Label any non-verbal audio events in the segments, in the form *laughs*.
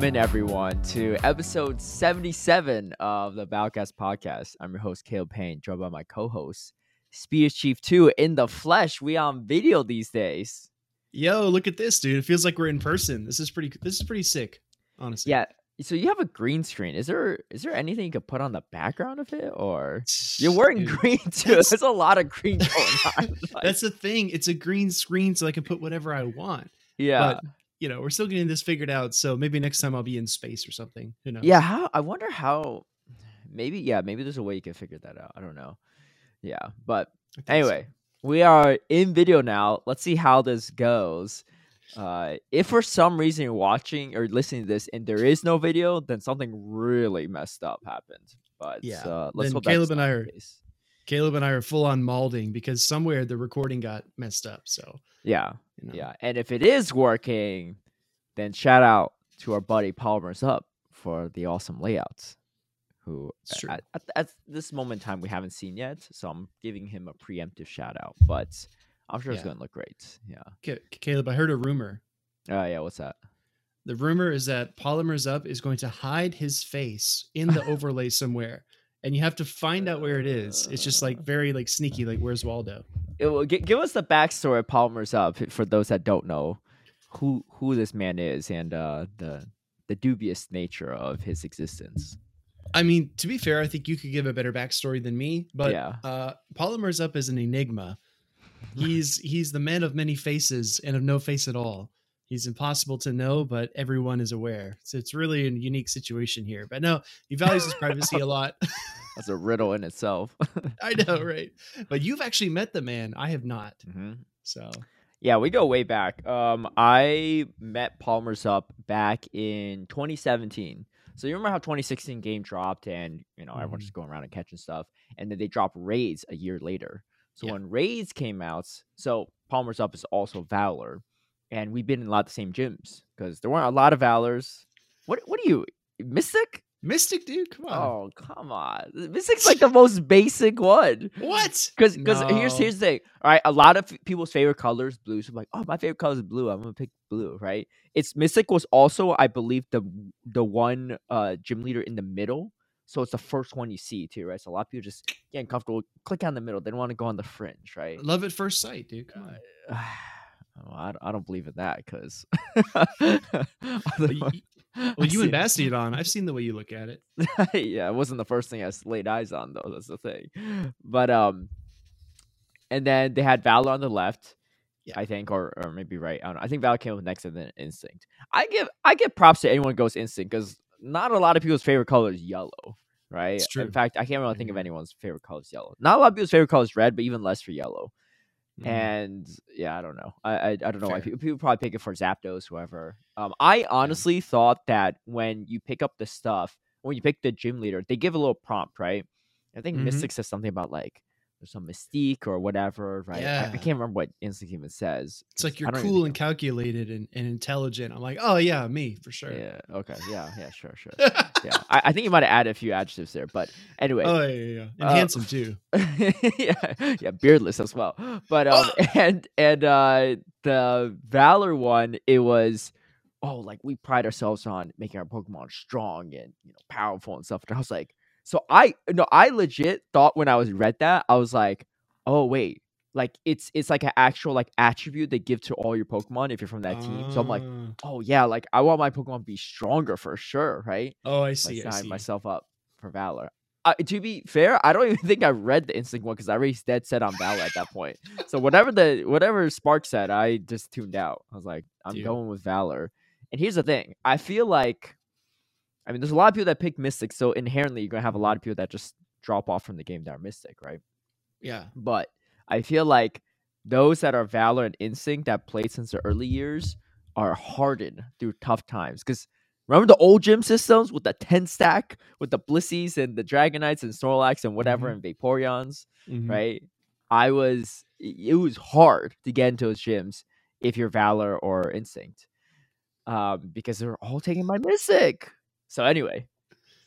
Welcome in, everyone, to episode 77 of the Battle Catz podcast. I'm your host, Caleb Peng, joined by my co host, SpeediestChief2 in the flesh. We on video these days. Yo, look at this, dude. It feels like we're in person. This is pretty this is pretty sick, honestly. Yeah. So you have a green screen. Is there is there anything you could put on the background of it? Or you're wearing Dude, green too. There's a lot of green going *laughs* on. Like, That's the thing. It's a green screen so I can put whatever I want. yeah. But you know, we're still getting this figured out. So maybe next time I'll be in space or something. Who knows? Yeah, how I wonder how maybe yeah, maybe there's a way you can figure that out. I don't know. Yeah, but think so. anyway, we are in video now. Let's see how this goes. Uh if for some reason you're watching or listening to this and there is no video, then something really messed up happened. But Yeah, uh, let's then hope that's Caleb and I are- case. Caleb and I are full on malding because somewhere the recording got messed up. So Yeah, you know. yeah. And if it is working, then shout out to our buddy Polymers up for the awesome layouts. Who at, at, at this moment in time we haven't seen yet, so I'm giving him a preemptive shout out. But I'm sure it's going to look great. Yeah. Caleb, I heard a rumor. Oh yeah. What's that? The rumor is that Polymers Up is going to hide his face in the overlay somewhere. And you have to find out where it is. It's just like very like sneaky, like where's Waldo? It will, gi- give us the backstory of Polymers up for those that don't know who who this man is and uh, the the dubious nature of his existence. I mean, to be fair, I think you could give a better backstory than me, but yeah. uh Polymer's up is an enigma. *laughs* He's he's the man of many faces and of no face at all. He's impossible to know, but everyone is aware. So it's really a unique situation here. But no, he values his *laughs* privacy a lot. That's a riddle in itself. *laughs* I know, *laughs* right? But you've actually met the man. I have not. Mhm. So Yeah, we go way back. Um, I met Polymers up back in 2017. So you remember how 2016 game dropped, and you know everyone's Mhm. just going around and catching stuff, and then they dropped raids a year later. So Yeah. when raids came out, so Polymers up is also Valor, and we've been in a lot of the same gyms because there weren't a lot of Valors. What what are you Mystic? Mystic, dude, come on. Oh come on, Mystic's like the most basic one. What? Because because here's No. here's the thing. All right, a lot of people's favorite colors blue. So I'm like, oh, my favorite color is blue. I'm gonna pick blue, right? It's Mystic was also, I believe, the the one uh gym leader in the middle. So it's the first one you see too, right? So a lot of people just getting comfortable, click on the middle. They don't want to go on the fringe, right? Love at first sight, dude. Come on. Well, I, don't- I don't believe in that because. *laughs* *laughs* Well, you, *laughs* well, you and Bastiodon. I've seen the way you look at it. yeah, it wasn't the first thing I laid eyes on though. That's the thing. But um, and then they had Valor on the left, Yeah. I think, or or maybe right. I don't know. I think Valor came up next and then Instinct. I give I give props to anyone who goes Instinct because not a lot of people's favorite color is yellow, right? In fact, I can't really think of Mhm. anyone's favorite color is yellow. Not a lot of people's favorite color is red, but even less for yellow. Mm. And yeah, I don't know. I I, I don't know why people, people probably pick it for Zapdos, whoever. Um, I honestly thought that when you pick up the stuff, when you pick the gym leader, they give a little prompt, right? I think Mhm. Mystic says something about like there's some mystique or whatever, right? I- I, can't remember what Instinct even says. It's like you're I don't even cool and calculated and, and intelligent. I'm like, oh yeah, me for sure. Yeah. Okay. Yeah. Yeah. Sure. Sure. *laughs* Yeah. I, I think you might have added a few adjectives there, but anyway. oh yeah, yeah, yeah. And Uh, handsome too. *laughs* yeah, yeah, beardless as well. But um, *laughs* and and uh, the Valor one, it was oh, like we pride ourselves on making our Pokemon strong and you know powerful and stuff. And I was like, so I no, I legit thought when I was read that, I was like, oh wait, like it's it's like an actual like attribute they give to all your Pokemon if you're from that team. So I'm like, Ah. oh yeah, like I want my Pokemon to be stronger for sure, right? oh, I see. I signed see. myself up for Valor. Uh, to be fair, I don't *laughs* even think I read the instinct one because I already dead set on Valor at that point. So whatever the whatever Spark said, I just tuned out. I was like, I'm Dude. going with Valor. And here's the thing: I feel like, I mean, there's a lot of people that pick Mystic, so inherently you're gonna have a lot of people that just drop off from the game that are Mystic, right? Yeah. But I feel like those that are Valor and Instinct that played since the early years are hardened through tough times. Because remember the old gym systems with the 10 stack with the Blissies and the Dragonites and Snorlax and whatever Mhm. and Vaporeons, Mhm. right? I was, it was hard to get into those gyms if you're Valor or Instinct um, because they're all taking my Mystic. So, anyway.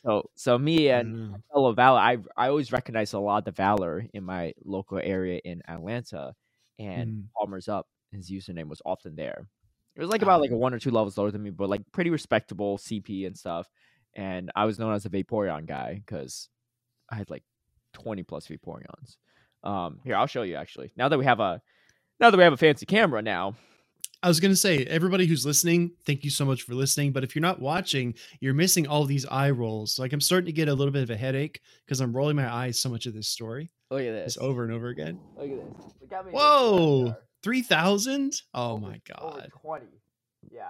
So, so me and don't fellow Valor, I I always recognize a lot of the Valor in my local area in Atlanta, and Mm. Polymers Up, his username was often there. It was like about like a one or two levels lower than me, but like pretty respectable CP and stuff. And I was known as a Vaporeon guy because I had like 20 plus Vaporeons. Um, here I'll show you actually. Now that we have a now that we have a fancy camera now, I was gonna say, everybody who's listening, thank you so much for listening. But if you're not watching, you're missing all these eye rolls. Like I'm starting to get a little bit of a headache because I'm rolling my eyes so much of this story. look at this. Just over and over again. Look at this. Many Whoa, three thousand! Oh Over- my Over god, 20. Yeah.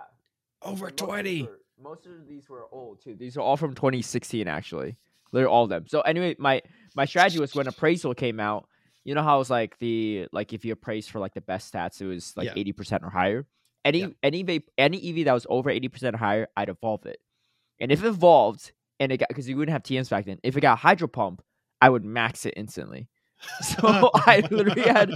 over Most of twenty. were- Most of these were old too. These are all from 2016 actually. They're all of them. So anyway, my my strategy was when appraisal came out. You know how it's like the like if you appraise for like the best stats, it was like Yeah. 80% or higher. Any Yeah. any vape any Eevee that was over 80% higher, I'd evolve it. And if it evolved and it got because you wouldn't have TMs back then, if it got hydro pump, I would max it instantly. *laughs* So *laughs* I literally had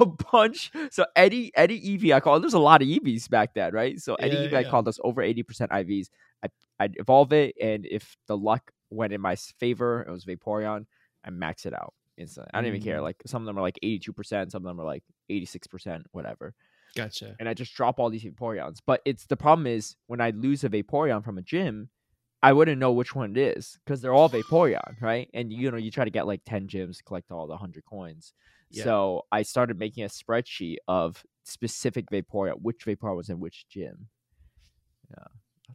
a bunch. So any any Eevee I called, there's a lot of Eevees back then, right? So any Yeah, Eevee I called us over 80% IVs, I I'd evolve it, and if the luck went in my favor, it was Vaporeon, I max it out instantly. I don't even care. Mm. Like some of them are like 82%, some of them are like 86%, whatever. Gotcha. And I just drop all these Vaporeons. But it's the problem is when I lose a Vaporeon from a gym, I wouldn't know which one it is because they're all Vaporeon, right? And you know, you try to get like 10 gyms, collect all the 100 coins. Yeah. So I started making a spreadsheet of specific Vaporeon, which Vaporeon was in which gym. Yeah.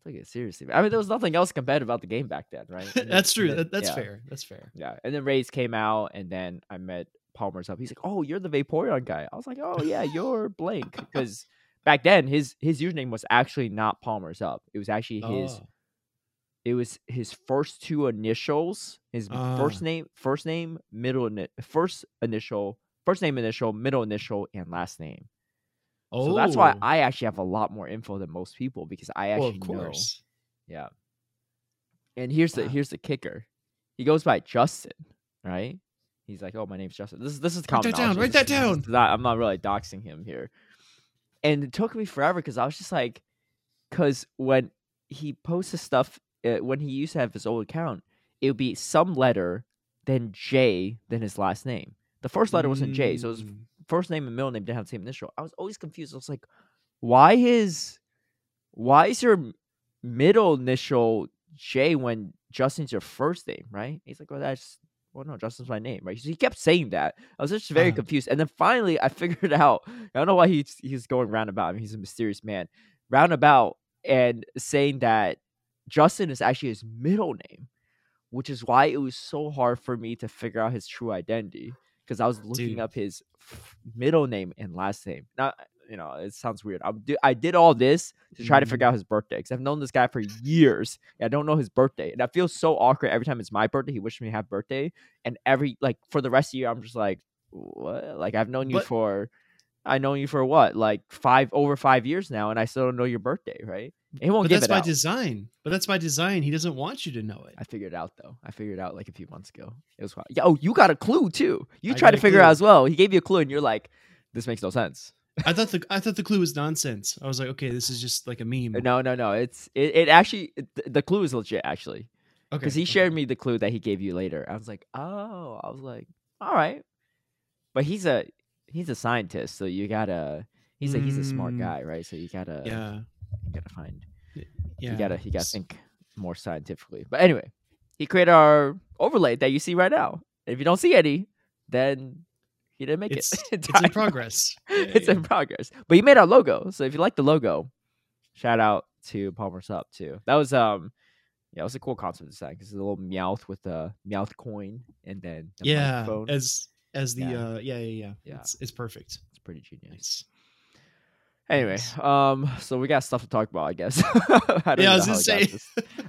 I take it seriously. I mean, there was nothing else competitive about the game back then, right? *laughs* That's true. then- that's yeah. fair. That's fair. Yeah. And then Raids came out, and then I met Polymers up. He's like, "Oh, you're the Vaporeon guy." I was like, "Oh yeah, you're blank." *laughs* Because back then his his username was actually not Polymers up. It was actually his. Oh, It was his first two initials. His first Ah. name, first name, middle, first initial, first name initial, middle initial, and last name. So that's why Oh. I actually have a lot more info than most people because I well, actually of know. Yeah. And here's the here's the kicker. He goes by Justin, right? He's like, "Oh, my name's Justin." This is this is Write common that down, knowledge. write This that down. Not, I'm not really doxing him here. And it took me forever because I was just like, because when he posts his stuff, uh, when he used to have his old account, it would be some letter, then J, then his last name. The first letter wasn't J, so it Mm. First name and middle name didn't have the same initial. I was always confused. I was like, why is why is your middle initial J when Justin's your first name, right? He's like, well, that's well, no, Justin's my name, right? So he kept saying that. I was just very Uh-huh. confused, and then finally I *laughs* figured out. I don't know why he's he's going roundabout. I mean, he's a mysterious man, roundabout, and saying that Justin is actually his middle name, which is why it was so hard for me to figure out his true identity because I was looking Dude. up his middle name and last name. Now, you know, it sounds weird. I, do, I did all this to try to Mm. figure out his birthday because I've known this guy for years. I don't know his birthday, and I feel so awkward every time it's my birthday. He wished me happy birthday, and every like for the rest of the year, I'm just like, what? Like I've known you But- for. I know you for what, like five over five years now, and I still don't know your birthday, right? And he won't But give that's it by out. design. But that's by design. He doesn't want you to know it. I figured it out though. I figured it out like a few months ago. It was wild. Yeah, oh, you got a clue too. You I tried to figure it out as well. He gave you a clue, and you're like, "This makes no sense." I thought the I thought the clue was nonsense. I was like, okay, this is just like a meme. Uh, No, no, no. It's it. it actually, it, the clue is legit actually, okay, because he okay. shared me the clue that he gave you later. I was like, "Oh," I was like, "All right," but he's a he's a scientist, so you gotta. He's a he's a smart Mm. guy, right? So you gotta Yeah, you gotta find yeah. you gotta you gotta think more scientifically. But anyway, he created our overlay that you see right now. If you don't see any, then he didn't make It's it. it's *laughs* in progress. *laughs* Yeah, it's yeah. in progress. But he made our logo. So if you like the logo, shout out to Polymers Up too. That was um yeah, it was a cool concept design because it's a little Meowth with a Meowth coin and then the yeah, microphone. as as the Yeah. uh yeah yeah yeah. Yeah. It's it's perfect. it's pretty genius. Nice. Anyway, um, so we got stuff to talk about, I guess. *laughs* I Yeah, I was gonna say.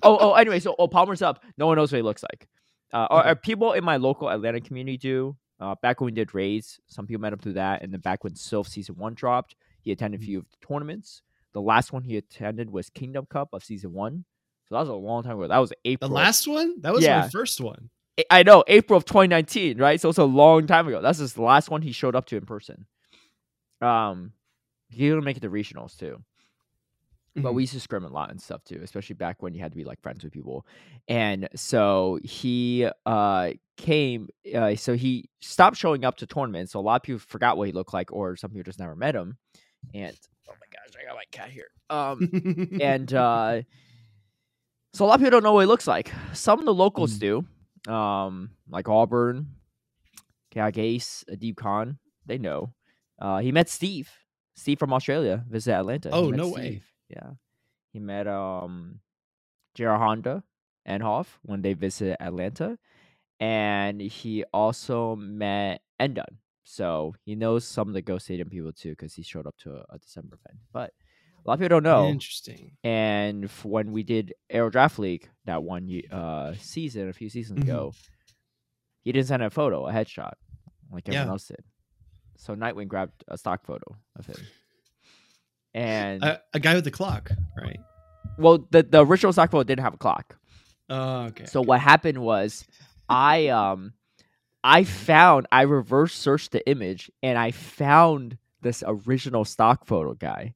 oh, oh, *laughs* anyway, so oh, Polymers up. No one knows what he looks like. Uh, Okay. or people in my local Atlanta community do. Uh, back when we did raids, some people met him through that, and then back when Silph season one dropped, he attended a Mhm. few of the tournaments. The last one he attended was Kingdom Cup of season one, so that was a long time ago. That was April. The last one? That was Yeah. my first one. I- know April of 2019, right? So it's a long time ago. That's just the last one he showed up to in person. Um, he didn't make it to regionals too but Mhm. we used to scrim a lot and stuff too, especially back when you had to be like friends with people. And so he uh came uh so he stopped showing up to tournaments. So a lot of people forgot what he looked like or some people just never met him. And oh my gosh, I got my cat here. Um, and *laughs* uh, so a lot of people don't know what he looks like. Some of the locals Mm. do, um, like Auburn, Kag Ace, Adib Khan. They know. Uh, he met Steve. Steve from Australia visited Atlanta. Oh, no way. Yeah, he met um, JR Honda and Hoff when they visited Atlanta, and he also met Endon. So he knows some of the Ghost Stadium people too because he showed up to a, a December event. But a lot of people don't know. Interesting. And when we did Aero Draft League that one uh, season, a few seasons Mhm. ago, he didn't send a photo, a headshot, like everyone Yeah. else did. So Nightwing grabbed a stock photo of him. And A, a guy with the clock, right? well, the the original stock photo didn't have a clock. Oh, okay. So what happened was, I um, I found I reverse searched the image and I found this original stock photo guy.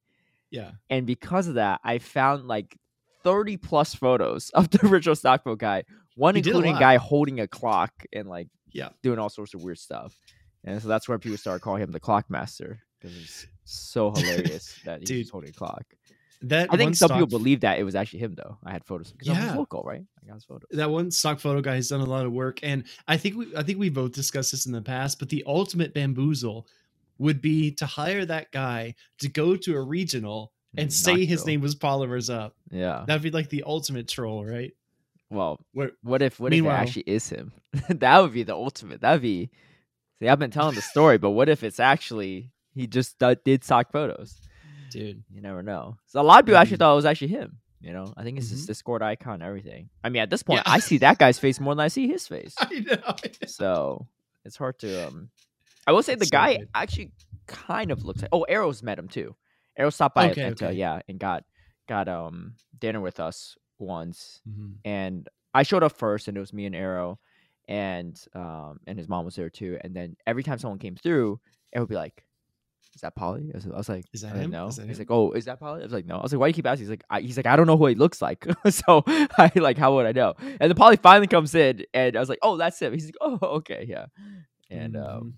Yeah. and because of that, I found like thirty plus photos of the *laughs* original stock photo guy. One He including a guy holding a clock and like Yeah. doing all sorts of weird stuff. And so that's where people started calling him the clock master because it's so *laughs* hilarious that he's holding a clock. That I think some people believe that it was actually him though. I had photos because Yeah. was local, right? I got his photos. that one stock photo guy has done a lot of work and i think we i think we both discussed this in the past but the ultimate bamboozle would be to hire that guy to go to a regional and Mm, say his name was polymers up Yeah. that'd be like the ultimate troll right Well, Where, what if what if it actually is him? *laughs* that would be the ultimate. That'd be. See, I've been telling the story, but what if it's actually he just d- did stock photos? dude You never know. So a lot of people actually Mhm. thought it was actually him. You know, I think it's his Mhm. Discord icon, and everything. I mean, at this point, Yeah. I see that guy's face more than I see his face. *laughs* i know So it's hard to. um I will say the so guy good. actually kind of looks like. Oh, Arrows met him too. Arrow stopped by Okay, Atlanta, okay. yeah, and got got um dinner with us once Mhm. and I showed up first, and it was me and Arrow, and um, and his mom was there too. And then every time someone came through, it would be like, "Is that Polly?" I was, I was like, Is that I him? No. That He's him?" like, "Oh, is that Polly?" I was like, "No." I was like, "Why do you keep asking?" He's like, I, "He's like, I don't know who he looks like." *laughs* so I like, how would I know? And then Polly finally comes in, and I was like, "Oh, that's him." He's like, "Oh, okay, yeah." And um,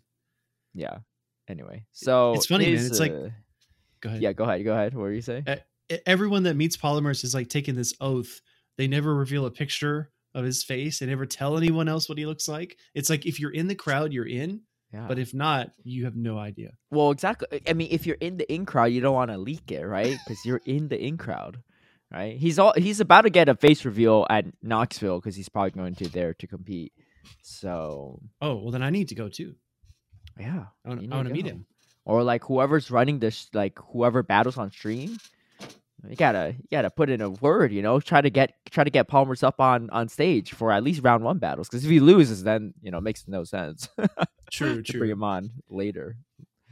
yeah. Anyway, so It's funny, man, it's like- uh, go ahead yeah. Go ahead. Go ahead. What were you saying? everyone that meets polymers is like taking this oath they never reveal a picture of his face they never tell anyone else what he looks like it's like if you're in the crowd you're in Yeah. but if not you have no idea Well, exactly. I mean, if you're in the in crowd, you don't want to leak it, right? Because you're in the in crowd, right? He's all he's about to get a face reveal at Knoxville because he's probably going to there to compete. So oh well then i need to go too yeah, i want to meet go. him Or like whoever's running this, like whoever battles on stream, you gotta you gotta put in a word, you know. Try to get try to get Polymers up on on stage for at least round one battles. Because if he loses, then you know it makes no sense *laughs* true to bring true him on later.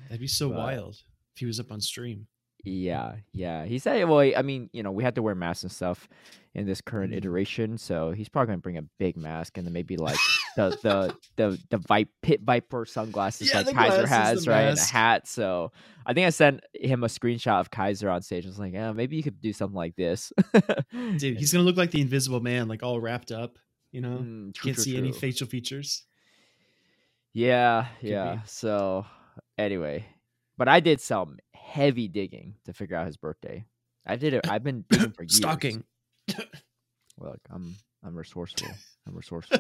that'd be so but- wild if he was up on stream Yeah, yeah. He said, well, I mean, you know, we had to wear masks and stuff in this current Mhm. iteration, so he's probably gonna bring a big mask and then maybe like the the the the vi- pit viper sunglasses Yeah, like Kaiser has, right, and a hat. So I think I sent him a screenshot of Kaiser on stage. I was like, yeah, maybe you could do something like this. dude he's *laughs* gonna look like the invisible man like all wrapped up you know Mm, true, can't true, see any facial features Yeah, Could yeah. be. So anyway, but I did some heavy digging to figure out his birthday. I did it. I've been digging for *coughs* years. *laughs* stalking Look, I'm I'm resourceful. *laughs* I'm resourceful.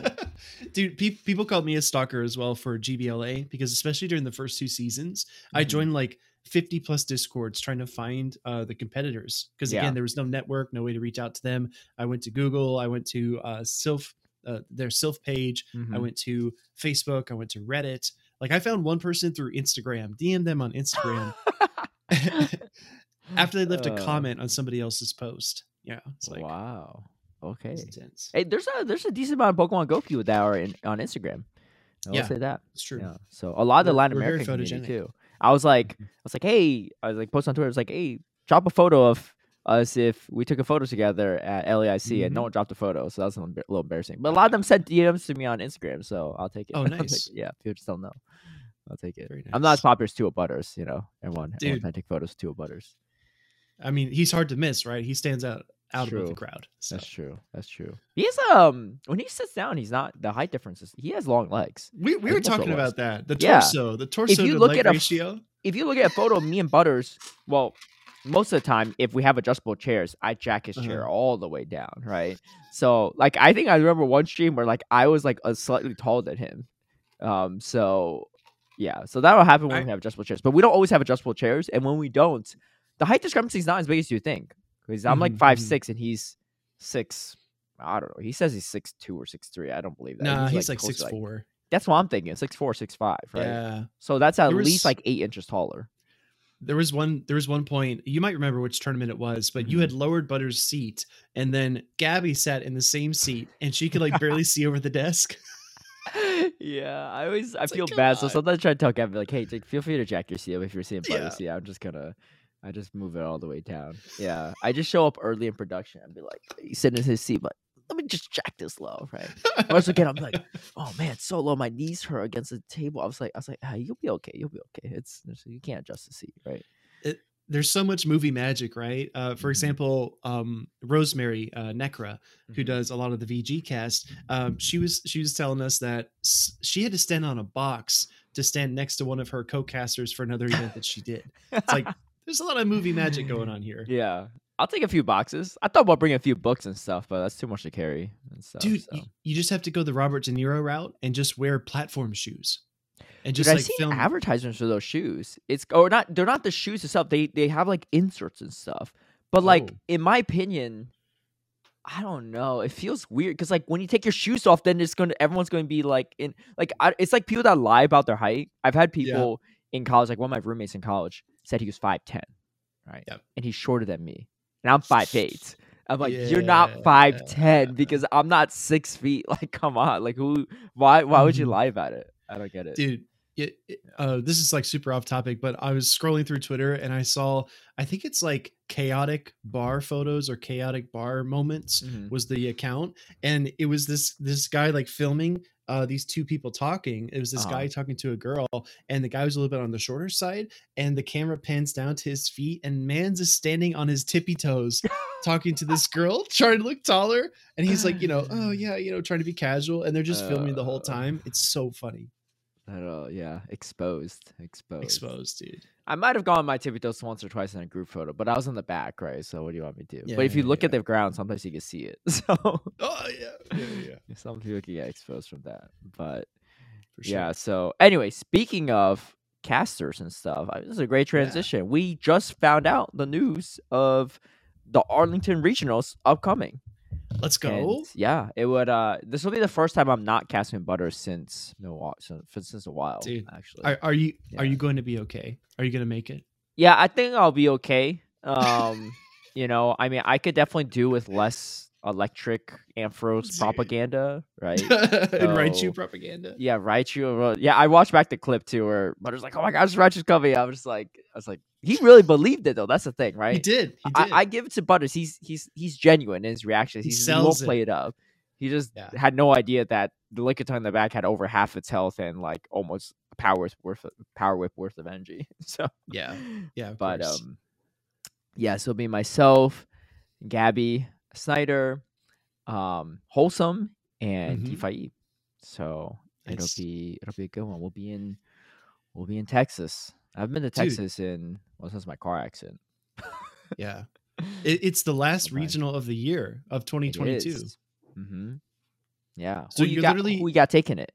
Dude, pe- people called me a stalker as well for GBLA because especially during the first two seasons, I Mhm. joined like 50 plus discords trying to find uh, the competitors because again Yeah. there was no network, no way to reach out to them. I went to Google, I went to uh, Silph, uh, their Silph page, I Mhm. went to Facebook, I went to Reddit. Like I found one person through Instagram, DM them on Instagram *laughs* *laughs* after they left a Uh, comment on somebody else's post. Yeah, it's like wow. Okay. intense. Hey, there's a there's a decent amount of Pokemon Go people that are in, on Instagram. I will Yeah, say that. It's true. Yeah. So a lot of the Latin we're American community too. I was like, I was like, hey, I was like, post on Twitter. I was like, hey, drop a photo of us if we took a photo together at LAIC, and no Mhm. one dropped a photo, so that's a little, embarrassing. But a lot of them sent DMs to me on Instagram, so I'll take it. Oh, *laughs* was like, nice. yeah, people just don't know. I'll take it. Very I'm not as popular as Tua Butters, you know. Everyone, everyone Dude. trying take photos of Tua Butters. I mean, he's hard to miss, right? He stands out out of the crowd. So That's true. That's true. He has um when he sits down, he's not the height differences. He has long legs. we, we were talking was. about that. The Yeah. torso, the torso if you to look leg at a f- ratio. If you look at a photo of me and Butters, well, most of the time, if we have adjustable chairs, I jack his chair Uh-huh. all the way down, right? So like I think I remember one stream where like I was like a slightly taller than him. Um, so yeah, so that'll happen when I- we have adjustable chairs, but we don't always have adjustable chairs, and when we don't, the height discrepancy is not as big as you think. Because I'm like Mhm, five mhm. six and he's six. I don't know. He says he's six two or six three. I don't believe that. Nah, he's like close six four. That's what I'm thinking. Six four, six five, right? Yeah. So that's at was- least like eight inches taller. There was one. There was one point. You might remember which tournament it was, but you had lowered Butter's seat, and then Gabby sat in the same seat, and she could like barely see over the desk. *laughs* yeah, I always I It's like, feel come bad. So sometimes I try to tell Gavin like, hey, like, feel free to jack your seat if you're seeing Yeah. Butter's seat. I'm just gonna I just move it all the way down. Yeah. I just show up early in production and be like, he's sitting in his seat, but let me just jack this low, right? Once again, I'm like, *laughs* oh man, so low, my knees hurt against the table. I was like, I was like, ah, you'll be okay, you'll be okay. It's it's- you can't adjust the seat, right? There's so much movie magic, right? Uh, for Mhm. example, um, Rosemary uh, Necra, who Mhm. does a lot of the VG cast, um, she was she was telling us that s- she had to stand on a box to stand next to one of her co-casters for another event that she did. It's like *laughs* there's a lot of movie magic going on here, Yeah. I'll take a few boxes. I thought about bringing a few books and stuff, but that's too much to carry and stuff. dude. so. You, you just have to go the Robert De Niro route and just wear platform shoes, and Dude, just I see film. advertisements for those shoes. It's or not. They're not the shoes itself. They they have like inserts and stuff. But like Oh. in my opinion, I don't know. It feels weird because like when you take your shoes off, then it's gonna everyone's going to be like in like I, it's like people that lie about their height. I've had Yeah. people in college, like one of my roommates in college, said he was five ten, right? Yep. And he's shorter than me, and I'm five eight. *laughs* I'm like, you're not five ten because I'm not six feet. *laughs* Like, come on, like who? Why? Why would you Mhm. lie about it? I don't get it. dude it, it- uh, this is like super off topic but i was scrolling through twitter and i saw i think it's like chaotic bar photos or chaotic bar moments Mhm. was the account and it was this this guy like filming uh these two people talking it was this Uh-huh. guy talking to a girl and the guy was a little bit on the shorter side and the camera pans down to his feet and mans is standing on his tippy toes talking to this girl *laughs* trying to look taller and he's like you know oh *laughs* yeah you know trying to be casual and they're just filming the whole Uh. time it's so funny I don't know. Yeah, exposed, exposed. exposed dude I might have gone on my tippy toes once or twice in a group photo, but I was in the back, right? So what do you want me to do? Yeah, but if you yeah, look at the ground, sometimes you can see it. *laughs* So Oh yeah, yeah, yeah. *laughs* some people can get exposed from that. But sure. yeah. So anyway, speaking of casters and stuff, I- this is a great Yeah. transition. We just found out the news of the Arlington Regionals upcoming. Let's go. And yeah, it would. uh This will be the first time I'm not casting butter since Milwaukee, since, since a while, Dude, actually. Are, are you Yeah. are you going to be okay? Are you going to make it? Yeah, I think I'll be okay. Um, *laughs* you know, I mean, I could definitely do with less electric Ampharos propaganda, right? *laughs* and Raichu propaganda. yeah, Raichu. uh, Yeah, I watched back the clip too, where Butter's like, "Oh my gosh, Raichu's coming!" I was just like, I was like, he really believed it though. That's the thing, right? He did. He I, did. I give it to Butters. He's he's he's genuine in his reactions. He He's, he won't it. play it up. He just Yeah. had no idea that the Lickitung in the back had over half its health and like almost a power's worth of, power whip worth of energy. *laughs* So yeah. Yeah. Of but course. um yeah so it'll be myself gabby snyder um wholesome and mm so Nice. it'll be it'll be a good one we'll be in we'll be in texas i've been to Dude. texas in well since my car accident yeah. *laughs* It, it's the last Oh regional of the year of 2022. mm-hmm yeah So you got, literally- you got taking it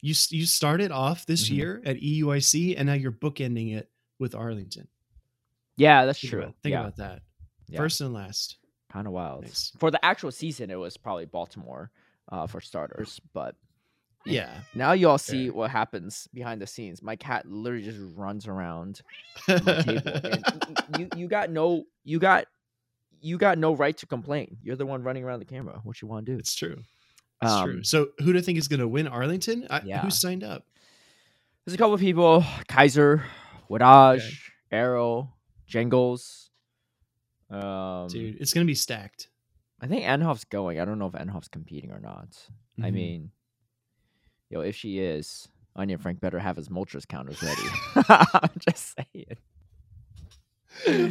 You you started off this Mhm. year at EUIC and now you're bookending it with Arlington. yeah that's Think true about, think yeah, about that. yeah. First and last. kind of wild Nice. for the actual season it was probably baltimore uh for starters but Yeah. Now you all see Fair. what happens behind the scenes. My cat literally just runs around my table, and *laughs* you you got no you got you got no right to complain. You're the one running around the camera. What you want to do? it's true. It's Um, true. So who do you think is going to win Arlington? I, Yeah. Who signed up? There's a couple of people: Kaiser, Wadaj, Arrow, Jengles. Um, Dude, it's going to be stacked. I think Enhoff's going. I don't know if Enhoff's competing or not. I Mhm. mean, yo, if she is, Onion Frank better have his Moltres counters ready. I'm *laughs* *laughs* just saying.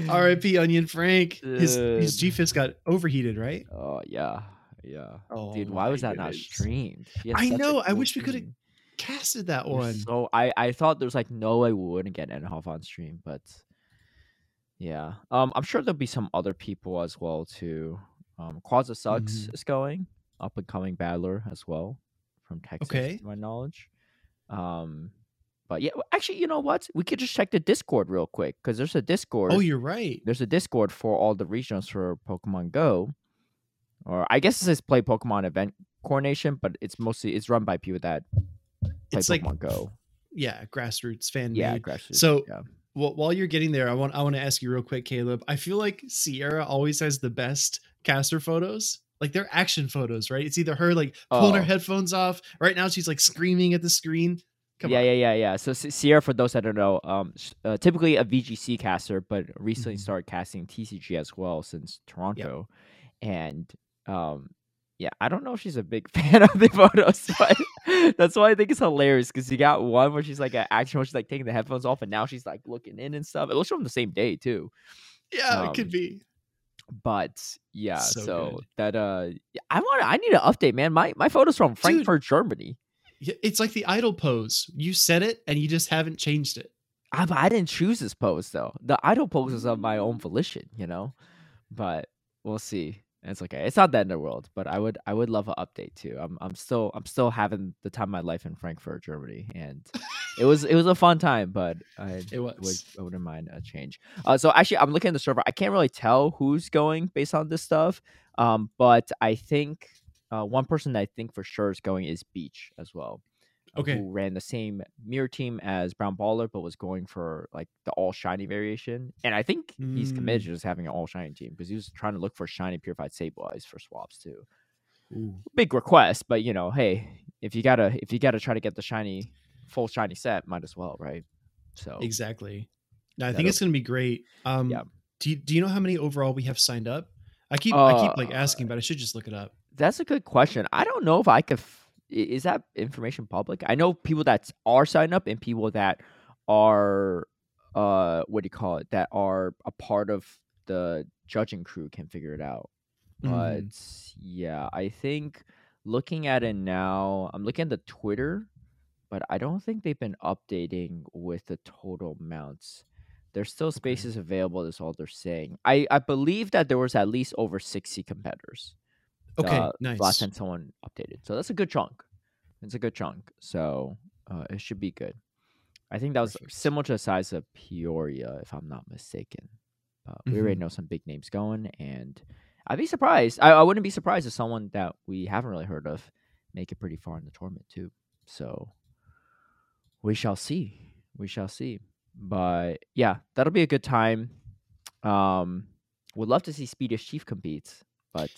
R.I.P. Onion Frank. His his Dude. GFIS got overheated, right? Oh yeah, yeah. Oh, Dude, why was my that not streamed? I such a know, I cool wish we coulda stream. Casted that It one. So I I thought there was like no way we wouldn't get Enhoff on stream, but Yeah. Um, I'm sure there'll be some other people as well too. Um, Quaza Sucks Mhm. is going up and coming battler as well from Texas, Okay. to my knowledge. Um, but yeah, actually, you know what? We could just check the Discord real quick because there's a Discord. Oh, you're right. there's a Discord for all the regionals for Pokemon Go, or I guess it says play Pokemon event coordination, but it's mostly it's run by people that play It's like Pokemon Go. yeah, grassroots fan Yeah, made. grassroots, So- yeah. Well, while you're getting there, I want I want to ask you real quick, Caleb. I feel like Sierra always has the best caster photos. Like they're action photos, right? It's either her like pulling her Oh. headphones off. Right now, she's like screaming at the screen. Come yeah, on. yeah, yeah, yeah. Yeah. So Si- Sierra, for those that don't know, um, uh, typically a VGC caster, but recently Mhm. started casting TCG as well since Toronto, and um, yeah, I don't know if she's a big *laughs* fan of the photos, but *laughs* that's why I think it's hilarious because you got one where she's like an action where she's like taking the headphones off, and now she's like looking in and stuff. It looks from the same day too. Yeah, it Um, could be. But yeah, So so, that uh, I want I need an update, man. My my photos from Frankfurt, Germany. It's like the idol pose. You said it and you just haven't changed it. I, I didn't choose this pose though. The idol pose is of my own volition, you know. But we'll see. It's okay. It's not the end of the world. But I would I would love an update too. I'm I'm still I'm still having the time of my life in Frankfurt, Germany, and *laughs* it was it was a fun time. But I It Would, I wouldn't mind a change. Uh, so actually, I'm looking at the server. I can't really tell who's going based on this stuff. Um, but I think uh, one person that I think for sure is going is Beach as well. uh, Okay. Who ran the same mirror team as Brown Baller, but was going for like the all shiny variation. And I think he's committed Mm. to just having an all shiny team because he was trying to look for shiny purified Sableyes for swaps too. Ooh. Big request, but you know, hey, if you gotta if you gotta try to get the shiny full shiny set, might as well, right? So Exactly. No, I think it's gonna be great. Um Yeah. do you, do you know how many overall we have signed up? I keep I keep like Uh, asking, but I should just look it up. That's a good question. I don't know if I could. F- is that information public? I know people that are signed up and people that are, uh, what do you call it? That are a part of the judging crew can figure it out. But Mhm. yeah, I think looking at it now, I'm looking at the Twitter, but I don't think they've been updating with the total mounts. There's still spaces available. That's all they're saying. I I believe that there was at least over sixty competitors Okay, uh, nice. last time someone updated. So that's a good chunk. It's a good chunk. So uh, it should be good. I think that was Perfect. similar to the size of Peoria, if I'm not mistaken. But we already Mhm. know some big names going, and I'd be surprised. I, I wouldn't be surprised if someone that we haven't really heard of make it pretty far in the tournament too. So we shall see. We shall see. But yeah, that'll be a good time. Um, would love to see Speediest Chief compete, but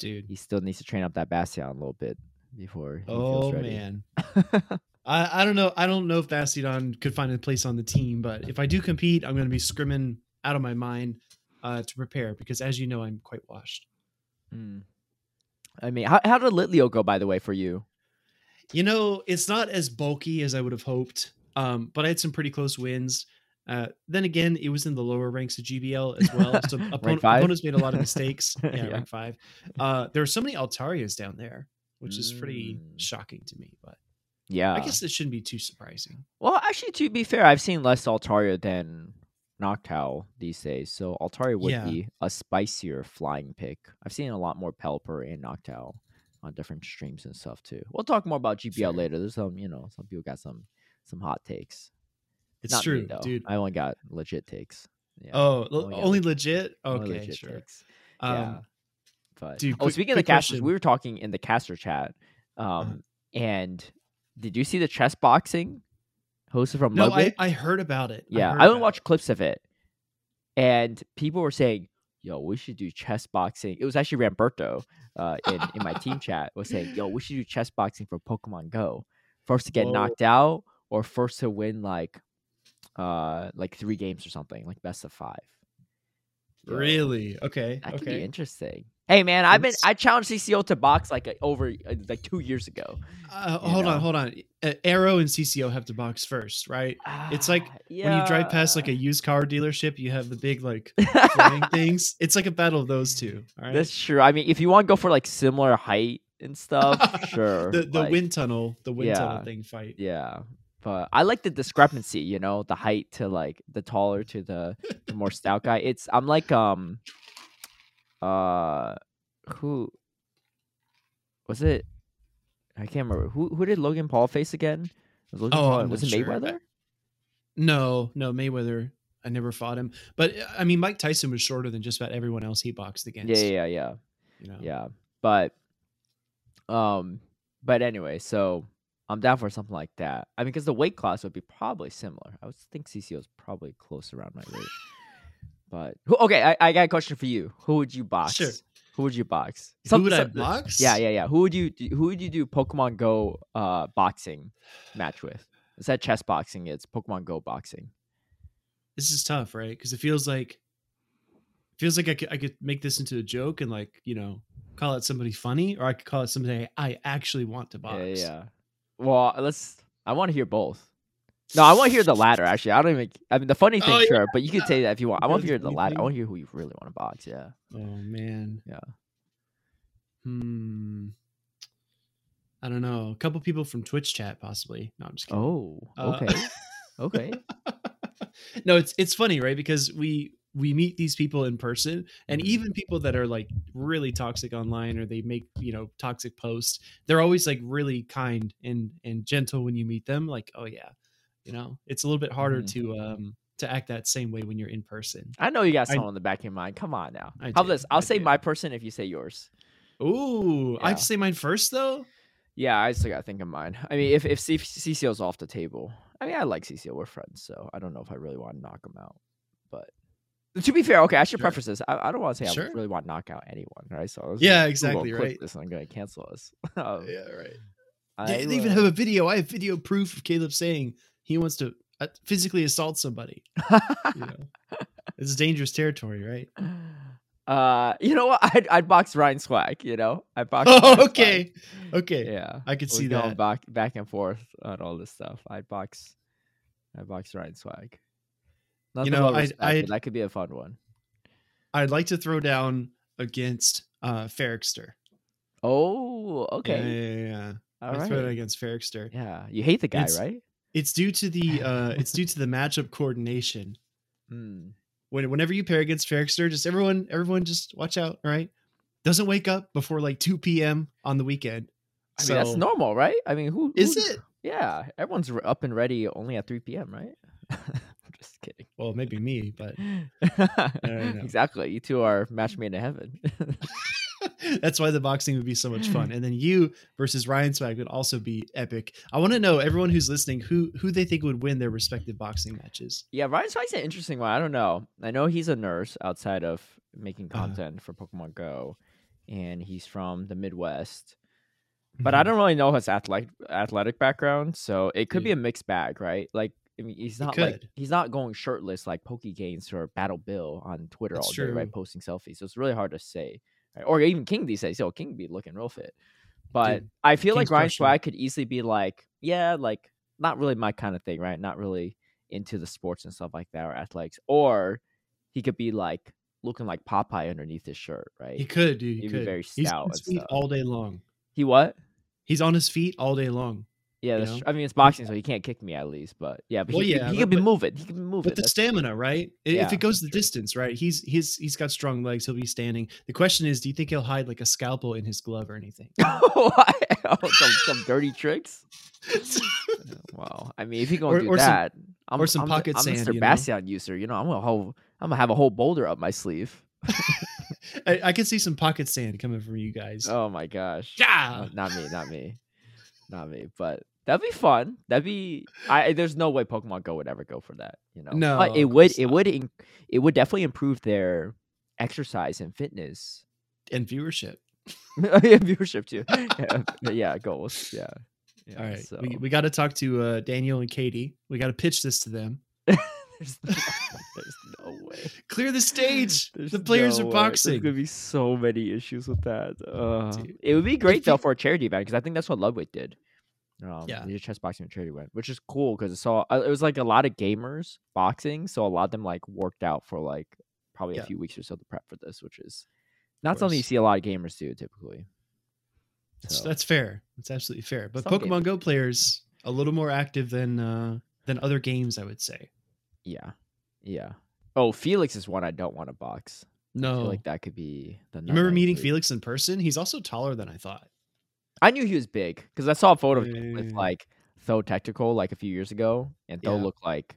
Dude. he still needs to train up that Bastiodon a little bit before he Oh feels ready. man. *laughs* I, I don't know. I don't know if Bastiodon could find a place on the team, but if I do compete, I'm going to be scrimming out of my mind uh, to prepare because, as you know, I'm quite washed. Mm. I mean, how, how did Litleo go, by the way, for you? You know, it's not as bulky as I would have hoped, um, but I had some pretty close wins. Uh, then again, it was in the lower ranks of GBL as well, so *laughs* opponent, opponents made a lot of mistakes. *laughs* Yeah, Yeah. rank five. Uh, there are so many Altarias down there, which is pretty Mm. shocking to me. But Yeah. I guess it shouldn't be too surprising. Well, actually, to be fair, I've seen less Altaria than Noctowl these days. So Altaria would Yeah. be a spicier flying pick. I've seen a lot more Pelipper and Noctowl on different streams and stuff too. We'll talk more about GBL Fair. later. There's some, you know, some people got some some hot takes. It's Not me, true, though. dude. I only got legit takes. Yeah. Oh, only only legit- only Okay, legit sure. takes. Um, yeah. But dude, oh, quick- speaking of the casters, question. we were talking in the caster chat. Um, Uh-huh. and did you see the chess boxing hosted from No, I, I heard about it. Yeah, heard I, don't watch it. clips of it. And people were saying, yo, we should do chess boxing. It was actually Ramberto uh, in, in my team *laughs* chat was saying, yo, we should do chess boxing for Pokemon Go. First to get Whoa. knocked out or first to win like uh like three games or something, like best of five. Yo, Really? Okay. That could be okay. interesting. Hey man, I've been I challenged CCO to box like uh, over uh, like two years ago. Uh, hold know. on, hold on. Uh, Arrow and CCO have to box first, right? It's like Ah, When you drive past like a used car dealership, you have the big like *laughs* flying things. It's like a battle of those two. All right. That's true. I mean, if you want to go for like similar height and stuff, *laughs* sure. the the like, wind tunnel, the wind tunnel yeah. thing fight. Yeah, but I like the discrepancy. You know, the height to like the taller to the, the more stout guy. It's I'm like um, uh, who was it? I can't remember who who did Logan Paul face again. Was Logan Oh, Paul, was it sure. Mayweather? No, no, Mayweather. I never fought him, but I mean, Mike Tyson was shorter than just about everyone else he boxed against. Yeah, yeah, yeah. You know? Yeah, but um, but anyway, so I'm down for something like that. I mean, because the weight class would be probably similar. I would think CCO is probably close around my weight. But who, okay, I, I got a question for you. Who would you box? Sure. Who would you box? Who Some- would I box? Yeah, yeah, yeah. Who would you do, who would you do Pokemon Go uh boxing match with? Is that chess boxing, it's Pokemon Go boxing. This is tough, right? Because it feels like feels like I could I could make this into a joke and like you know call it somebody funny, or I could call it somebody I actually want to box. Yeah, yeah. Well, let's. I want to hear both. No, I want to hear the latter. Actually, I don't even. I mean, the funny thing, Oh, yeah. sure, but you can say that if you want. I want to hear the latter. I want to hear who you really want to box. Yeah. Oh man. Yeah. Hmm. I don't know. A couple people from Twitch chat, possibly. No, I'm just kidding. Oh. Uh, Okay. *laughs* okay. no, it's it's funny, right? Because we we meet these people in person, and Mhm. even people that are like really toxic online, or they make you know toxic posts. They're always like really kind and and gentle when you meet them. Like, oh yeah, you know, it's a little bit harder Mhm. to um to act that same way when you're in person. I know you got I- someone in the back of your mind. Come on now. I How about this? I'll I say do. my person if you say yours. Ooh, I have to say mine first though. Yeah, I still gotta think of mine. I mean, if if C- off the table, I mean, I like CCO. We're friends, so I don't know if I really want to knock him out. But to be fair, okay, I should Sure. preface this. I, I don't want to say Sure. I really want to knock out anyone, right? So Yeah, Google exactly, right. This and I'm gonna cancel us. *laughs* Um, right. I They, they even have a video. I have video proof of Caleb saying he wants to uh, physically assault somebody. You know, *laughs* is dangerous territory, right? uh, you know what? I'd, I'd box Ryan Swag. You know, I box. *laughs* Oh, Ryan Swag. okay, okay. Yeah, I could We're see that. back back and forth on all this stuff. I'd box. I'd box Ryan Swag. Nothing know, respect, but I'd- that could be a fun one. I'd like to throw down against uh Ferrickster. Oh, okay. Yeah, yeah, yeah. All I'd right. throw it against Ferrickster. Yeah, you hate the guy, It's- right? It's due to the *laughs* uh it's due to the matchup coordination. Hmm. When whenever you pair against Ferrickster, just everyone everyone just watch out, all right? Doesn't wake up before like 2 p.m. on the weekend. I mean, that's normal, right? I mean, who Is it? Yeah, everyone's up and ready only at 3 p.m., right? *laughs* I'm just kidding. Well, maybe me, but *laughs* don't know. exactly. You two are match made in heaven. *laughs* That's why the boxing would be so much fun. *laughs* And then you versus Ryan Swag would also be epic. I want to know everyone who's listening who who they think would win their respective boxing matches. yeah, Ryan Swag's an interesting one. I don't know. I know he's a nurse outside of making Uh-huh. content for Pokemon Go, and he's from the Midwest. But I don't really know his athletic athletic background, so it could be a mixed bag, right? Like, I mean, he's not like he's not going shirtless like Pokegains or Battle Bill on Twitter That's all day, right? Posting selfies, so it's really hard to say? Or even King these days, yo, King be looking real fit, but Dude, I feel like King's Ryan crushing. Swag could easily be like, yeah, like not really my kind of thing, right? Not really into the sports and stuff like that or athletics, or he could be like looking like Popeye underneath his shirt, right? He could, dude. He He'd be could. very He's stout on his feet all day long. He what? He's on his feet all day long. Yeah, that's know? tr- I mean it's boxing, so he can't kick me at least. But yeah, but Well, he, could- yeah, he but- could be moving. He could be moving. But the That's- stamina, right? Yeah, if it goes the sure. distance, right? He's he's he's got strong legs. He'll be standing. The question is, do you think he'll hide like a scalpel in his glove or anything? *laughs* Oh, some, some dirty tricks. *laughs* Uh, wow. I mean, if he gonna Or- do or some- that, I'm, or some I'm, pocket I'm sand, Mr. you know? Bastiodon user. You know, I'm gonna whole, I'm gonna have a whole boulder up my sleeve. *laughs* I, I can see some pocket sand coming from you guys. Oh my gosh. Yeah. No, not me. Not me. Not me. But that'd be fun. That'd be. I. There's no way Pokemon Go would ever go for that. You know. No, But it would. It not. would. It would definitely improve their exercise and fitness And viewership. *laughs* yeah, viewership too. *laughs* Yeah, yeah, goals. Yeah. yeah All right. So We, we got to talk to uh, Daniel and Katie. We got to pitch this to them. *laughs* there's, no, *laughs* there's no way. Clear the stage. *laughs* There's the players no are way. boxing. There's gonna be so many issues with that. Uh, it would be great though for a charity event because I think that's what Ludwig did. Um, Yeah. he did chess boxing charity event, which is cool because it saw uh, it was like a lot of gamers boxing, so a lot of them like worked out for like probably Yeah. a few weeks or so to prep for this, which is not something you see a lot of gamers do typically. That's, So- that's fair. That's absolutely fair. But Some Pokemon Go players, a little more active than uh than other games, I would say. Yeah, yeah. Oh, Felix is one I don't want to box. I No, feel like that could be the. remember meeting. Felix in person? He's also taller than I thought. I knew he was big because I saw a photo of him with Yeah. like Tho Technical like a few years ago, and Tho Yeah. looked like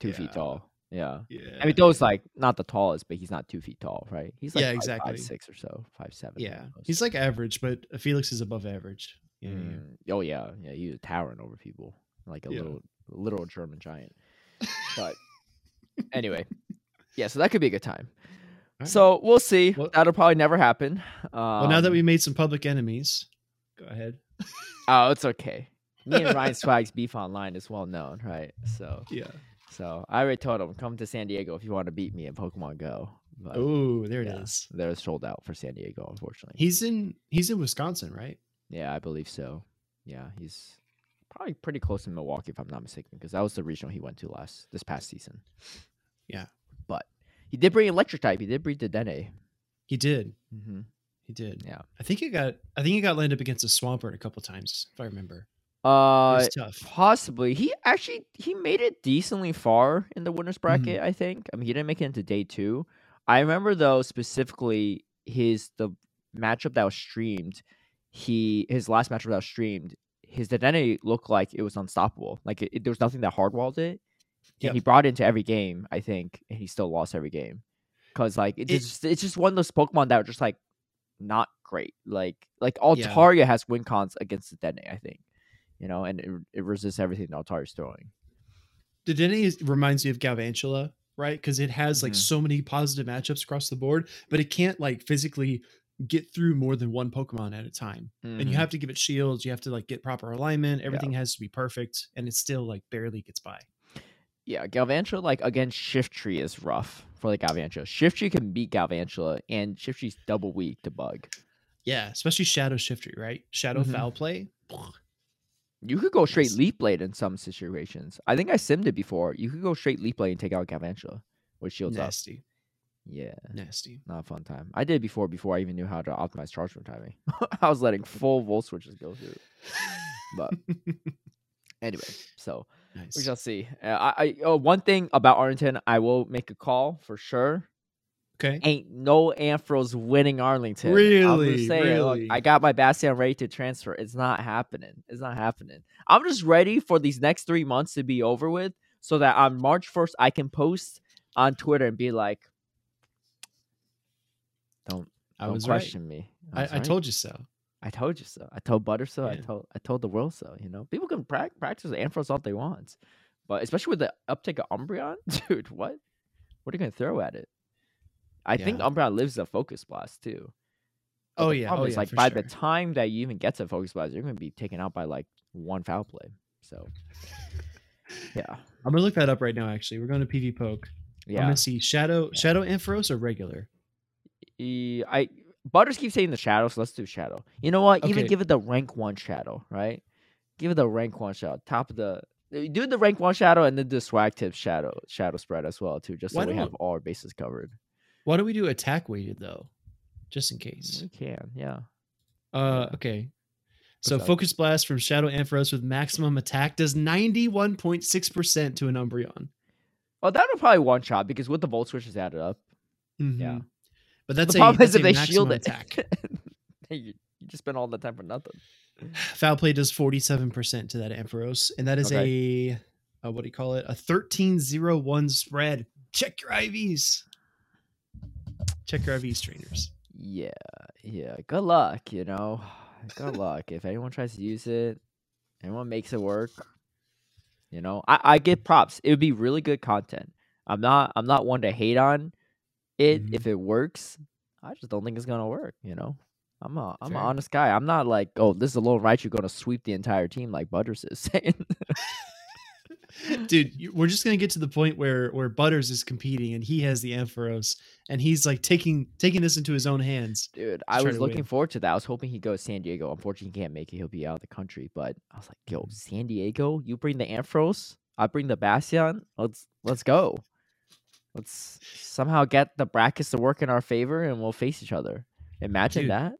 two feet tall. Yeah. Yeah, I mean, Tho's like not the tallest, but he's not two feet tall, right? He's like Yeah, five- exactly. five six or so, five seven. yeah, almost. he's like average, but Felix is above average. Yeah, yeah. Mm, Oh yeah, yeah. He was towering over people like a Yeah. little little German giant. But *laughs* anyway, yeah. So that could be a good time. Alright. So we'll see. Well- That'll probably never happen. Um, well, now that we made some public enemies, go ahead. *laughs* oh, it's okay. Me and Ryan *laughs* Swag's beef online is well known, right? So, Yeah. so I already told him come to San Diego if you want to beat me in Pokemon Go. Oh, there it is. yeah, they're sold out for San Diego, unfortunately. He's in he's in Wisconsin, right? Yeah, I believe so. Yeah, he's probably pretty close to Milwaukee if I'm not mistaken, because that was the regional he went to last this past season. Yeah. but he did bring electric type. He did bring the Dedenne. He did. Mm-hmm. He did. Yeah. I think he got I think he got landed up against a Swampert a couple times, if I remember. It Uh, was tough. possibly. He actually he made it decently far in the winners Mm-hmm. bracket. I think. I mean, he didn't make it into day two. I remember though specifically his the matchup that was streamed. He his last matchup that was streamed. His Dedenne looked like it was unstoppable. Like it, it- there was nothing that hardwalled it. Yep. And he brought it into every game, I think, and he still lost every game. Cause like it's It- just it's just one of those Pokemon that are just like not great. Like like Yeah. Altaria has win cons against the Dedenne, I think. You know, and it, it resists everything that Altaria's throwing. The is- reminds me of Galvantula, right? Because it has like Mhm. so many positive matchups across the board, but it can't like physically get through more than one Pokemon at a time. And Mhm. you have to give it shields, you have to like get proper alignment, everything has to be perfect, and it still like barely gets by. yeah, Galvantula like against Shiftry is rough for like Galvantula. Shiftry can beat Galvantula, and Shiftry's double weak to bug. Yeah, especially Shadow Shiftry, right? Shadow Mhm. Foul Play. You could go straight Yes. Leaf Blade in some situations. I think I simmed it before. You could go straight Leaf Blade and take out Galvantula with shields up. Yeah, Nasty. not a fun time. I did before before I even knew how to optimize charge room timing. *laughs* I was letting full volt switches go through. But anyway, so *laughs* nice. we shall see. Uh, I, I oh, one thing about Arlington, I will make a call for sure. Okay. Ain't no Ampharos winning Arlington. I'm Really? saying, look, I got my Bastiodon ready to transfer. It's not happening. It's not happening. I'm just ready for these next three months to be over with, so that on March 1st I can post on Twitter and be like, "Don't I don't was right. question me." I, was I right. told you so. I told you so. I told Butter so. I told I told the world so. You know, people can prac practice Ampharos all they want, but especially with the uptake of Umbreon, *laughs* dude, what? What are you gonna throw at it? I think Yeah. Umbreon lives a Focus Blast too. But Oh, yeah. problem Oh, is, yeah, like by the time that you even get to Focus Blast, you're gonna be taken out by like one foul play. So, *laughs* yeah, I'm gonna look that up right now. Actually, we're going to PvPoke. Yeah, I'm gonna see Shadow Yeah. Shadow Ampharos or regular. I Butters keeps saying the shadow, so let's do shadow. You know what? Even give it the rank one shadow, right? Give it the rank one shadow. Top of the uh, do the rank one shadow and then the swag tip shadow shadow spread as well too, just so Why we have don't- all our bases covered. Why don't we do attack weighted though? Just in case. We can, yeah. Uh, okay. So? Focus Blast from Shadow Ampharos with maximum attack does 91.6% to an Umbreon. Oh, that'll probably one shot because with the volt switches added up. Yeah. But that's the a, problem is that's if they shield it. attack. *laughs* Hey, you, just spent all that time for nothing. *sighs* Foul play does 47% to that Ampharos, and that is a, uh what do you call it? A 13-0-1 spread. Check your IVs. Check your IVs, trainers. Yeah, yeah. Good luck, you know. *sighs* Good luck. If anyone tries to use it, anyone makes it work, you know. I, I get props. It would be really good content. I'm not I'm not one to hate on it Mhm. if it works. I just don't think it's gonna work, you know. I'm a I'm Fair. an honest guy. I'm not like, oh, this is a lone right you're gonna sweep the entire team like Butters is *laughs* saying. *laughs* Dude, we're just gonna get to the point where where Butters is competing and he has the Ampharos and he's like taking taking this into his own hands. Dude, I was looking win. forward to that. I was hoping he'd go to San Diego. Unfortunately, he can't make it. He'll be out of the country. But I was like, yo, San Diego, you bring the Ampharos, I bring the Bastiodon. Let's let's go. Let's somehow get the brackets to work in our favor, and we'll face each other. Imagine Dude. that.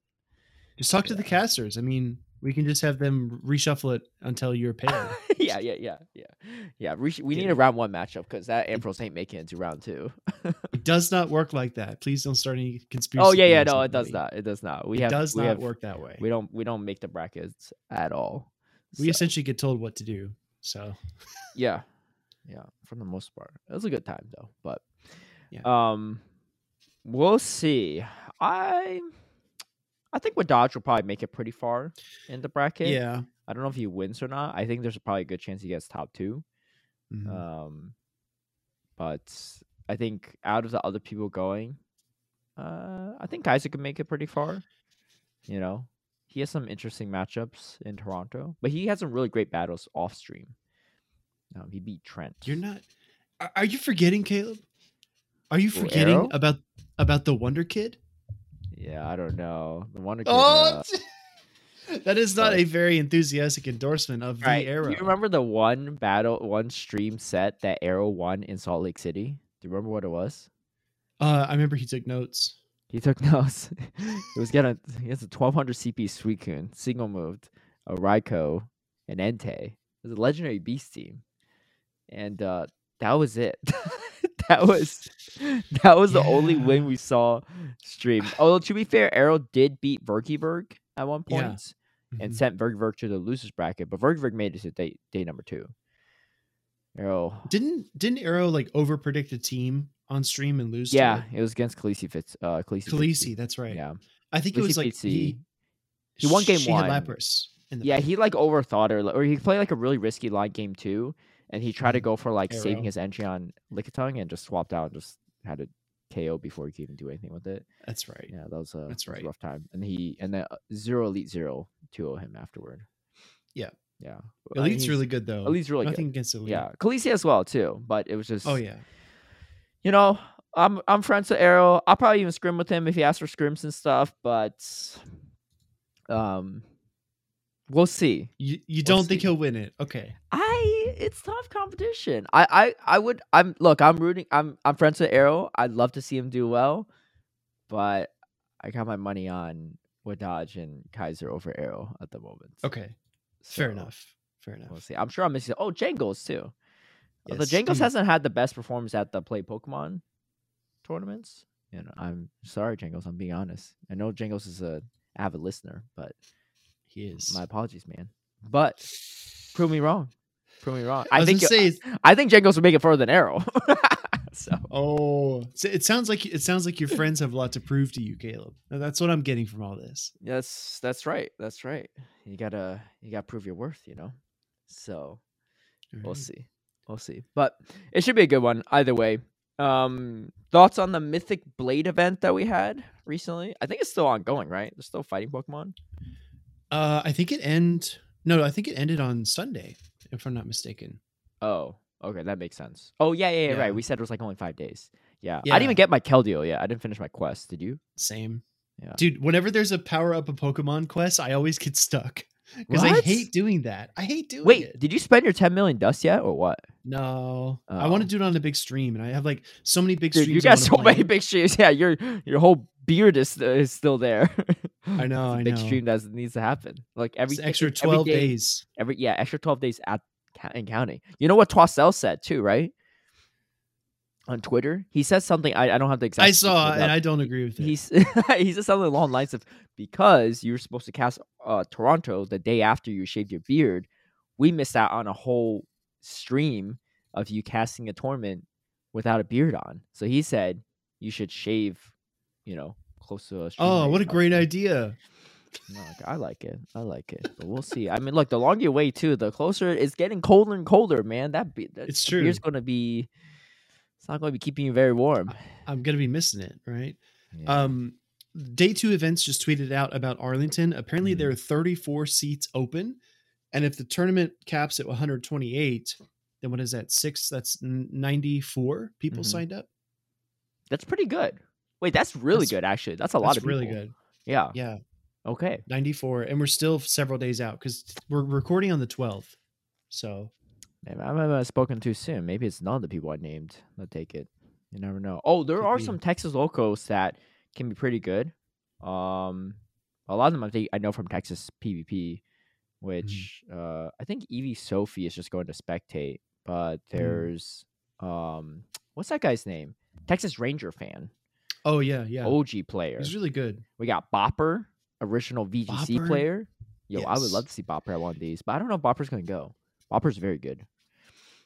Just talk to the casters. I mean, We can just have them reshuffle it until you're paid. *laughs* yeah, yeah, yeah, yeah, yeah. We, we need a round one matchup because that Ampharos ain't making it to round two. it does not work like that. Please don't start any oh, conspiracy. oh yeah, yeah, no, it does not. It does not. We It have does not have, work that way. We don't we don't make the brackets at all. we So, essentially get told what to do. So yeah, yeah, for the most part, it was a good time though. But Yeah. um, we'll see. I I think with Dodge will probably make it pretty far in the bracket. yeah, I don't know if he wins or not. I think there's probably a good chance he gets top two. Mhm. Um, but I think out of the other people going, uh, I think Isaac could make it pretty far. You know, he has some interesting matchups in Toronto, but he has some really great battles off stream. Um, he beat Trent. you're not. Are, you forgetting, Caleb? Are you forgetting Arrow? about about the Wonder Kid? Yeah, I don't know. The Wonder Kid. Oh, uh, *laughs* that is not but- a very enthusiastic endorsement of the right. arrow. You remember the one battle, one stream set that Arrow won in Salt Lake City? Do you remember what it was? Uh, I remember he took notes. He took *laughs* notes. it was getting he has a twelve hundred CP Suicune, single moved, a Raikou, an Entei. It was a legendary beast team. And uh that was it. *laughs* that was that was the only win we saw stream. Although to be fair, Arrow did beat Verkyberg at one Yeah. point and sent Verkyberg to the losers bracket, but Verkyberg made it to day day number two. Arrow Didn't didn't Arrow like over predict a team on stream and lose? to Yeah, it? it was against Khaleesi Fitz uh Khaleesi. Khaleesi, that's right. Yeah. I think it was like he He won game she one. Lapras in the Yeah, he like overthought her, or he played like a really risky line game too, and he tried to Mhm. go for like saving his entry on Lickitung and just swapped out and just had a KO before he could even do anything with it. that's right. Yeah, that was a, That's that was a rough time. And he and then uh, zero elite zero two o him afterward. Yeah. yeah. I mean, Elite's really good though. Elite's really Nothing good. against Elite. Yeah, Khaleesi as well too, but it was just Oh yeah. you know, I'm I'm friends with Arrow. I'll probably even scrim with him if he asks for scrims and stuff, but um we'll see. You you We'll don't think he'll win it? Okay. I it's tough competition. I I I would I'm look, I'm rooting I'm I'm friends with Arrow. I'd love to see him do well, but I got my money on Wadaj and Kaiser over Arrow at the moment. Okay. Fair enough. Fair enough. We'll see. I'm sure I'm missing oh Jangles too. Uh, Although Yes, Jangles dude. *clears throat* hasn't had the best performance at the play Pokemon tournaments. Know, I'm sorry, Jangles. I'm being honest. I know Jangles is a avid listener, but He is. my apologies, man. But prove me wrong. Prove me wrong. I, I, think gonna say. I think Jangles would make it further than Arrow. *laughs* so Oh, so it sounds like it sounds like your friends have a lot to prove to you, Caleb. Now, That's what I'm getting from all this. Yes, that's right. That's right. You gotta you gotta prove your worth. You know. So we'll see. We'll see. But it should be a good one either way. Um thoughts on the Mythic Blade event that we had recently? I think it's still ongoing, right? They're still fighting Pokemon. Uh, I think it end. No, I think it ended on Sunday, if I'm not mistaken. Oh, okay, that makes sense. Oh yeah, yeah, yeah, Yeah. right. We said it was like only five days. Yeah. I didn't even get my Keldeo yet. I didn't finish my quest. Did you? Same. Yeah. Dude, whenever there's a power up a Pokemon quest, I always get stuck because I hate doing that. I hate doing Wait, it. did you spend your 10 million dust yet or what? No, I want Oh. to do it on a big stream, and I have like so many big Dude, streams. you got so play. many big streams. *laughs* Yeah, your your whole beard is, is still there. *laughs* I know, I big know. stream that needs to happen. Like every It's extra twelve day- days. Every yeah, extra 12 days at and counting. You know what Twassell said too, right? On Twitter, he says something. I, I don't have the exact. I saw, and. I don't agree with it. He's *laughs* he said something along the lines of because you were supposed to cast uh, Toronto the day after you shaved your beard, we missed out on a whole stream of you casting a tournament without a beard on. So he said you should shave, you know, close to a. oh, what a great idea! No, like, I like it. I like it. But we'll see. I mean, look, the longer you wait too, the closer it's getting colder and colder, man. That be that, It's beard's going to be. It's not going to be keeping you very warm. I'm gonna be missing it, right? Yeah. Um, day two events just tweeted out about Arlington. Apparently, Mhm. there are 34 seats open, and if the tournament caps at 128, then what is that? Six? That's 94 people Mhm. signed up. That's pretty good. Wait, that's really That's- good. Actually, that's a lot That's of people. really good. Yeah. Yeah, Okay. 94, and we're still several days out because we're recording on the 12th. So Maybe I might have spoken too soon. Maybe it's not the people I named that take it. You never know. Oh, there Could are be. some Texas locals that can be pretty good. Um, a lot of them I think I know from Texas PvP. which uh, I think Evie Sophie is just going to spectate. But Mm. there's um, what's that guy's name? Texas Ranger fan, Oh yeah, yeah. OG player. He's really good. We got Bopper, original VGC Bopper? player. Yo, I would love to see Bopper at one of these, but I don't know if Bopper's gonna go. Bopper's very good.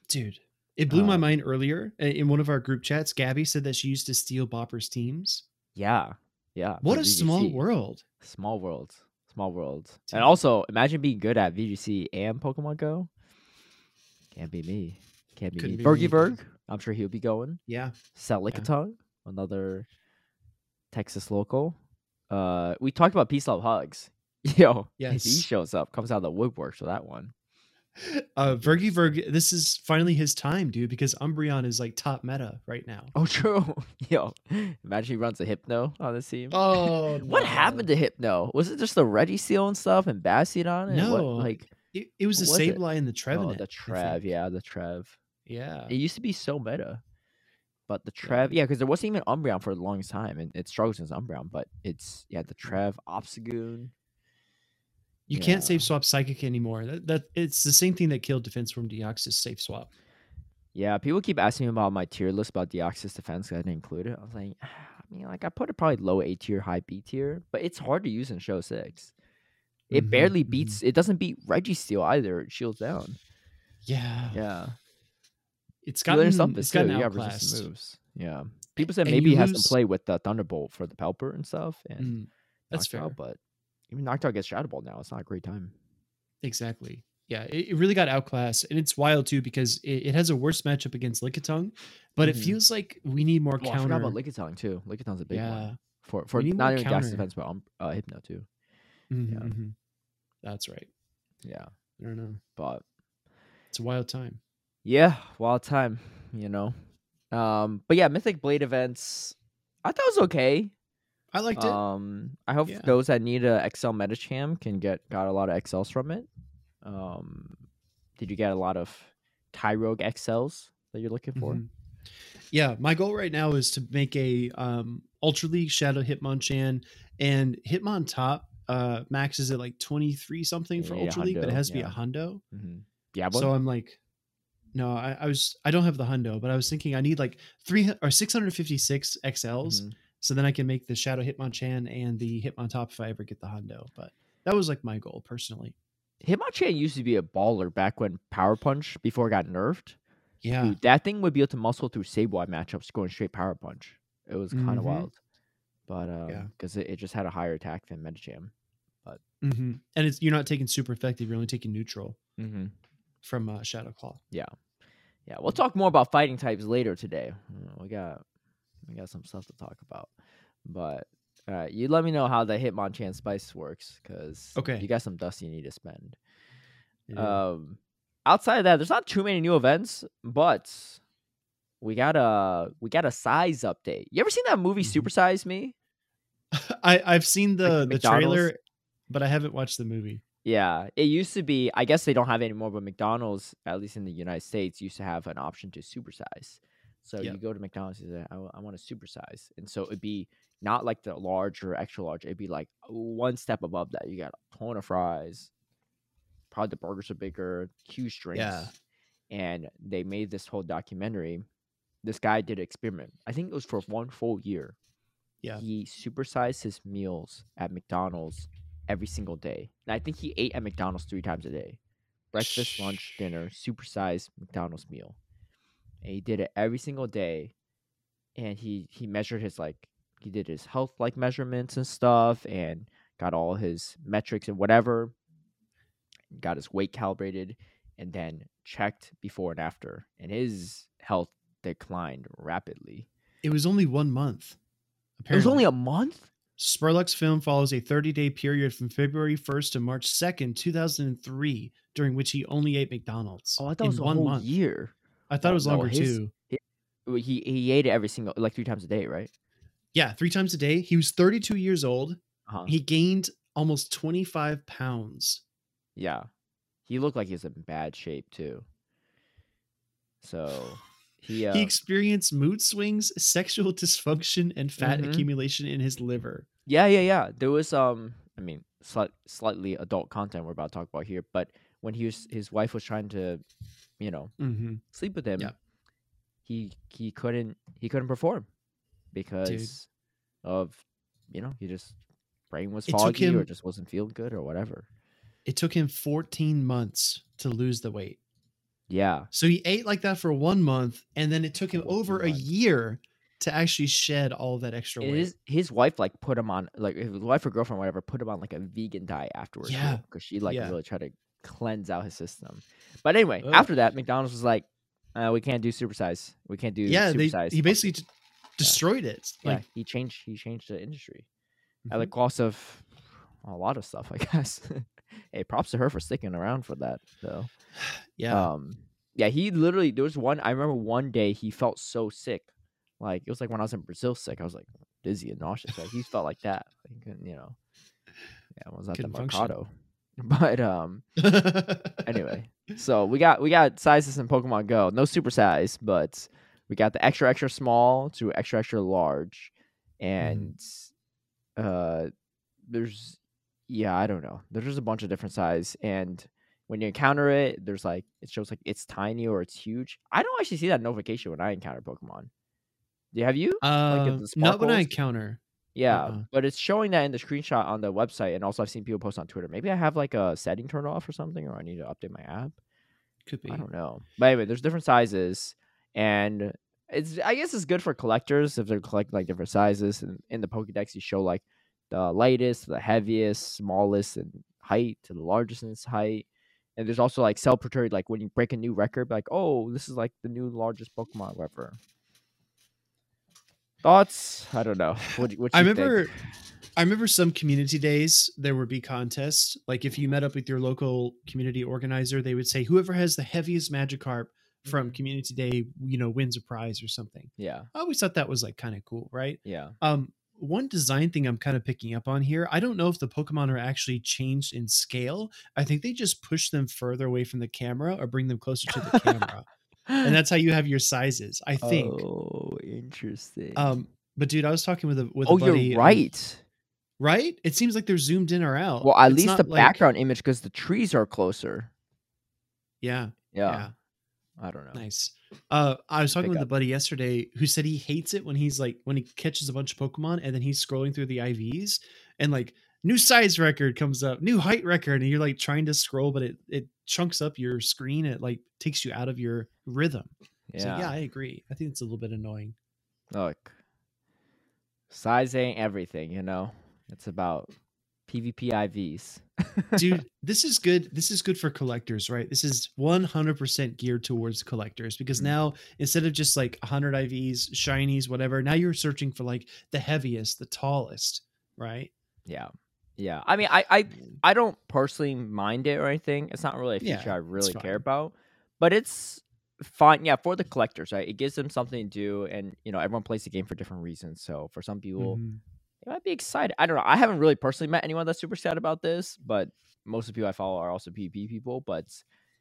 Dude, it blew my Um, mind earlier in one of our group chats. Gabby said that she used to steal Bopper's teams. Yeah, yeah. What a small world. Small world. Small world. Dude. And also, imagine being good at VGC and Pokemon Go. Can't be me. Can't be Couldn't me. be Berg. I'm sure he'll be going. Yeah. Selicatung, another Texas local. Uh, we talked about peace love hugs. *laughs* Yo, if he shows up, comes out of the woodwork for that one. Uh Vergi Verg, this is finally his time, dude, because Umbreon is like top meta right now. Oh, true. *laughs* Yo, imagine he runs a Hypno on this team. Oh *laughs* what happened to Hypno? Was it just the Registeel and stuff and Bastiodon? And what, No, like it, it was the what was it? Sableye and the Trevenant. oh, the Trev. Yeah, the Trev. Yeah. It used to be so meta. But the Trev, yeah, because there wasn't even Umbreon for the longest time, and it struggles as Umbreon. But it's yeah, the Trev, Obstagoon. You can't Yeah. save swap psychic anymore. That, that it's the same thing that killed Defense from Deoxys safe swap. Yeah, people keep asking me about my tier list about Deoxys defense. 'cause I didn't include it. I was like, I mean, like I put it probably low A tier, high B tier, but it's hard to use in Show Six. It Mhm, barely mhm. beats. It doesn't beat Registeel either. It shields down. Yeah. Yeah, It's gotten it's too. gotten You have resistant moves. Yeah, people said and maybe he has to play with the Thunderbolt for the Pelipper and stuff. And Mm, that's fair. but even Noctowl gets Shadow Ball now. It's not a great time. Exactly. Yeah, it, it really got outclassed, and it's wild too because it, it has a worse matchup against Lickitung, but it Mhm. feels like we need more I counter. forgot about Lickitung too. Lickitung's a big yeah, one for for not even counter. defense, but um, uh, Hypno too. Mhm, yeah. mhm. that's right. Yeah, I don't know. but It's a wild time. Yeah, wild time, you know. Um, but yeah, Mythic Blade events, I thought it was okay. I liked it. Um, I hope Yeah. those that need a XL Medicham can get got a lot of XLs from it. Um, did you get a lot of Tyrogue XLs that you're looking for? Mhm. Yeah, my goal right now is to make a um Ultra League Shadow Hitmonchan and Hitmontop uh maxes at like 23 something for Yeah, Ultra League, but it has to be a hundo. Mm-hmm. Diablo. So I'm like no, I, I was I don't have the hundo, but I was thinking I need like three or 656 XLs Mhm. So then I can make the Shadow Hitmonchan and the Hitmontop if I ever get the hundo. But that was like my goal personally. Hitmonchan used to be a baller back when Power Punch before it got nerfed. Yeah. Dude, that thing would be able to muscle through Sableye matchups going straight Power Punch. It was kind of Mhm. wild. But um, Yeah. because it, it just had a higher attack than Medicham. hmm And it's you're not taking super effective, you're only taking neutral Mm-hmm. from uh, Shadow Claw. Yeah, yeah. we'll talk more about fighting types later today. Uh, We got we got some stuff to talk about. But all right, you let me know how the Hitmonchan spice works because Okay. you got some dust you need to spend. Yeah. Um, outside of that, there's not too many new events, but we got a we got a size update. You ever seen that movie Mhm. Super Size Me? *laughs* I I've seen the the McDonald's? trailer, but I haven't watched the movie. Yeah, it used to be. I guess they don't have it anymore, but McDonald's, at least in the United States, used to have an option to supersize. So Yep. you go to McDonald's, and say, I, I want to supersize, and so it'd be not like the large or extra large. It'd be like one step above that. You got a ton of fries. Probably the burgers are bigger, huge drinks. Yeah. And they made this whole documentary. This guy did an experiment. I think it was for one full year. Yeah. He supersized his meals at McDonald's every single day. And I think he ate at McDonald's three times a day. Breakfast, lunch, dinner, supersized McDonald's meal. And he did it every single day. And he he measured his like he did his health like measurements and stuff and got all his metrics and whatever. Got his weight calibrated and then checked before and after. And his health declined rapidly. It was only one month. It was only a month? Spurlock's film follows a 30 day period from February 1st to March 2nd, 2003, during which he only ate McDonald's. Oh, I thought it was a one whole month. year. I thought it was no, longer his- too. He he ate it every single like three times a day, right? Yeah, three times a day. He was 32 years old. Uh-huh. He gained almost 25 pounds. yeah, he looked like he was in bad shape too. So he uh, He experienced mood swings, sexual *laughs* dysfunction, and fat Mhm. accumulation in his liver. yeah yeah yeah. There was um I mean, slight, slightly adult content we're about to talk about here. But when he was, his wife was trying to, you know, Mm-hmm. sleep with him, Yeah. he he couldn't he couldn't perform because of you know he just brain was foggy or just wasn't feeling good or whatever. It took him 14 months to lose the weight. Yeah, So he ate like that for one month, and then it took him 14 over a year to actually shed all that extra weight. his his wife like put him on like his wife or girlfriend whatever put him on like a vegan diet afterwards. Yeah. because she like Yeah. really tried to cleanse out his system. But anyway, Ugh. after that, McDonald's was like, uh, "We can't do supersize. We can't do yeah, they, supersize." he basically d- destroyed it. yeah, he changed he changed the industry at Mhm. the cost of a lot of stuff, *laughs* I guess. hey, props to her for sticking around for that though. *sighs* yeah, Um, yeah, he literally there was one. I remember one day he felt so sick, like it was like when I was in Brazil sick. I was like dizzy and nauseous. Like he felt like that. Like, you know, yeah, was not the function. *laughs* But um, *laughs* anyway, so we got we got sizes in Pokemon Go. No super size, but we got the extra extra small to extra extra large, and uh, there's yeah, I don't know. There's just a bunch of different size, and when you encounter it, there's like it shows like it's tiny or it's huge. I don't actually see that notification when I encounter Pokemon. Do you have you? uh, the not when I encounter. Yeah, Uh-uh. but it's showing that in the screenshot on the website, and also I've seen people post on Twitter. Maybe I have like a setting turned off or something, or I need to update my app. Could be. I don't know. But anyway, there's different sizes, and it's I guess it's good for collectors if they're collecting like different sizes. And in the Pokédex, you show like the lightest, the heaviest, smallest, and height to the largest in its height. And there's also like celebratory, like when you break a new record, like oh, this is like the new largest Pokemon ever. Thoughts? I don't know. What, what I you think? remember I remember some community days there would be contests. Like if you met up with your local community organizer, they would say whoever has the heaviest Magikarp from community day, you know, wins a prize or something. Yeah, I always thought that was like kind of cool, right? yeah. Um one design thing I'm kind of picking up on here. I don't know if the Pokemon are actually changed in scale. I think they just push them further away from the camera or bring them closer to the *laughs* camera. And that's how you have your sizes, I think. Oh, interesting. Um but dude, I was talking with a with oh, a buddy, you're um, right. right? It seems like they're zoomed in or out. Well, at It's least the like- background image because the trees are closer. Yeah, Yeah, yeah, I don't know. nice. Uh, I was talking Pick with a buddy yesterday who said he hates it when he's like when he catches a bunch of Pokemon and then he's scrolling through the IVs and like new size record comes up, new height record, and you're like trying to scroll, but it it chunks up your screen. It like takes you out of your rhythm. Yeah. So yeah, I agree. I think it's a little bit annoying. Look, size ain't everything, you know. It's about PvP IVs. dude *laughs* this is good this is good for collectors right this is 100% geared towards collectors because Mm. now instead of just like 100 ivs shinies whatever now you're searching for like the heaviest the tallest right yeah, yeah. I mean, I, I, I don't personally mind it or anything. It's not really a Yeah, feature I really care about, but it's fine. Yeah, for the collectors, right? It gives them something to do, and you know, everyone plays the game for different reasons. So for some people, Mhm. they might be excited. I don't know. I haven't really personally met anyone that's super excited about this, but most of the people I follow are also PvP people. But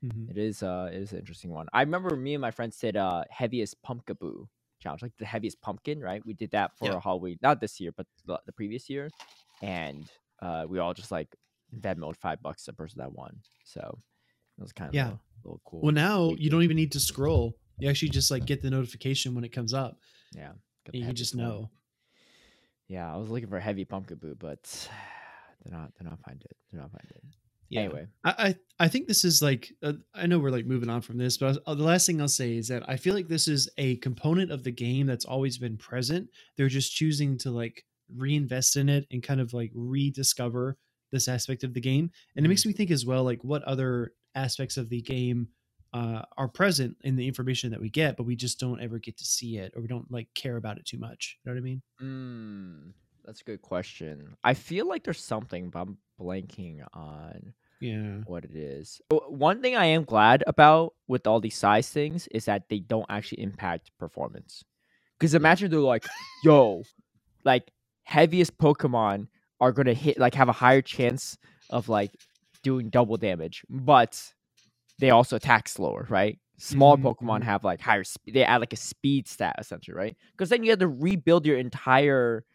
Mhm. it is uh it is an interesting one. I remember me and my friends did uh heaviest pumpkaboo challenge, like the heaviest pumpkin, right? We did that for Yeah. Halloween, not this year, but the, the previous year, and uh we all just like Venmoed five bucks to the person that won. So it was kind of Yeah. a little cool. well now you don't even need to scroll you actually just like get the notification when it comes up yeah, you just know Yeah, I was looking for a heavy Pumpkaboo, but *sighs* they're not They're not find it. They're not find it. yeah Anyway, I, I I think this is like uh, I know we're like moving on from this, but uh, the last thing I'll say is that I feel like this is a component of the game that's always been present. They're just choosing to like reinvest in it and kind of like rediscover this aspect of the game. And it makes me think as well, like what other aspects of the game uh, are present in the information that we get, but we just don't ever get to see it or we don't like care about it too much. You know what I mean? Mm, that's a good question. I feel like there's something, but I'm blanking on Yeah. what it is one thing I am glad about with all these size things is that they don't actually impact performance. Because imagine they're like, yo, like heaviest Pokemon are gonna hit like have a higher chance of like doing double damage, but they also attack slower, right? Small Mhm, Pokemon mhm. have like higher speed. They add like a speed stat essentially, right? Because then you have to rebuild your entire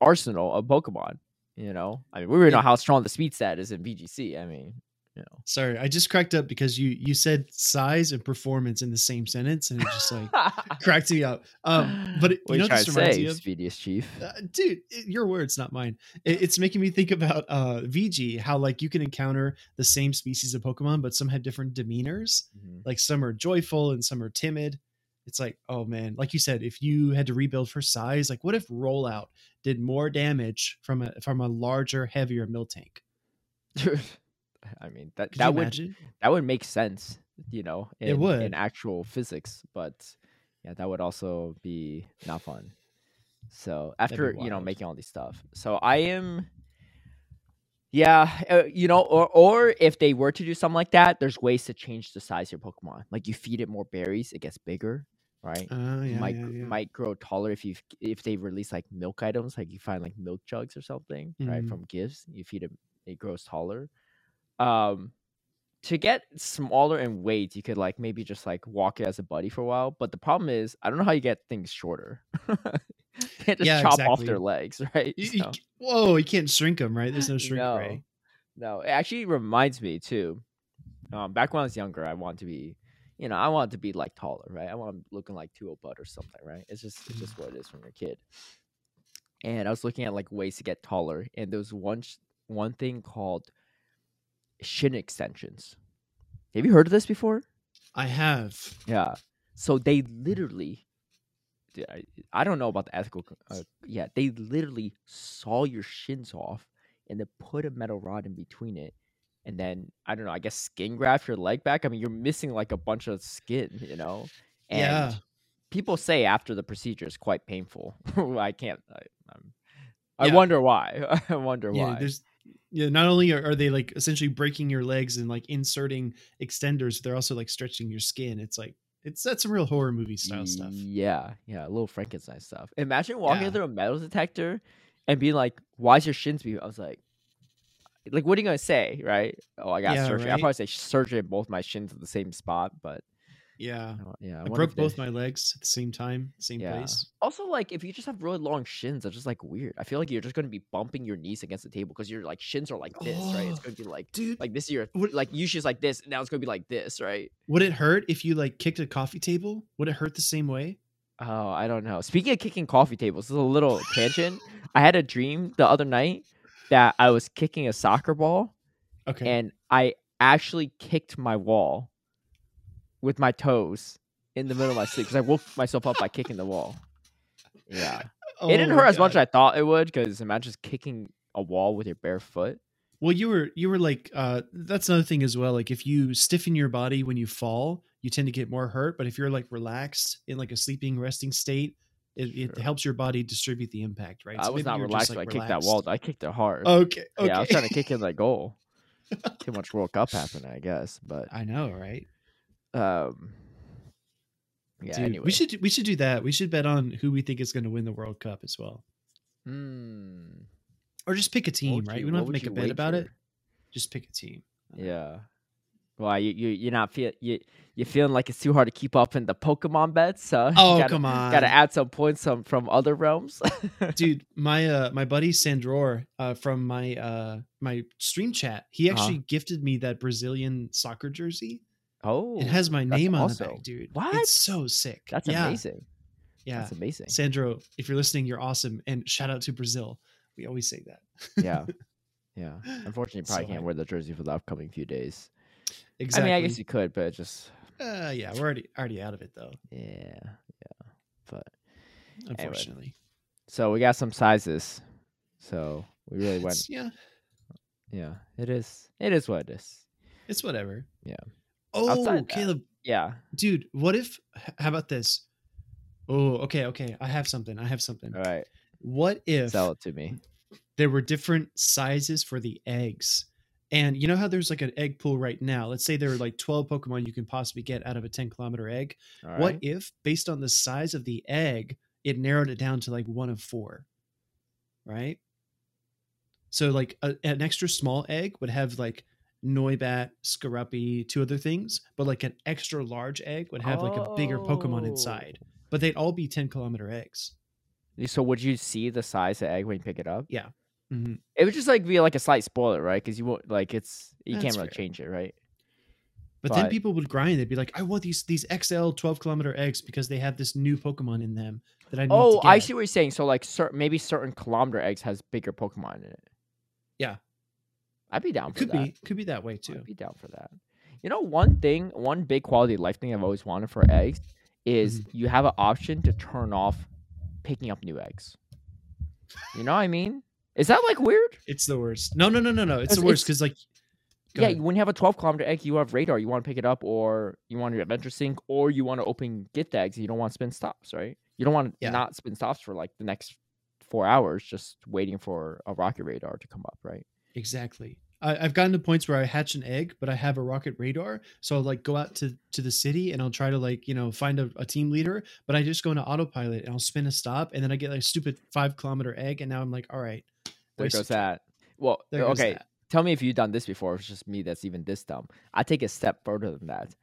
arsenal of Pokemon. You know, I mean, we already know how strong the speed stat is in VGC. I mean, you know, Sorry, I just cracked up because you you said size and performance in the same sentence, and it just like *laughs* cracked me up. Um, but it, what you know this reminds say, me of? speediest chief? Uh, dude, it- your words, not mine. It, it's making me think about uh VG, how like you can encounter the same species of Pokemon, but some have different demeanors. Mhm. Like some are joyful and some are timid. It's like, oh man, like you said, if you had to rebuild for size, like what if rollout did more damage from a from a larger, heavier Miltank? *laughs* I mean, that Could that would imagine? that would make sense, you know, in, It would. in actual physics, but yeah, that would also be not fun. So after you know making all these stuff, so I am, yeah, uh, you know, or or if they were to do something like that, there's ways to change the size of your Pokemon. Like you feed it more berries, it gets bigger, right? Oh yeah, might yeah, yeah. might grow taller if you if they release like milk items, like you find like milk jugs or something, right? Mhm. From gifts, you feed it, it grows taller. Um, to get smaller in weight, you could like maybe just like walk it as a buddy for a while. But the problem is, I don't know how you get things shorter. *laughs* you can't just Yeah, chop off their legs, *laughs* right? You- you So- whoa, you can't shrink them, right? There's no *laughs* shrink no, ray. no. It actually reminds me too. Um, back when I was younger, I wanted to be, you know, I wanted to be like taller, right? I want looking like Tuo Bud or something, right? It's just, it's just what it is when you're a kid. And I was looking at like ways to get taller, and there was one, sh- one thing called shin extensions. Have you heard of this before? I have. Yeah. So they literally, I, don't know about the ethical. Uh, yeah, they literally saw your shins off and then put a metal rod in between it, and then I don't know. I guess skin graft your leg back. I mean, you're missing like a bunch of skin, you know. And Yeah. People say after the procedure is quite painful. *laughs* I can't. I, I'm, I wonder why. *laughs* I wonder Yeah, why. there's yeah, not only are, are they like essentially breaking your legs and like inserting extenders, they're also like stretching your skin. It's like it's that's some real horror movie style stuff. Yeah, yeah, a little Frankenstein stuff. Imagine walking Yeah. through a metal detector and being like, "Why is your shins be?" I was like, "Like, what are you gonna say, right? Oh, I got Yeah, surgery. I probably say surgery in both my shins at the same spot, but Oh, yeah. I yeah, I, wonder broke they- both my legs at the same time, same Yeah. place. Also, like, if you just have really long shins, that's just like weird. I feel like you're just gonna be bumping your knees against the table because your like shins are like this, right? It's Oh, gonna be like Dude, like this is your like usually it's like this. Now it's gonna be like this, right? would it hurt if you like kicked a coffee table? Would it hurt the same way? Oh, I don't know. Speaking of kicking coffee tables, this is a little tangent. I had a dream the other night that I was kicking a soccer ball Okay. and I actually kicked my wall with my toes in the middle of my sleep because I woke myself up by kicking the wall. Yeah. *laughs* it didn't Oh hurt my as much as I thought it would because imagine just kicking a wall with your bare foot. Well, you were you were like uh that's another thing as well. Like if you stiffen your body when you fall, you tend to get more hurt. But if you're like relaxed in like a sleeping resting state, it, it Sure. helps your body distribute the impact, right? I So was not just, relaxed like, when I kicked that wall. I kicked it hard. Okay. Okay. Yeah, I was trying to kick in that goal. *laughs* Too much World Cup happened, I guess. But I know, right? Um, yeah. Dude, anyway, we should we should do that. We should bet on who we think is going to win the World Cup as well, Hmm. or just pick a team, right? you- we don't have to make a bet about it. Just pick a team. Yeah. Why you you you're not feel you you feeling like it's too hard to keep up in the Pokemon bets? So *laughs* Oh gotta, come on, Gotta add some points from from other realms. *laughs* dude my uh my buddy sandror uh from my uh my stream chat he Uh-huh. actually gifted me that brazilian soccer jersey oh, it has my name on the back dude What? it's so sick That's yeah amazing. yeah That's amazing. sandro if you're listening you're awesome and shout out to brazil we always say that yeah. *laughs* Yeah. Unfortunately, you probably So can't wear the jersey for the upcoming few days. exactly I mean, I guess you could, but it just uh yeah we're already already out of it though yeah, yeah. But unfortunately so we got some sizes. So we really went. It's- yeah Yeah, it is. It is what it is. it's whatever Yeah. Oh that- caleb Yeah. dude what if how about this oh okay okay i have something i have something All right. what if Sell it to me. there were different sizes for the eggs. And you know how there's like an egg pool right now? Let's say there are like 12 Pokemon you can possibly get out of a 10 kilometer egg. All What if, based on the size of the egg, it narrowed it down to like one of four? Right? So, like a, an extra small egg would have like Noibat, Scaruppy, two other things, but like an extra large egg would have like a bigger Pokemon inside. But they'd all be 10 kilometer eggs. So would you see the size of the egg when you pick it up? Yeah. Mhm. It would just like be like a slight spoiler, right? Because you won't like it's you That's can't really fair. change it, right? But, then people would grind. They'd be like, "I want these these XL twelve kilometer eggs because they have this new Pokemon in them that I need." Oh, I see what you're saying. So like certain maybe certain kilometer eggs has bigger Pokemon in it. Yeah. I'd be down could that. be could be that way too. I'd be down for that. You know, one thing, one big quality of life thing I've always wanted for eggs is Mm-hmm. you have an option to turn off picking up new eggs. You know what I mean? Is that like weird? It's the worst. No, no, no, no, no. It's the worst because like, yeah, ahead. when you have a 12 kilometer egg, you have radar. You want to pick it up, or you want to adventure sync, or you want to open gift eggs. You don't want to spin stops, right? You don't want to Yeah. not spin stops for like the next four hours, just waiting for a rocket radar to come up, right? exactly. I, I've gotten to points where I hatch an egg, but I have a rocket radar, so I'll like go out to to the city and I'll try to like you know find a, a team leader, but I just go into autopilot and I'll spin a stop, and then I get like a stupid five kilometer egg, and now I'm like, all right, There goes that. Well, There okay. Tell me if you've done this before. It's just me that's even this dumb. I take a step further than that.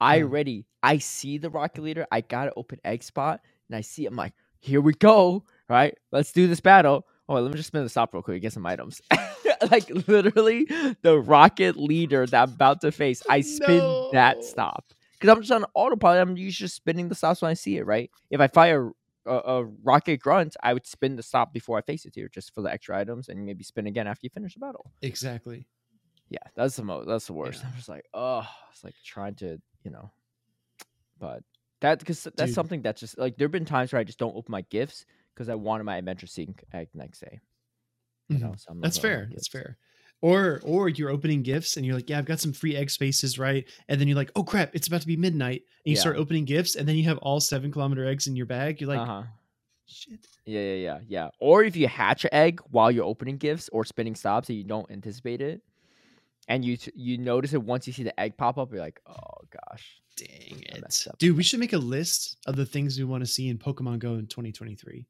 I Yeah. already, I see the rocket leader. I got an open egg spot, and I see. I'm like, here we go. Right, let's do this battle. Oh, let me just spin the stop real quick. Get some items. *laughs* like literally, the rocket leader that I'm about to face. I spin that stop because I'm just on autopilot. I'm usually just spinning the stops when I see it. Right. If I fire a, a rocket grunt, I would spin the stop before I face it here, just for the extra items, and maybe spin again after you finish the battle. exactly. Yeah, that's the most. That's the worst. Yeah. I'm just like, oh, it's like trying to, you know, but that because that's Dude. something that's just like there've been times where I just don't open my gifts because I wanted my adventure egg next day. You Mhm. know, so That's fair. That's fair. Or or you're opening gifts and you're like, yeah, I've got some free egg spaces, right? And then you're like, oh crap, it's about to be midnight, and you Yeah. start opening gifts, and then you have all seven kilometer eggs in your bag. You're like, uh huh. shit. Yeah, yeah, yeah, yeah. Or if you hatch an egg while you're opening gifts or spinning stops and you don't anticipate it, and you you notice it once you see the egg pop up, you're like, oh gosh. Dang it. Dude, we should make a list of the things we want to see in Pokemon Go in 2023.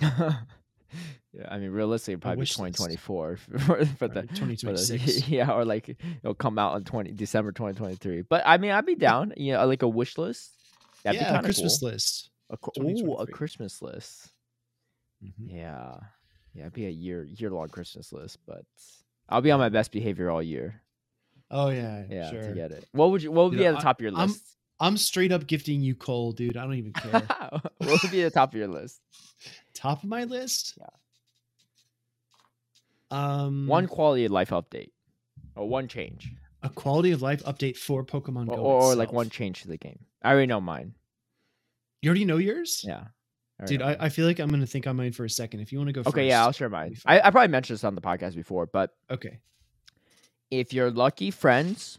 *laughs* yeah, I mean, realistically, it'd probably be wish list. 2024 *laughs* for, the Or for the- 2026. *laughs* yeah, or like it'll come out in 20 December 2023. But I mean, I'd be down. You know, like a wish list. That'd yeah, be of Christmas cool. list. A, ooh, a Christmas list. Mhm. Yeah, yeah, it'd be a year year long Christmas list. But I'll be on my best behavior all year. Oh yeah, Yeah, sure. to get it. What would you? What would Dude, be at the top of your list? I'm straight up gifting you coal, dude. I don't even *laughs* care. what would be the top of your list? Top of my list? Yeah. Um One quality of life update, or one change, a quality of life update for Pokemon or, Go. or, or like one change to the game. I already know mine. You already know yours? Yeah. I Dude, I. I feel like I'm gonna think on mine for a second. If you want to go first. Okay, yeah, I'll share mine. I. I probably mentioned this on the podcast before, but Okay. if you're lucky friends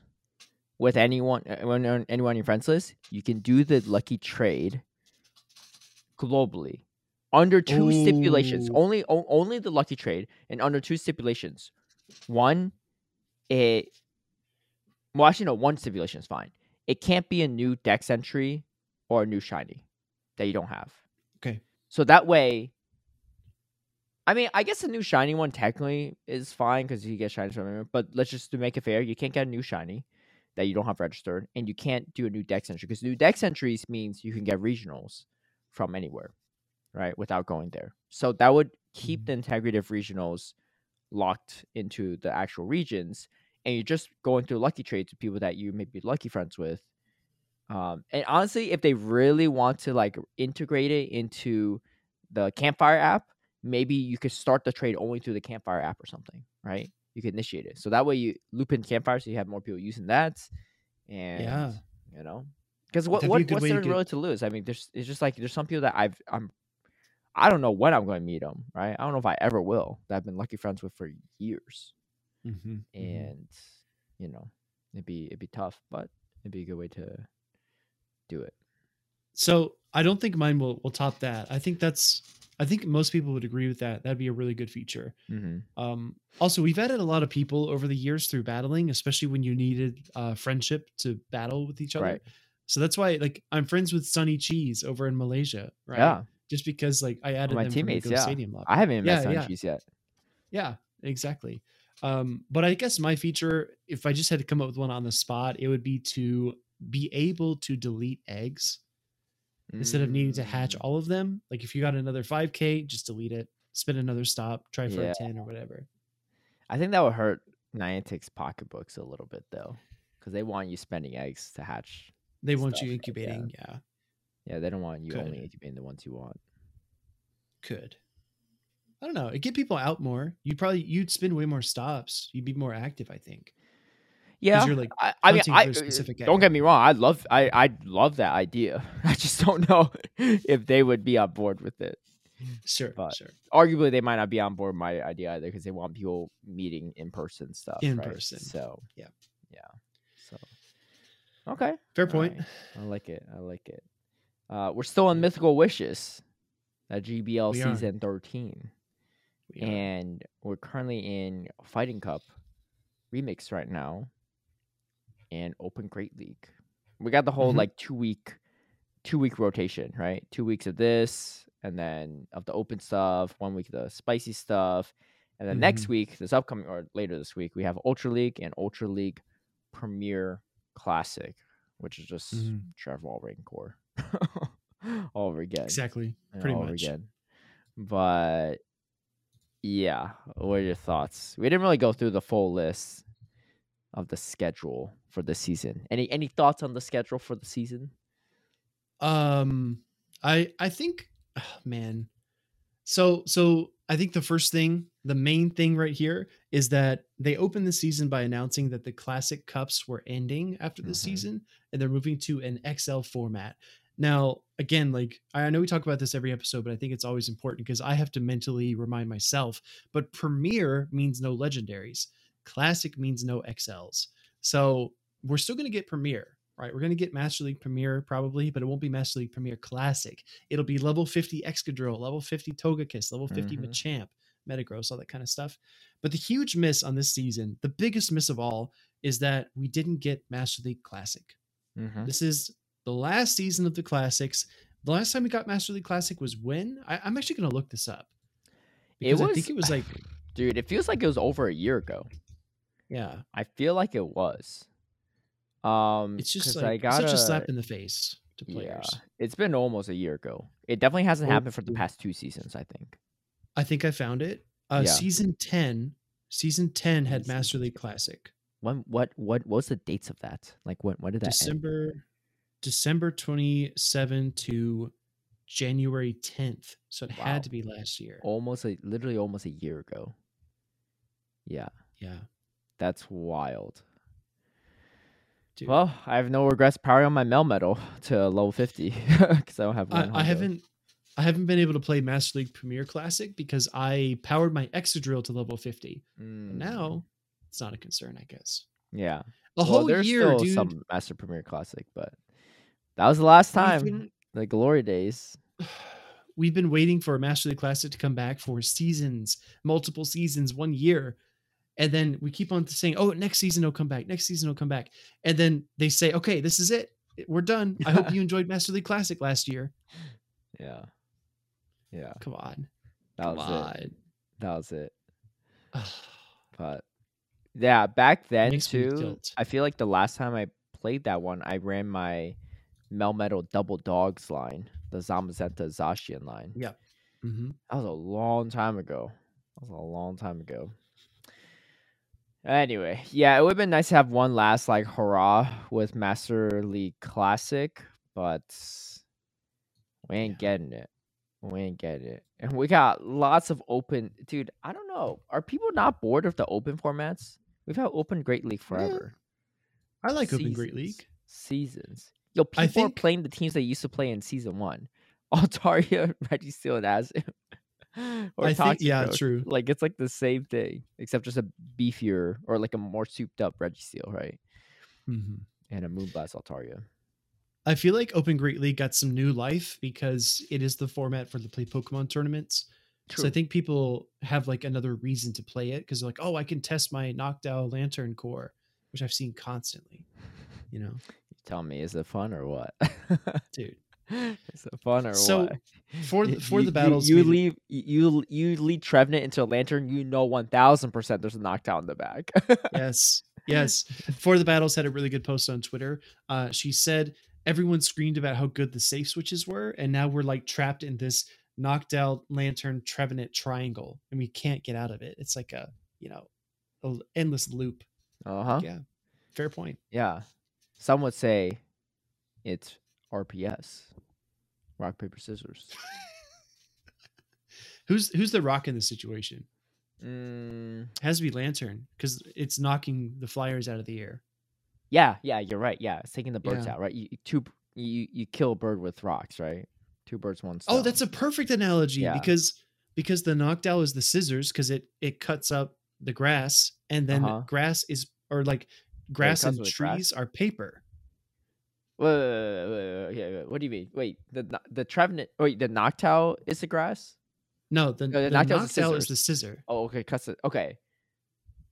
with anyone, uh, on- anyone on your friends list, you can do the lucky trade globally under two stipulations. Only o- only the lucky trade, and under two stipulations. One, it. Well, actually, no. One stipulation is fine. It can't be a new dex entry or a new shiny that you don't have. Okay. So that way, I mean, I guess a new shiny one technically is fine because you get shinies from everywhere. But let's just to make it fair, you can't get a new shiny that you don't have registered, and you can't do a new dex entry because new dex entries means you can get regionals from anywhere, right? Without going there. So that would keep Mhm. the integrity of regionals locked into the actual regions, and you're just going through lucky trades with people that you may be lucky friends with. Um, and honestly, if they really want to like integrate it into the campfire app, maybe you could start the trade only through the campfire app or something, right? You could initiate it. So that way you loop in campfire so you have more people using that. And Yeah. you know. Because what, That'd be a what what's there really to lose? I mean, there's it's just like there's some people that I've I'm I don't know when I'm going to meet them, right? I don't know if I ever will. That I've been lucky friends with for years, Mhm, mhm. and you know, it'd be it'd be tough, but it'd be a good way to do it. So I don't think mine will will top that. I think that's I think most people would agree with that. That'd be a really good feature. Mm-hmm. Um, also, we've added a lot of people over the years through battling, especially when you needed uh, friendship to battle with each other. Right. So that's why, like, I'm friends with Sunny Cheese over in Malaysia, right? Yeah, Just because, like, I added my them teammates, the yeah. Stadium lobby. I haven't even Yeah, met Sun yeah. Cheese yet. Yeah, exactly. Um, but I guess my feature, if I just had to come up with one on the spot, it would be to be able to delete eggs instead of needing to hatch Mm. all of them. Like if you got another 5k, just delete it. spend another stop, try for Yeah. a ten or whatever. I think that would hurt Niantic's pocketbooks a little bit though, because they want you spending eggs to hatch. They want Stuff, you right? Yeah. incubating. Yeah. Yeah, they don't want you only incubating the ones you want. could. I don't know. It get people out more. You'd probably you'd spend way more stops. You'd be more active. I think. Yeah, you're, like, I, I mean, I for a specific don't get me wrong. I love, I, I love that idea. *laughs* I just don't know *laughs* if they would be on board with it. Sure. But- sure. Arguably, they might not be on board with my idea either because they want people meeting in person stuff. In right? person. So Yeah. yeah. So okay, Fair all point. right. I like it. I like it. Uh, we're still on Mythical Wishes, at GBL We are. season thirteen. We and we're currently in Fighting Cup remix right now and Open Great League. We got the whole Mhm. like two week two week rotation, right? Two weeks of this and then of the open stuff, one week of the spicy stuff. And then next Mhm. week, this upcoming or later this week, we have Ultra League and Ultra League Premier Classic, which is just Mhm. Trevor core *laughs* all over again exactly. and Pretty much. again. But yeah, what are your thoughts? We didn't really go through the full list of the schedule for the season. Any any thoughts on the schedule for the season? Um, I I think, ah, man. So so I think the first thing, the main thing right here is that they opened the season by announcing that the classic cups were ending after the Mhm. season and they're moving to an XL format. Now, again, like I know we talk about this every episode, but I think it's always important because I have to mentally remind myself. But Premier means no legendaries. Classic means no XLs. So we're still going to get Premier, right? We're going to get Master League Premier probably, but it won't be Master League Premier Classic. It'll be level 50 Excadrill, level 50 Togekiss, level 50 Mhm. Machamp, Metagross, all that kind of stuff. But the huge miss on this season, the biggest miss of all, is that we didn't get Master League Classic. Mm-hmm. This is the last season of the classics. The last time we got Master League Classic was when? I, I'm actually going to look this up. It Because I think it was like, *sighs* Dude, it feels like it was over a year ago. Yeah, I feel like it was. Um, it's just like I gotta, such a slap in the face to players. yeah, it's been almost a year ago. It definitely hasn't happened for the past two seasons. I think. I think I found it. Uh, Yeah. Season 10, season 10 had Season Master League Classic. When what what what's the dates of that? Like when when did that end? December December 27 to January 10th. So it Wow. had to be last year. Almost a literally almost a year ago. Yeah, Yeah. That's wild. Dude. Well, I have no regrets powering on my Melmetal *laughs* to level fifty *laughs* because I don't have one. I hundo. haven't I haven't been able to play Master League Premier Classic because I powered my Excadrill to level 50. Mm, now it's not a concern, I guess. yeah, A Well, whole there's year, still dude. some Master Premier Classic, but that was the last time. been- The glory days. *sighs* we've been waiting for a Master League Classic to come back for seasons, multiple seasons, one year. And then we keep on saying, oh, next season it'll come back. Next season it'll come back. And then they say, okay, this is it. We're done. I hope you *laughs* enjoyed Master League Classic last year. Yeah, yeah, Come on. that Come was on. it. That was it. *sighs* But yeah, back then too. I feel like the last time I played that one, I ran my Melmetal Double Dogs line, the Zamazenta Zacian line. Yeah. Mhm. That was a long time ago. That was a long time ago. Anyway, yeah, it would have been nice to have one last like hurrah with Master League Classic, but we ain't Yeah. getting it. We ain't getting it. And we got lots of open dude, I don't know. Are people not bored of the open formats? We've had open Great League forever. I like Open Great League. Seasons. Yo, people I are playing the teams they used to play in season one. *laughs* Altaria, Registeel, and Azim. *gasps* or I think, yeah, Toxicroak. true. Like it's like the same thing, except just a beefier or like a more souped up Registeel, right? Mhm. And a Moonblast Altaria. I feel like Open Great League got some new life because it is the format for the play Pokemon tournaments. True. So I think people have like another reason to play it because they're like, oh, I can test my Noctowl Lanturn Core, which I've seen constantly. You know, *laughs* Tell me, is it fun or what? *laughs* dude. Is it fun or So, what? For the, for you- the battles, you, you we- leave you you lead Trevenant into a lanturn. You know one thousand percent there's a Noctowl in the back. yes, *laughs* yes. For the battles had a really good post on Twitter. Uh, she said everyone screamed about how good the safe switches were, and now we're like trapped in this knocked out lanturn trevenant triangle and we can't get out of it it's like a you know endless loop Uh huh. yeah fair point Yeah. Some would say it's RPS, rock paper scissors. *laughs* who's who's the rock in this situation Mm, has to be lanturn because it's knocking the flyers out of the air yeah, yeah, you're right. Yeah, it's taking the birds Yeah. out, right? You you- two you you kill a bird with rocks, right? Two birds, one stone. oh that's a perfect analogy Yeah. because because the Noctowl is the scissors because it it cuts up the grass and then Uh-huh. grass is or like grass and with grass? trees are paper Wait, wait, wait, wait, what do you mean? Wait, the the Trevenant. Wait, the Noctowl is the grass. no the, No, the the knocked, owl's is the scissor Oh, okay, cuts it. Okay.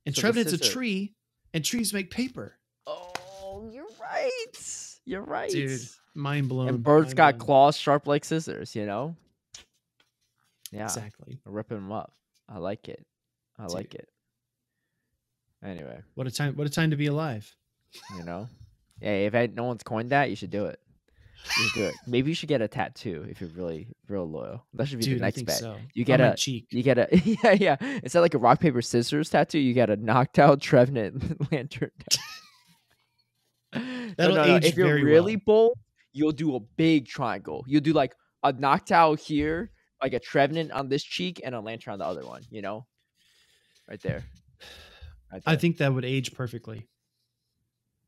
and So trevenant's a tree and trees make paper Oh, you're right. You're right, dude mind blown And birds mind got blown. claws sharp like scissors. You know. Yeah, exactly ripping them up. I like it. I like it. Anyway, what a time what a time to be alive you know, hey, if I, no one's coined that, you should do it. You should do it. Maybe you should get a tattoo if you're really real loyal. That should be dude the i next think bet. so You get my a- cheek You get a *laughs* yeah yeah. Instead of like a rock paper scissors tattoo, you get a Noctowl *laughs* Trevenant *laughs* lanturn. That'll no, no, age If you're very really well. bold, you'll do a big triangle. You'll do like a Noctowl here, like a Trevenant on this cheek, and a lanturn on the other one. You know, right there. Right i think that would age perfectly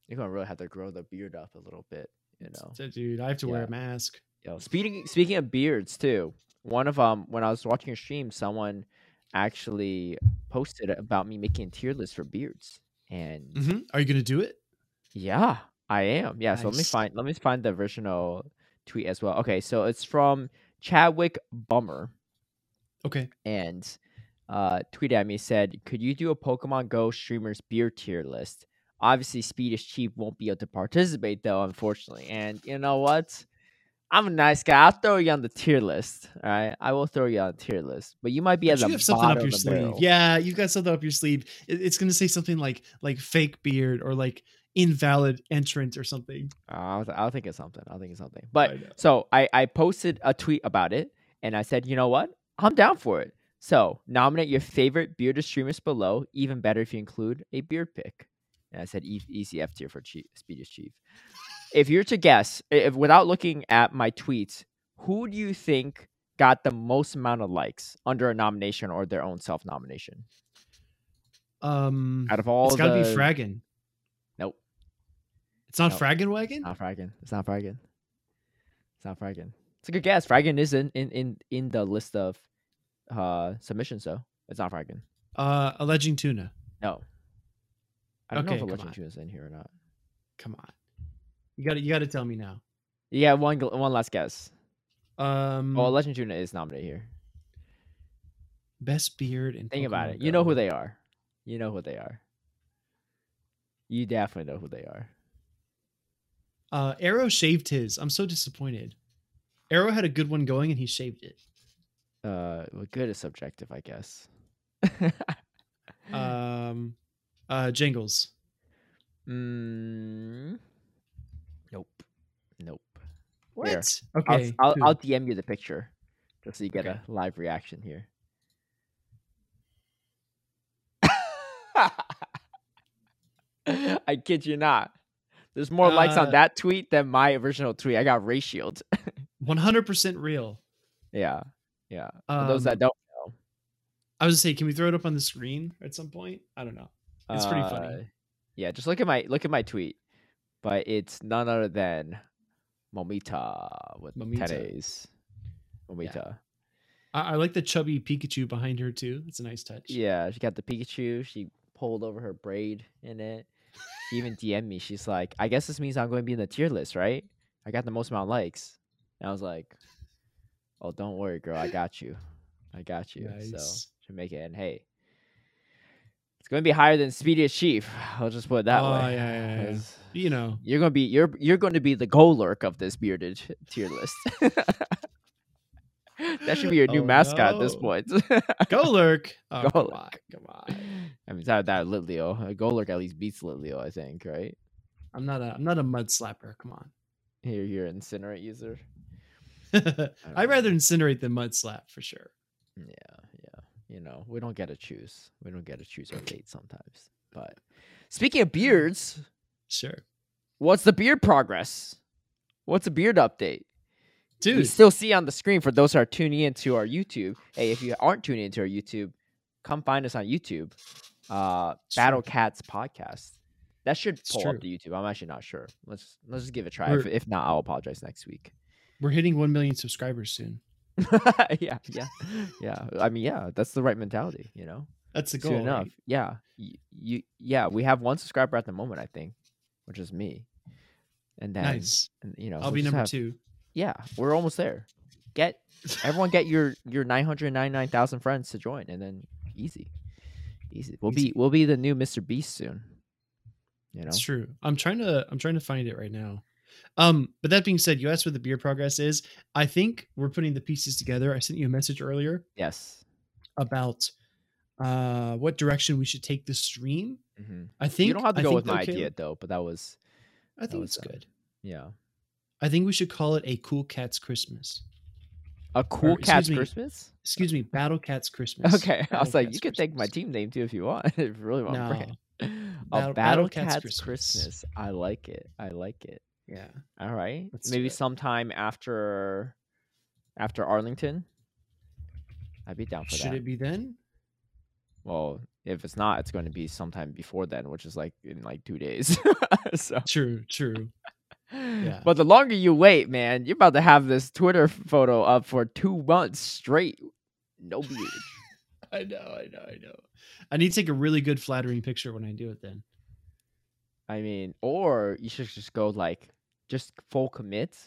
you're gonna really have to grow the beard up a little bit. You know. So, dude i have to wear a mask Yo, speaking speaking of beards too, one of um when I was watching your stream, someone actually posted about me making a tier list for beards, and Mhm. are you gonna do it yeah, I am. Yeah, so let me find let me find the original tweet as well. Okay, so it's from Chadwick Bummer, okay and uh tweeted at me said, "Could you do a Pokemon Go streamers beard tier list?" Obviously, Speediest Chief won't be able to participate though, unfortunately. And you know what? I'm a nice guy. I'll throw you on the tier list. All right, I will throw you on the tier list, but you might be at But the you have something up your sleeve. barrel. Yeah, you've got something up your sleeve. It's gonna say something like like fake beard or like invalid entrance or something. I'll, I'll think of something. I'll think of something. But know. so I, I posted a tweet about it and I said, you know what? I'm down for it. So nominate your favorite bearded streamers below. Even better if you include a beard pick. I said e- easy F tier for chief, Speediest Chief. If you're to guess, if without looking at my tweets, who do you think got the most amount of likes under a nomination or their own self nomination? Um, Out of all it's got to the be Fraggin. Nope. It's not Nope. Fraggin Wagon. Not Fraggin. It's not Fraggin. It's not Fraggin. It's a good guess. Fraggin is in, in, in, in the list of uh submissions though. It's not Fraggin. Uh, alleging tuna. No. I don't Okay, know if Legend on. Tuna is in here or not. Come on, you got to you got to tell me now. You got one one last guess. Um, Well, Legend Tuna is nominated here. best beard and Think about Pokemon it. You know who they are. You know who they are. You definitely know who they are. Uh, Arrow shaved his. I'm so disappointed. Arrow had a good one going and he shaved it. Uh, well, good is subjective, I guess. *laughs* Um, uh, Jingles. mm, nope. Nope. What? Here, Okay. I'll, I'll. I'll DM you the picture just so you get Okay. a live reaction here. *laughs* I kid you not. There's more likes on Uh, that tweet than my original tweet. I got ratioed. *laughs* 100% real. yeah. Yeah. For those that Um, don't know. I was gonna say, can we throw it up on the screen at some point? I don't know. It's pretty uh, funny. Yeah, just look at my look at my tweet. But it's none other than Momita with Momita. Teres. Momita. I, I like the chubby Pikachu behind her too. It's a nice touch. Yeah, she got the Pikachu. She pulled over her braid in it. She even *laughs* DM'd me. She's like, I guess this means I'm going to be in the tier list, right? I got the most amount of likes. And I was like, Oh, don't worry, girl. I got you. I got you. So Nice. should make it. And hey, it's going to be higher than Speediest Chief. *sighs* I'll just put it that oh way. yeah, yeah, yeah. You know, You're gonna be you're you're going to be the Golurk of this bearded tier list. *laughs* that should be your new Oh, mascot at this point. *laughs* Golurk. Oh, Go come Lurk. on, come on. I mean, that that Litleo. Uh, Golurk at least beats Litleo, I think, right? I'm not a I'm not a mud slapper. Come on. Here, you're an incinerate user. *laughs* I'd rather incinerate than mud slap for sure. Yeah. You know, we don't get to choose. We don't get to choose our fate sometimes. But speaking of beards, Sure. what's the beard progress? What's the beard update? You Dude, still see on the screen for those who are tuning into our YouTube. Hey, if you aren't tuning into our YouTube, come find us on YouTube. Uh Battle. Catz podcast. That should pull up the YouTube. I'm actually not sure. Let's let's just give it a try. If, if not, I'll apologize next week. we're hitting 1 million subscribers soon. *laughs* yeah, yeah, yeah. I mean, yeah, that's the right mentality, you know. That's the Soon enough. right? Yeah. You, you yeah, we have one subscriber at the moment, I think, which is me. And then Nice. and, you know, I'll be number have- two. Yeah, we're almost there. Get everyone get your your 999,000 friends to join and then easy. Easy. We'll Easy. be we'll be the new Mr. Beast soon. You know. It's true. I'm trying to I'm trying to find it right now. Um, but that being said, you asked what the beer progress is. I think we're putting the pieces together. I sent you a message earlier Yes. about uh what direction we should take the stream. hmm I think You don't have to I go with my though, idea though, but that was I think was, it's good. yeah. I think we should call it a Cool Cats Christmas. A cool excuse cat's me, Christmas? Excuse me, Battle Cats Christmas. Okay. I was like, Cats you can take my team name too if you want. *laughs* if you really want to No, bring it. A Battle- Battle, Battle Cats, Cats Christmas. Christmas. I like it. I like it. Yeah. All right. Maybe sometime after after Arlington. I'd be down for Should that. Should it be then? Well, if it's not, it's going to be sometime before then, which is like in like two days. *laughs* so, True, true. *laughs* Yeah. but the longer you wait, man, you're about to have this Twitter photo up for two months straight. No beard. *laughs* I know, I know, I know. I need to take a really good flattering picture when I do it then. I mean, or you should just go like just full commit,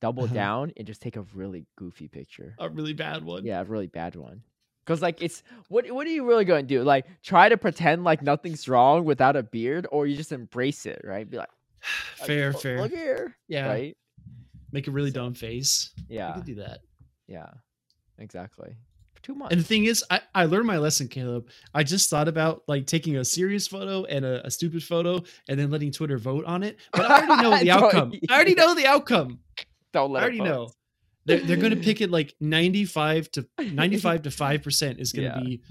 double Uh-huh. down, and just take a really goofy picture. A really bad one. Yeah, a really bad one. Cause like it's what what are you really gonna do? Like try to pretend like nothing's wrong without a beard, or you just embrace it, right? Be like, *sighs* Fair, "Look- fair. Look here, yeah. right? Make a really So- dumb face. Yeah, could do that. yeah, exactly. For much. And the thing is, I, I learned my lesson, Caleb. I just thought about like taking a serious photo and a, a stupid photo and then letting Twitter vote on it. But I already *laughs* know the outcome. I already know the outcome. *laughs* Don't let it already know. They're, they're going to pick it like 95 to *laughs* 95 to 5% is going to Yeah. be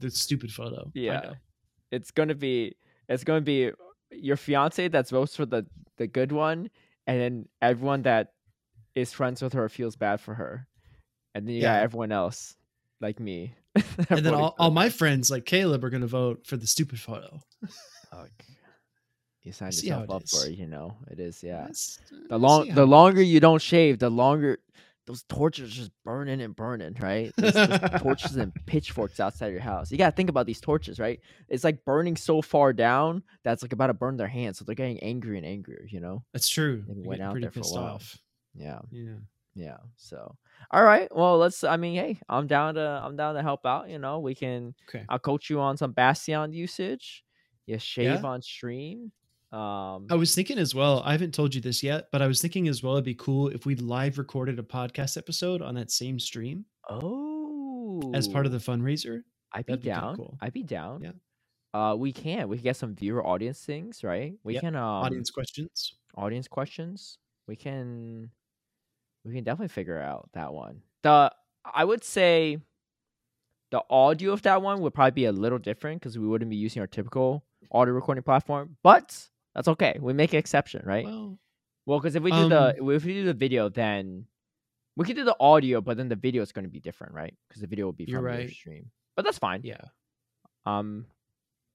the stupid photo. Yeah, it's gonna be it's gonna be your fiance that votes for the the good one, and then everyone that is friends with her feels bad for her, and then you got everyone else like me. *laughs* *laughs* And then all, all my friends like Caleb are going to vote for the stupid photo. *laughs* Oh, Fuck. You signed See yourself up for it, you know. It is, yeah. That's- uh, The long the longer you don't shave, the longer those torches just burning and burning, right? There's, there's torches and pitchforks outside your house. You gotta think about these torches, right? It's like burning so far down that's like about to burn their hands, so they're getting angrier and angrier, you know? That's true. They went out there for a while. off. Yeah, Yeah. Yeah. So all right. Well let's I mean, hey, I'm down to I'm down to help out, you know. We can Okay. I'll coach you on some Bastion usage. You shave Yeah. on stream. Um I was thinking as well. I haven't told you this yet, but I was thinking as well. It'd be cool if we live recorded a podcast episode on that same stream Oh, as part of the fundraiser. I'd be that'd be down. cool. I'd be down. Yeah. Uh, we can. We can get some viewer audience things, right? We Yep. can um Audience questions. audience questions. We can we can definitely figure out that one. The I would say the audio of that one would probably be a little different because we wouldn't be using our typical audio recording platform, but that's okay. We make an exception, right? Well, Well, because if we do the Um, if we do the video, then we can do the audio, but then the video is going to be different, right? Because the video will be from your right. stream. But that's fine. yeah. Um,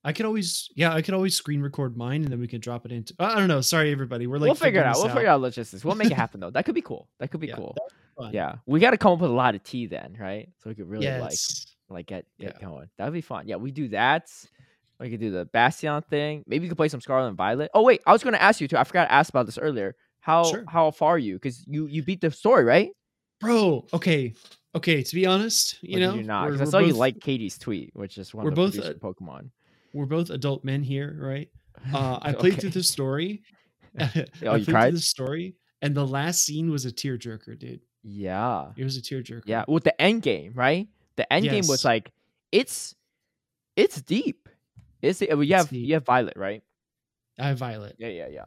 I could always, yeah, I could always screen record mine and then we could drop it into. I don't know. Sorry, everybody. We're like, we'll figure it out. We'll figure out logistics. We'll make it happen though. That could be cool. That could be Yeah, cool. Yeah, we got to come up with a lot of tea then, right? So we could really Yes. like like get get Yeah. going. That'd be fun. Yeah, we do that. We could do the Bastion thing. Maybe you could play some Scarlet and Violet. Oh wait, I was going to ask you too. I forgot to ask about this earlier. How Sure. how far are you? Because you you beat the story, right? Bro, okay. Okay. To be honest, you Or know, you not? we're- Because I saw you like Katie's tweet, which is one we're of the both, uh, Pokemon. We're both adult men here, right? *laughs* Uh, I played through the story. *laughs* *laughs* I Oh, you played tried? through the story, and the last scene was a tearjerker, dude. Yeah. It was a tearjerker. Yeah. With the end game, right? The end game was like it's it's deep. It's well, you It's have deep. you have Violet, right? I have Violet. Yeah, yeah, yeah.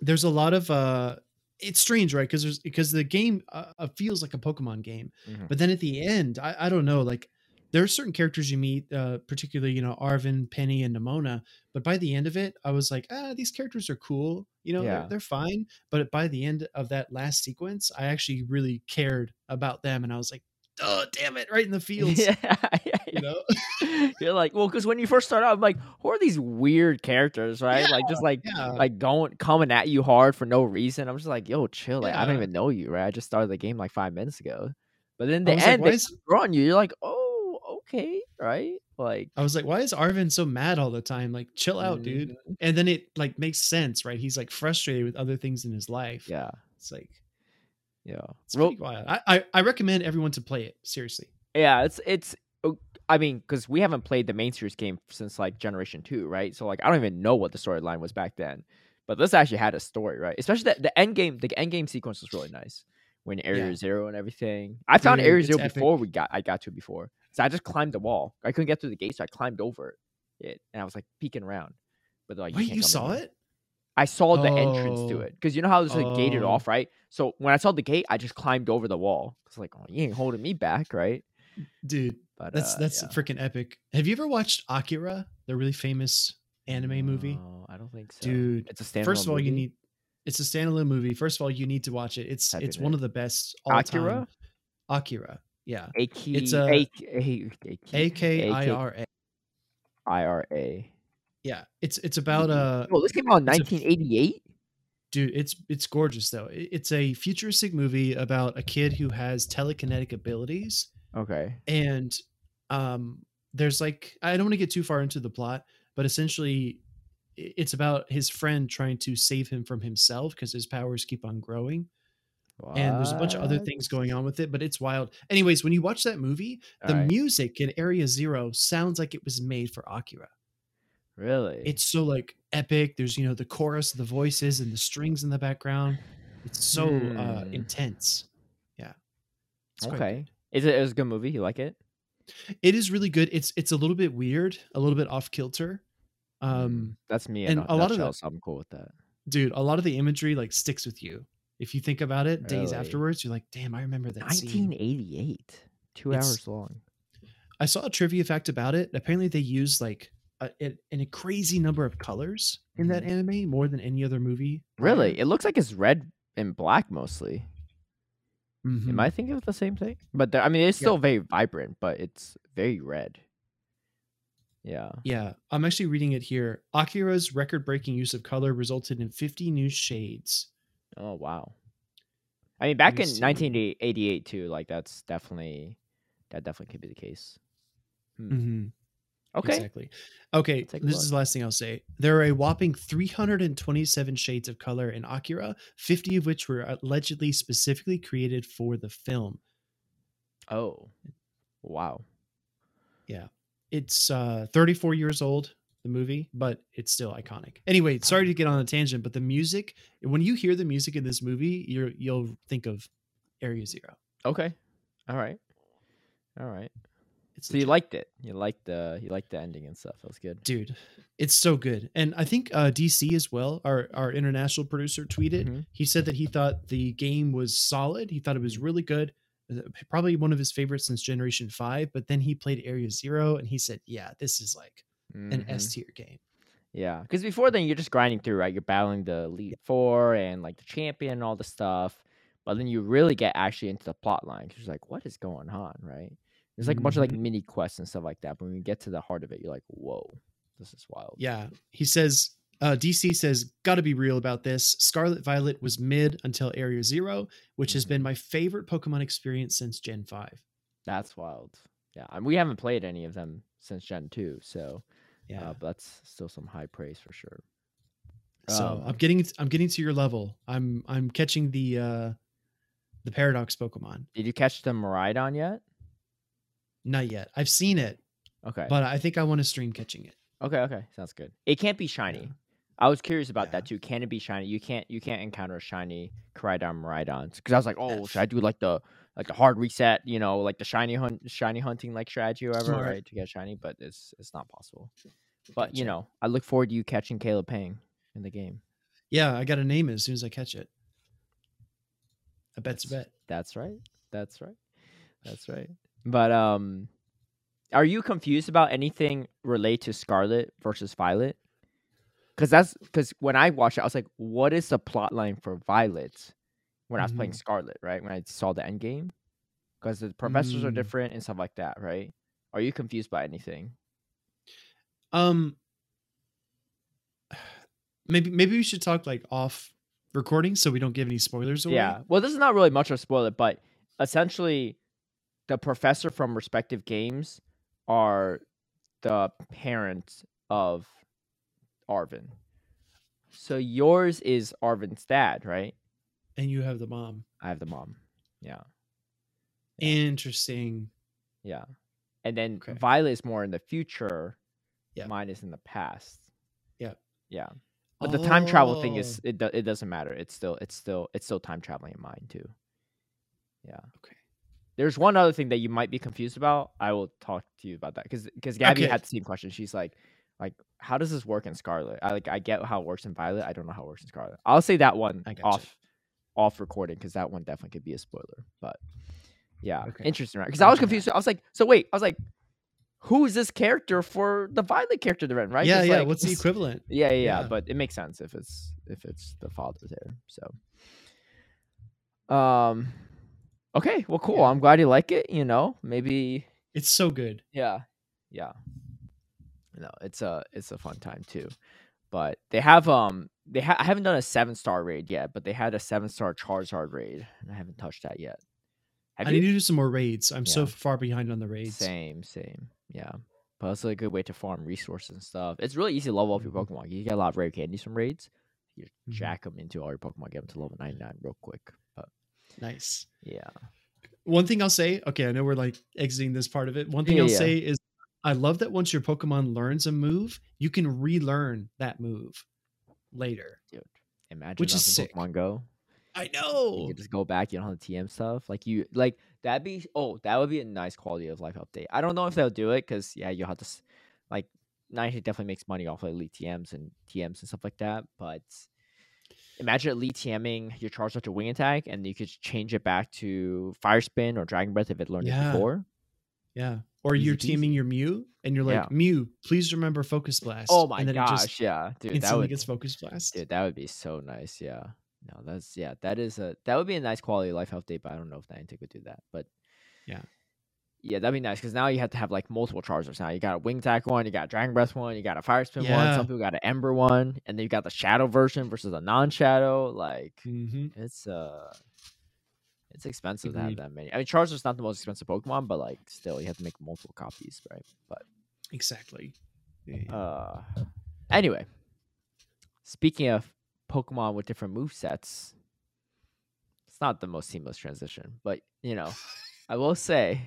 There's a lot of uh it's strange, right? Because there's because the game uh, uh, feels like a Pokemon game, Mhm. but then at the end, I, I don't know, like there are certain characters you meet, uh, particularly you know Arven, Penny, and Nemona. But by the end of it, I was like, ah, these characters are cool. You know, Yeah. they're, they're fine. But by the end of that last sequence, I actually really cared about them, and I was like, oh damn it, right in the *laughs* fields. yeah, yeah, You know, *laughs* You're like, well, because when you first start out, I'm like, who are these weird characters, right? like, just like, like going coming at you hard for no reason. I'm just like, yo, chill. Like, I don't even know you, right? I just started the game like five minutes ago. But then the like, end, why they is- on you. You're like, oh, okay, right? Like, I was like, why is Arven so mad all the time? Like, chill out, dude. Mm-hmm. And then it like makes sense, right? He's like frustrated with other things in his life. yeah, It's like yeah. it's Real- wild. I, I I recommend everyone to play it. Seriously. Yeah, it's it's. I mean, because we haven't played the main series game since like Generation Two, right? So like, I don't even know what the storyline was back then. But this actually had a story, right? Especially the, the end game. The end game sequence was really nice when Area Yeah. Zero and everything. I found Dude, Area Zero epic. before we got. I got to it before, so I just climbed the wall. I couldn't get through the gate, so I climbed over it, and I was like peeking around. But like, Wait, can't you saw in. it? I saw the entrance to Oh. it because you know how it's like gated Oh. off, right? So when I saw the gate, I just climbed over the wall. It's like, oh, you ain't holding me back, right? Dude, But that's uh, that's yeah. freaking epic. Have you ever watched Akira, the really famous anime movie? No, I don't think so. Dude, it's a standalone. First of all, you movie? need it's a standalone movie. First of all, you need to watch it. It's Type it's it one of the best all Akira? time. Akira. Yeah. It's a- A- A- A- A K I R A. I-R-A. Yeah. It's it's about uh Oh, this came out in 1988. dude it's it's gorgeous though it's a futuristic movie about a kid who has telekinetic abilities Okay. and um there's like i don't want to get too far into the plot but essentially it's about his friend trying to save him from himself because his powers keep on growing and there's a bunch of other things going on with it but it's wild anyways when you watch that movie the Alright. music in area zero sounds like it was made for akira Really? it's so like epic there's you know the chorus the voices and the strings in the background it's so uh Hmm. intense yeah okay. Is it, it was a good movie? You like it? it is really good it's it's a little bit weird a little bit off kilter um That's me. and in a lot of so I'm cool with that. dude a lot of the imagery like sticks with you if you think about it days Really? afterwards you're like damn i remember that scene 1988. Two It's- hours long. i saw a trivia fact about it apparently they use like a, a, in a crazy number of colors in that anime more than any other movie Mm-hmm. Really? It looks like it's red and black mostly. Mhm. Am I thinking of the same thing? But I mean, it's Yeah. still very vibrant, but it's very red. Yeah. Yeah, I'm actually reading it here. Akira's record breaking use of color resulted in 50 new shades. Oh wow. I mean, back in see. 1988 too. Like that's definitely that definitely could be the case. Hmm. Mhm, Okay. Exactly. Okay, this look. is the last thing I'll say. There are a whopping 327 shades of color in Akira, 50 of which were allegedly specifically created for the film. Oh. Wow. Yeah. It's uh 34 years old, the movie, but it's still iconic. Anyway, sorry to get on a tangent, but the music, when you hear the music in this movie, you're you'll think of Area Zero. Okay. All right. All right. It's So you liked it. You liked the you liked the ending and stuff. That was good. dude it's so good and i think uh dc as well our our international producer tweeted Mhm. he said that he thought the game was solid he thought it was really good uh, probably one of his favorites since generation 5 but then he played area zero and he said yeah this is like an Mhm. s tier game Yeah, because before then you're just grinding through, right? You're battling the Elite Four and like the champion and all the stuff, but then you really get actually into the plot line because you're like, what is going on, right? There's like a bunch of like mini quests and stuff like that. But when you get to the heart of it, you're like, whoa, this is wild. yeah he says uh, DC says, "Got to be real about this. Scarlet Violet was mid until Area Zero, which has Mhm. been my favorite Pokemon experience since Gen Five. That's wild. Yeah, and we haven't played any of them since Gen Two, so Yeah, uh, but that's still some high praise for sure. So Um, I'm getting I'm getting to your level. I'm I'm catching the uh the paradox Pokemon. Did you catch the Miraidon yet? Not yet. I've seen it, Okay. but I think I want to stream catching it. Okay, okay, sounds good. It can't be shiny. Yeah. I was curious about Yeah. that too. Can it be shiny? You can't. You can't encounter a shiny Koraidon Miraidons because I was like, oh, should I do like the like a hard reset? You know, like the shiny hunt, shiny hunting like strategy or whatever, Smart. right? To get shiny, but it's it's not possible. But you know, I look forward to you catching Caleb Peng in the game. Yeah, I got to name it as soon as I catch it. A bet's a bet. That's right. That's right. That's right. But um, are you confused about anything related to Scarlet versus Violet? Because that's because when I watched it, I was like, "What is the plot line for Violet?" When I was playing Mhm. Scarlet, right? When I saw the end game, because the professors are Mm. different and stuff like that, right? Are you confused by anything? Um, *sighs* maybe maybe we should talk like off recording so we don't give any spoilers away. Yeah. Well, this is not really much of a spoiler, but essentially, the professor from respective games are the parents of Arven. So yours is Arven's dad, right? And you have the mom. I have the mom. Yeah. Yeah. Interesting. Yeah. And then Okay. Violet is more in the future. Yeah. Mine is in the past. Yeah. Yeah. But the time travel thing Oh. is it it doesn't matter. It's still it's still it's still time traveling in mine too. Yeah. Okay. There's one other thing that you might be confused about. I will talk to you about that because because Gabby Okay. had the same question. She's like, like, how does this work in Scarlet? I like I get how it works in Violet. I don't know how it works in Scarlet. I'll say that one off off recording because that one definitely could be a spoiler. But yeah, Okay. interesting, right? Because I was confused. I was like, so wait, I was like, who is this character for the Violet character they're in, right? Yeah, yeah. like, What's the equivalent? yeah, yeah, yeah, Yeah. But it makes sense if it's if it's the father there. So, um, okay, well, cool. Yeah. I'm glad you like it. You know, maybe, It's so good. yeah, yeah. No, it's a it's a fun time too. But they have um they ha- I haven't done a seven star raid yet, but they had a seven star Charizard raid, and I haven't touched that yet. Have I you? need to do some more raids. I'm so far behind on the raids. Same, same. Yeah. But it's a good way to farm resources and stuff. It's really easy to level up your Mhm. Pokemon. You get a lot of rare candies from raids. You Mhm. jack them into all your Pokemon, get them to level 99 real quick. But Nice. yeah. One thing I'll say, okay, I know we're like exiting this part of it. One thing Yeah, I'll yeah. say is I love that once your Pokemon learns a move, you can relearn that move later. Imagine Which is sick. Pokemon Go. I You know. can just go back, you don't have the TM stuff. Like you like that'd be oh, that would be a nice quality of life update. I don't know if they'll do it because yeah, you'll have to like Niantic definitely makes money off of elite TMs and TMs and stuff like that. But imagine elite TMing your Charizard to wing attack and you could change it back to fire spin or dragon breath if it learned Yeah. it before. Yeah. Or Easy you're teaming your Mew and you're like, Yeah. Mew, please remember Focus Blast. Oh my and then It gosh, just yeah. Dude, that would gets Focus Blast. dude, that would be so nice, yeah. No, that's yeah, that is a that would be a nice quality of life update, but I don't know if Niantic would do that. But Yeah. Yeah, that'd be nice because now you have to have like multiple Charizards. Now you got a Wing Attack one, you got a Dragon Breath one, you got a Fire Spin one. Some people got an Ember one, and then you got the Shadow version versus a non-Shadow. Like hmm it's uh, it's expensive to have that many. I mean, Charizard's not the most expensive Pokemon, but like still, you have to make multiple copies, right? But Exactly. Yeah. uh, anyway, speaking of Pokemon with different move sets, it's not the most seamless transition, but you know, I will say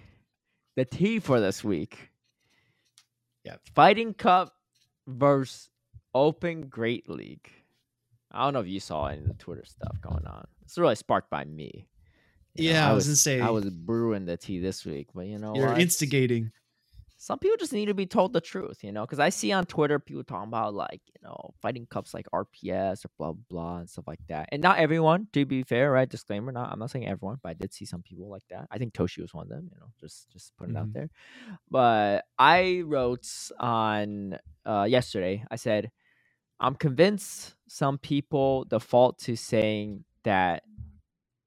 the T for this week. Yeah. Fighting Cup versus Open Great League. I don't know if you saw any of the Twitter stuff going on. It's really sparked by me. You know, Yeah, I was gonna I was brewing the tea this week, but you know You're what? instigating. some people just need to be told the truth, you know, because I see on Twitter people talking about like, you know, fighting cups like RPS or blah blah blah and stuff like that. And not everyone, to be fair, right? Disclaimer, not I'm not saying everyone, but I did see some people like that. I think Toshi was one of them, you know, just just putting it out Mhm. there. But I wrote on uh yesterday, I said, I'm convinced some people default to saying that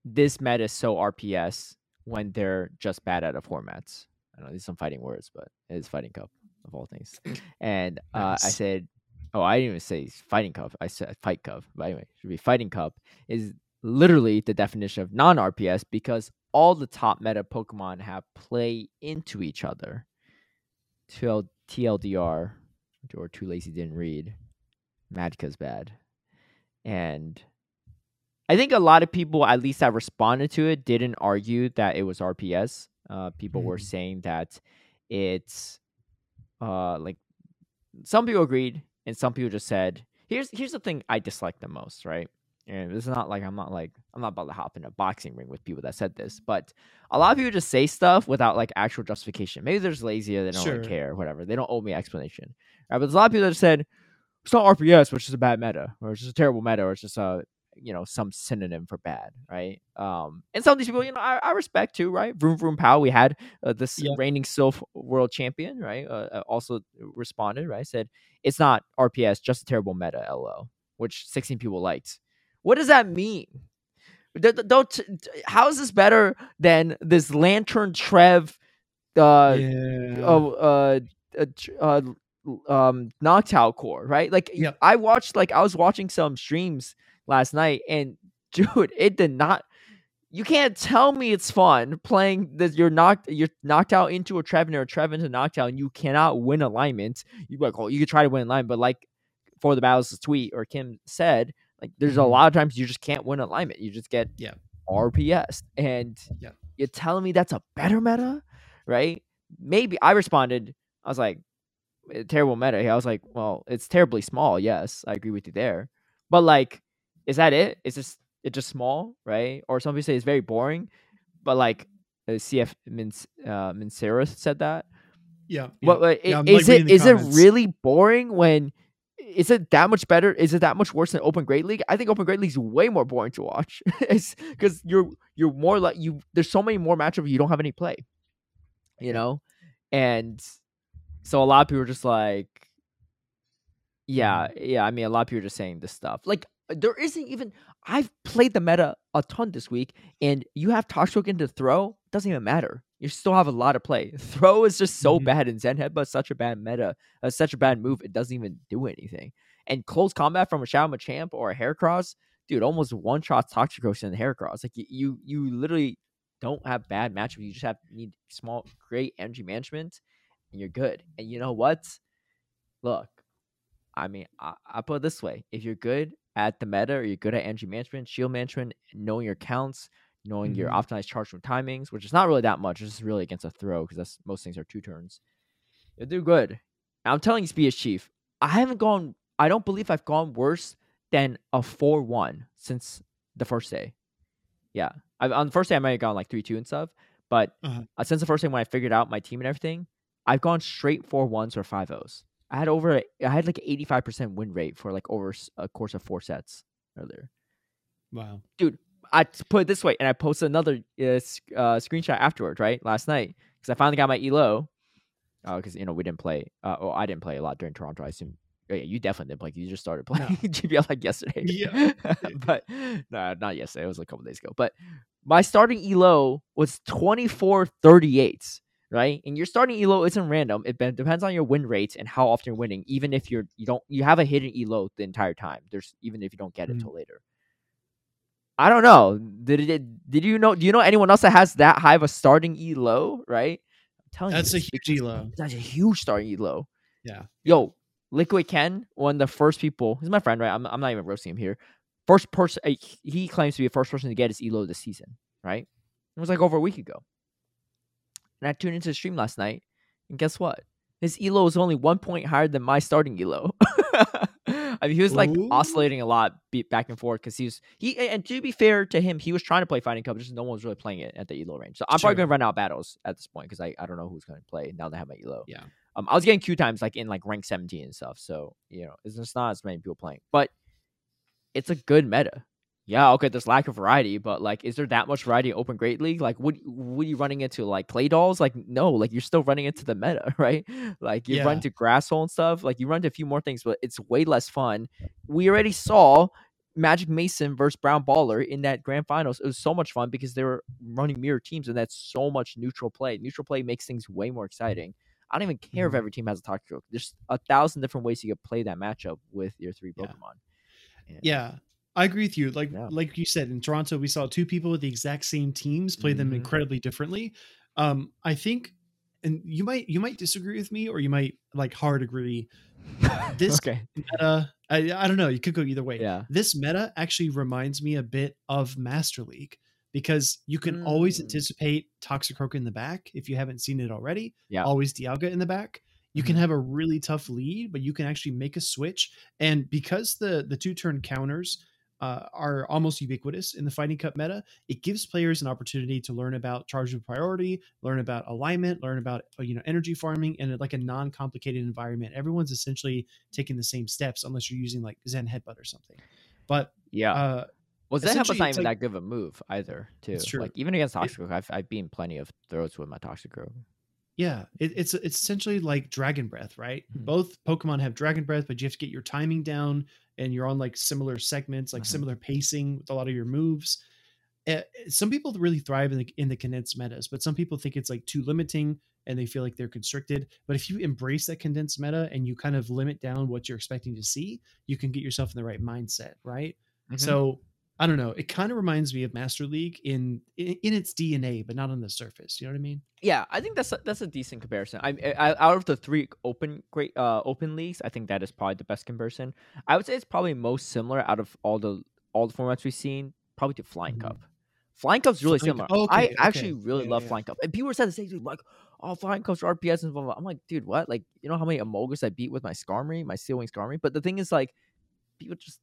this meta is so RPS when they're just bad at a formats. I know these are some fighting words, but it is fighting cup of all things. *clears throat* And uh, I said, oh, I didn't even say fighting cup. I said fight cup. But anyway, it should be fighting cup is literally the definition of non RPS because all the top meta Pokemon have play into each other. TL- TLDR, or too lazy didn't read. Magika's bad. And I think a lot of people, at least that responded to it, didn't argue that it was RPS. Uh, people were Mhm. saying that it's uh like some people agreed and some people just said here's here's the thing I dislike the most, right? And this is not like I'm not like I'm not about to hop in a boxing ring with people that said this, but a lot of people just say stuff without like actual justification. Maybe they're just lazy or they don't really Sure. care, whatever. They don't owe me explanation. Right? But there's a lot of people that said it's not RPS, which is a bad meta, or it's just a terrible meta, or it's just uh you know some synonym for bad, right? Um, and some of these people, you know, I, I respect too, right? Vroom Vroom Pow, we had uh, this Yeah. reigning Silph world champion, right? Uh, uh, also responded, right? Said it's not RPS, just a terrible meta, LO, which 16 people liked. What does that mean? Don't. How is this better than this Lanturn Trev? Uh, yeah. uh, uh, uh, um, Noctowl core, right? Like, y- Yep. I watched, like, I was watching some streams last night, and *laughs* dude, it did not. You can't tell me it's fun playing that you're knocked, you're Noctowl into a Trevin or a Trevin to Noctowl, and you cannot win alignment. You like, oh, you could try to win alignment, but like for the battles tweet or Kim said, like, there's a Mhm. lot of times you just can't win alignment. You just get Yeah. RPS, and Yeah. you're telling me that's a better meta, right? Maybe I responded. I was like, "Eh, terrible meta. I was like, well, it's terribly small. Yes, I agree with you there. But like, is that it? Is this it just small, right? Or some people say it's very boring. But like, uh, CF Min uh, said that. yeah. yeah. What Yeah, I'm, is like, it it really boring when? Is it that much better? Is it that much worse than Open Great League? I think Open Great League is way more boring to watch. *laughs* it's because you're you're more like you. There's so many more matchups you don't have any play. You know, and so a lot of people are just like, yeah, yeah. I mean, a lot of people are just saying this stuff. Like, there isn't even. I've played the meta a ton this week, and you have Toxic into throw. Doesn't even matter. You still have a lot of play. *laughs* Throw is just so Mhm. bad in Zen Headbutt, such a bad meta, uh, such a bad move. It doesn't even do anything. And close combat from a Shadow Machamp or a Heracross, dude, almost one shot Toxicroak in the Heracross. Like y- you, you literally don't have bad matchup. You just have need small, great energy management, and you're good. And you know what? Look, I mean, I, I put it this way: if you're good at the meta, or you're good at energy management, shield management, knowing your counts, knowing your Mhm. optimized charge from timings, which is not really that much. It's just really against a throw because that's most things are two turns. You'll do good. And I'm telling you, Speed Chief, I haven't gone. I don't believe I've gone worse than a four-one since the first day. Yeah, I, on the first day I might have gone like three-two and stuff, but Uh-huh. uh, since the first day when I figured out my team and everything, I've gone straight four ones or five O's. I had over, a- I had like eighty five percent win rate for like over a course of four sets earlier. Wow. dude, I put it this way, and I posted another uh, uh, screenshot afterwards, right, last night, because I finally got my elo. Because you know we didn't play, uh, oh I didn't play a lot during Toronto. I assume, oh, yeah, you definitely didn't play. You just started playing GBL *laughs* like yesterday. Yeah. *laughs* but no, not yesterday. It was a couple days ago. But my starting elo was 24-38, right? And your starting elo isn't random. It be- depends on your win rates and how often you're winning. Even if you're you don't you have a hidden elo the entire time. There's even if you don't get it Mm. till later. I don't know. Did it? Did you know? Do you know anyone else that has that high of a starting elo? Right? I'm telling That's you, a huge elo. That's a huge starting elo. Yeah. Yo, Liquid Ken, one of the first people. He's my friend, right? I'm, I'm not even roasting him here. First person, uh, he claims to be the first person to get his elo this season, right? It was like over a week ago. And I tuned into the stream last night, and guess what? His elo is only one point higher than my starting elo. *laughs* I mean, he was like Ooh. oscillating a lot be- back and forth because he was he. And to be fair to him, he was trying to play Fighting Cup, just no one was really playing it at the elo range. So I'm probably gonna run out of battles at this point because I, I don't know who's gonna play now that I have my elo. Yeah. Um, I was getting queue times like in like rank 17 and stuff. So, you know, it's just not as many people playing. But it's a good meta. Yeah, okay, there's lack of variety, but like is there that much variety in Open Great League? Like would are you running into? Like play dolls? Like no, like you're still running into the meta, *laughs* right? Like you run Yeah. into grass hole and stuff, like you run into a few more things, but it's way less fun. We already saw Magic Mason versus Brown Baller in that grand finals. It was so much fun because they were running mirror teams and that's so much neutral play. Neutral play makes things way more exciting. I don't even care if Mhm. every team has a Toxicroak. There's a thousand different ways you could play that matchup with your three Yeah. Pokemon. And- Yeah. I agree with you. Like Yeah. like you said in Toronto, we saw two people with the exact same teams play them Mhm. incredibly differently. Um, I think, and you might you might disagree with me, or you might like hard agree. This *laughs* okay. meta, I, I don't know. You could go either way. Yeah. This meta actually reminds me a bit of Master League because you can always Mm. anticipate Toxicroak in the back if you haven't seen it already. Yeah. Always Dialga in the back. You can Mhm. have a really tough lead, but you can actually make a switch. And because the the two turn counters uh, are almost ubiquitous in the Fighting Cup meta, it gives players an opportunity to learn about charge of priority, learn about alignment, learn about uh, you know energy farming, and like a non complicated environment. Everyone's essentially taking the same steps, unless you're using like Zen Headbutt or something. But Yeah. uh, Well, Zen Headbutt's not even like- that good of a move either, too. It's true. Like even against Toxic I've I've beaten plenty of throws with my Toxic Yeah, it, it's it's essentially like Dragon Breath, right? Mhm. Both Pokemon have Dragon Breath, but you have to get your timing down, and you're on like similar segments, like Mhm. similar pacing with a lot of your moves. Uh, some people really thrive in the in the condensed metas, but some people think it's like too limiting, and they feel like they're constricted. But if you embrace that condensed meta and you kind of limit down what you're expecting to see, you can get yourself in the right mindset, right? Mm-hmm. So I don't know. It kind of reminds me of Master League in, in in its DNA, but not on the surface. You know what I mean? Yeah, I think that's a, that's a decent comparison. I, I out of the three open great uh open leagues, I think that is probably the best comparison. I would say it's probably most similar out of all the all the formats we've seen, probably to Flying Mhm. Cup. Flying Cup's really Flying similar. Cup- I okay, actually really Yeah, love yeah. Flying Cup, and people were saying the same thing, like, "Oh, Flying Cup's RPS and blah, blah blah." I'm like, dude, what? Like, you know how many Amogus I beat with my Skarmory, my Steel Wing Skarmory? But the thing is, like, people just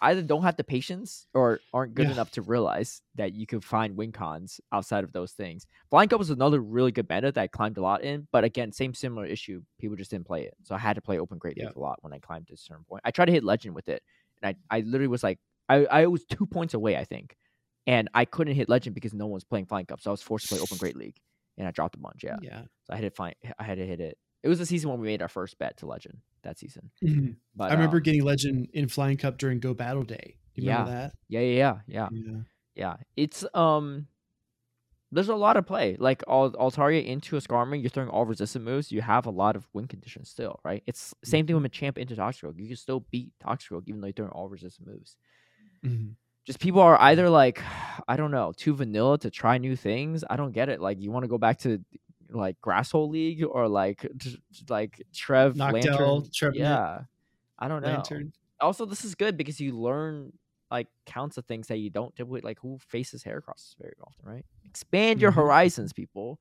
either don't have the patience or aren't good Yeah. enough to realize that you can find win cons outside of those things. Blind Cup was another really good meta that I climbed a lot in, but again, same similar issue. People just didn't play it, so I had to play Open Great League a lot when I climbed to a certain point. I tried to hit Legend with it, and I, I literally was like, I, I was two points away, I think, and I couldn't hit Legend because no one was playing Flying Cup, so I was forced to play Open Great League, and I dropped a bunch. Yeah, Yeah. so I had to find, I had to hit it. It was the season when we made our first bet to Legend that season. Mhm. But I remember um, getting Legend in Flying Cup during Go Battle Day. Do you remember that? yeah, yeah, yeah, yeah. Yeah. Yeah, it's um, there's a lot of play. Like all Altaria into a Skarmory, you're throwing all resistant moves. You have a lot of win conditions still, right? It's same thing with Machamp into Toxicroak. You can still beat Toxicroak even though you're throwing all resistant moves. Mhm. Just people are either like, *sighs* I don't know, too vanilla to try new things. I don't get it. Like you want to go back to like Grasshole League or like t- like Trev Lanturn. Trevenant, Yeah, I don't know. Lanturn. also this is good because you learn like counts of things that you don't typically like who faces Heracross very often right? Expand your Mhm. horizons people.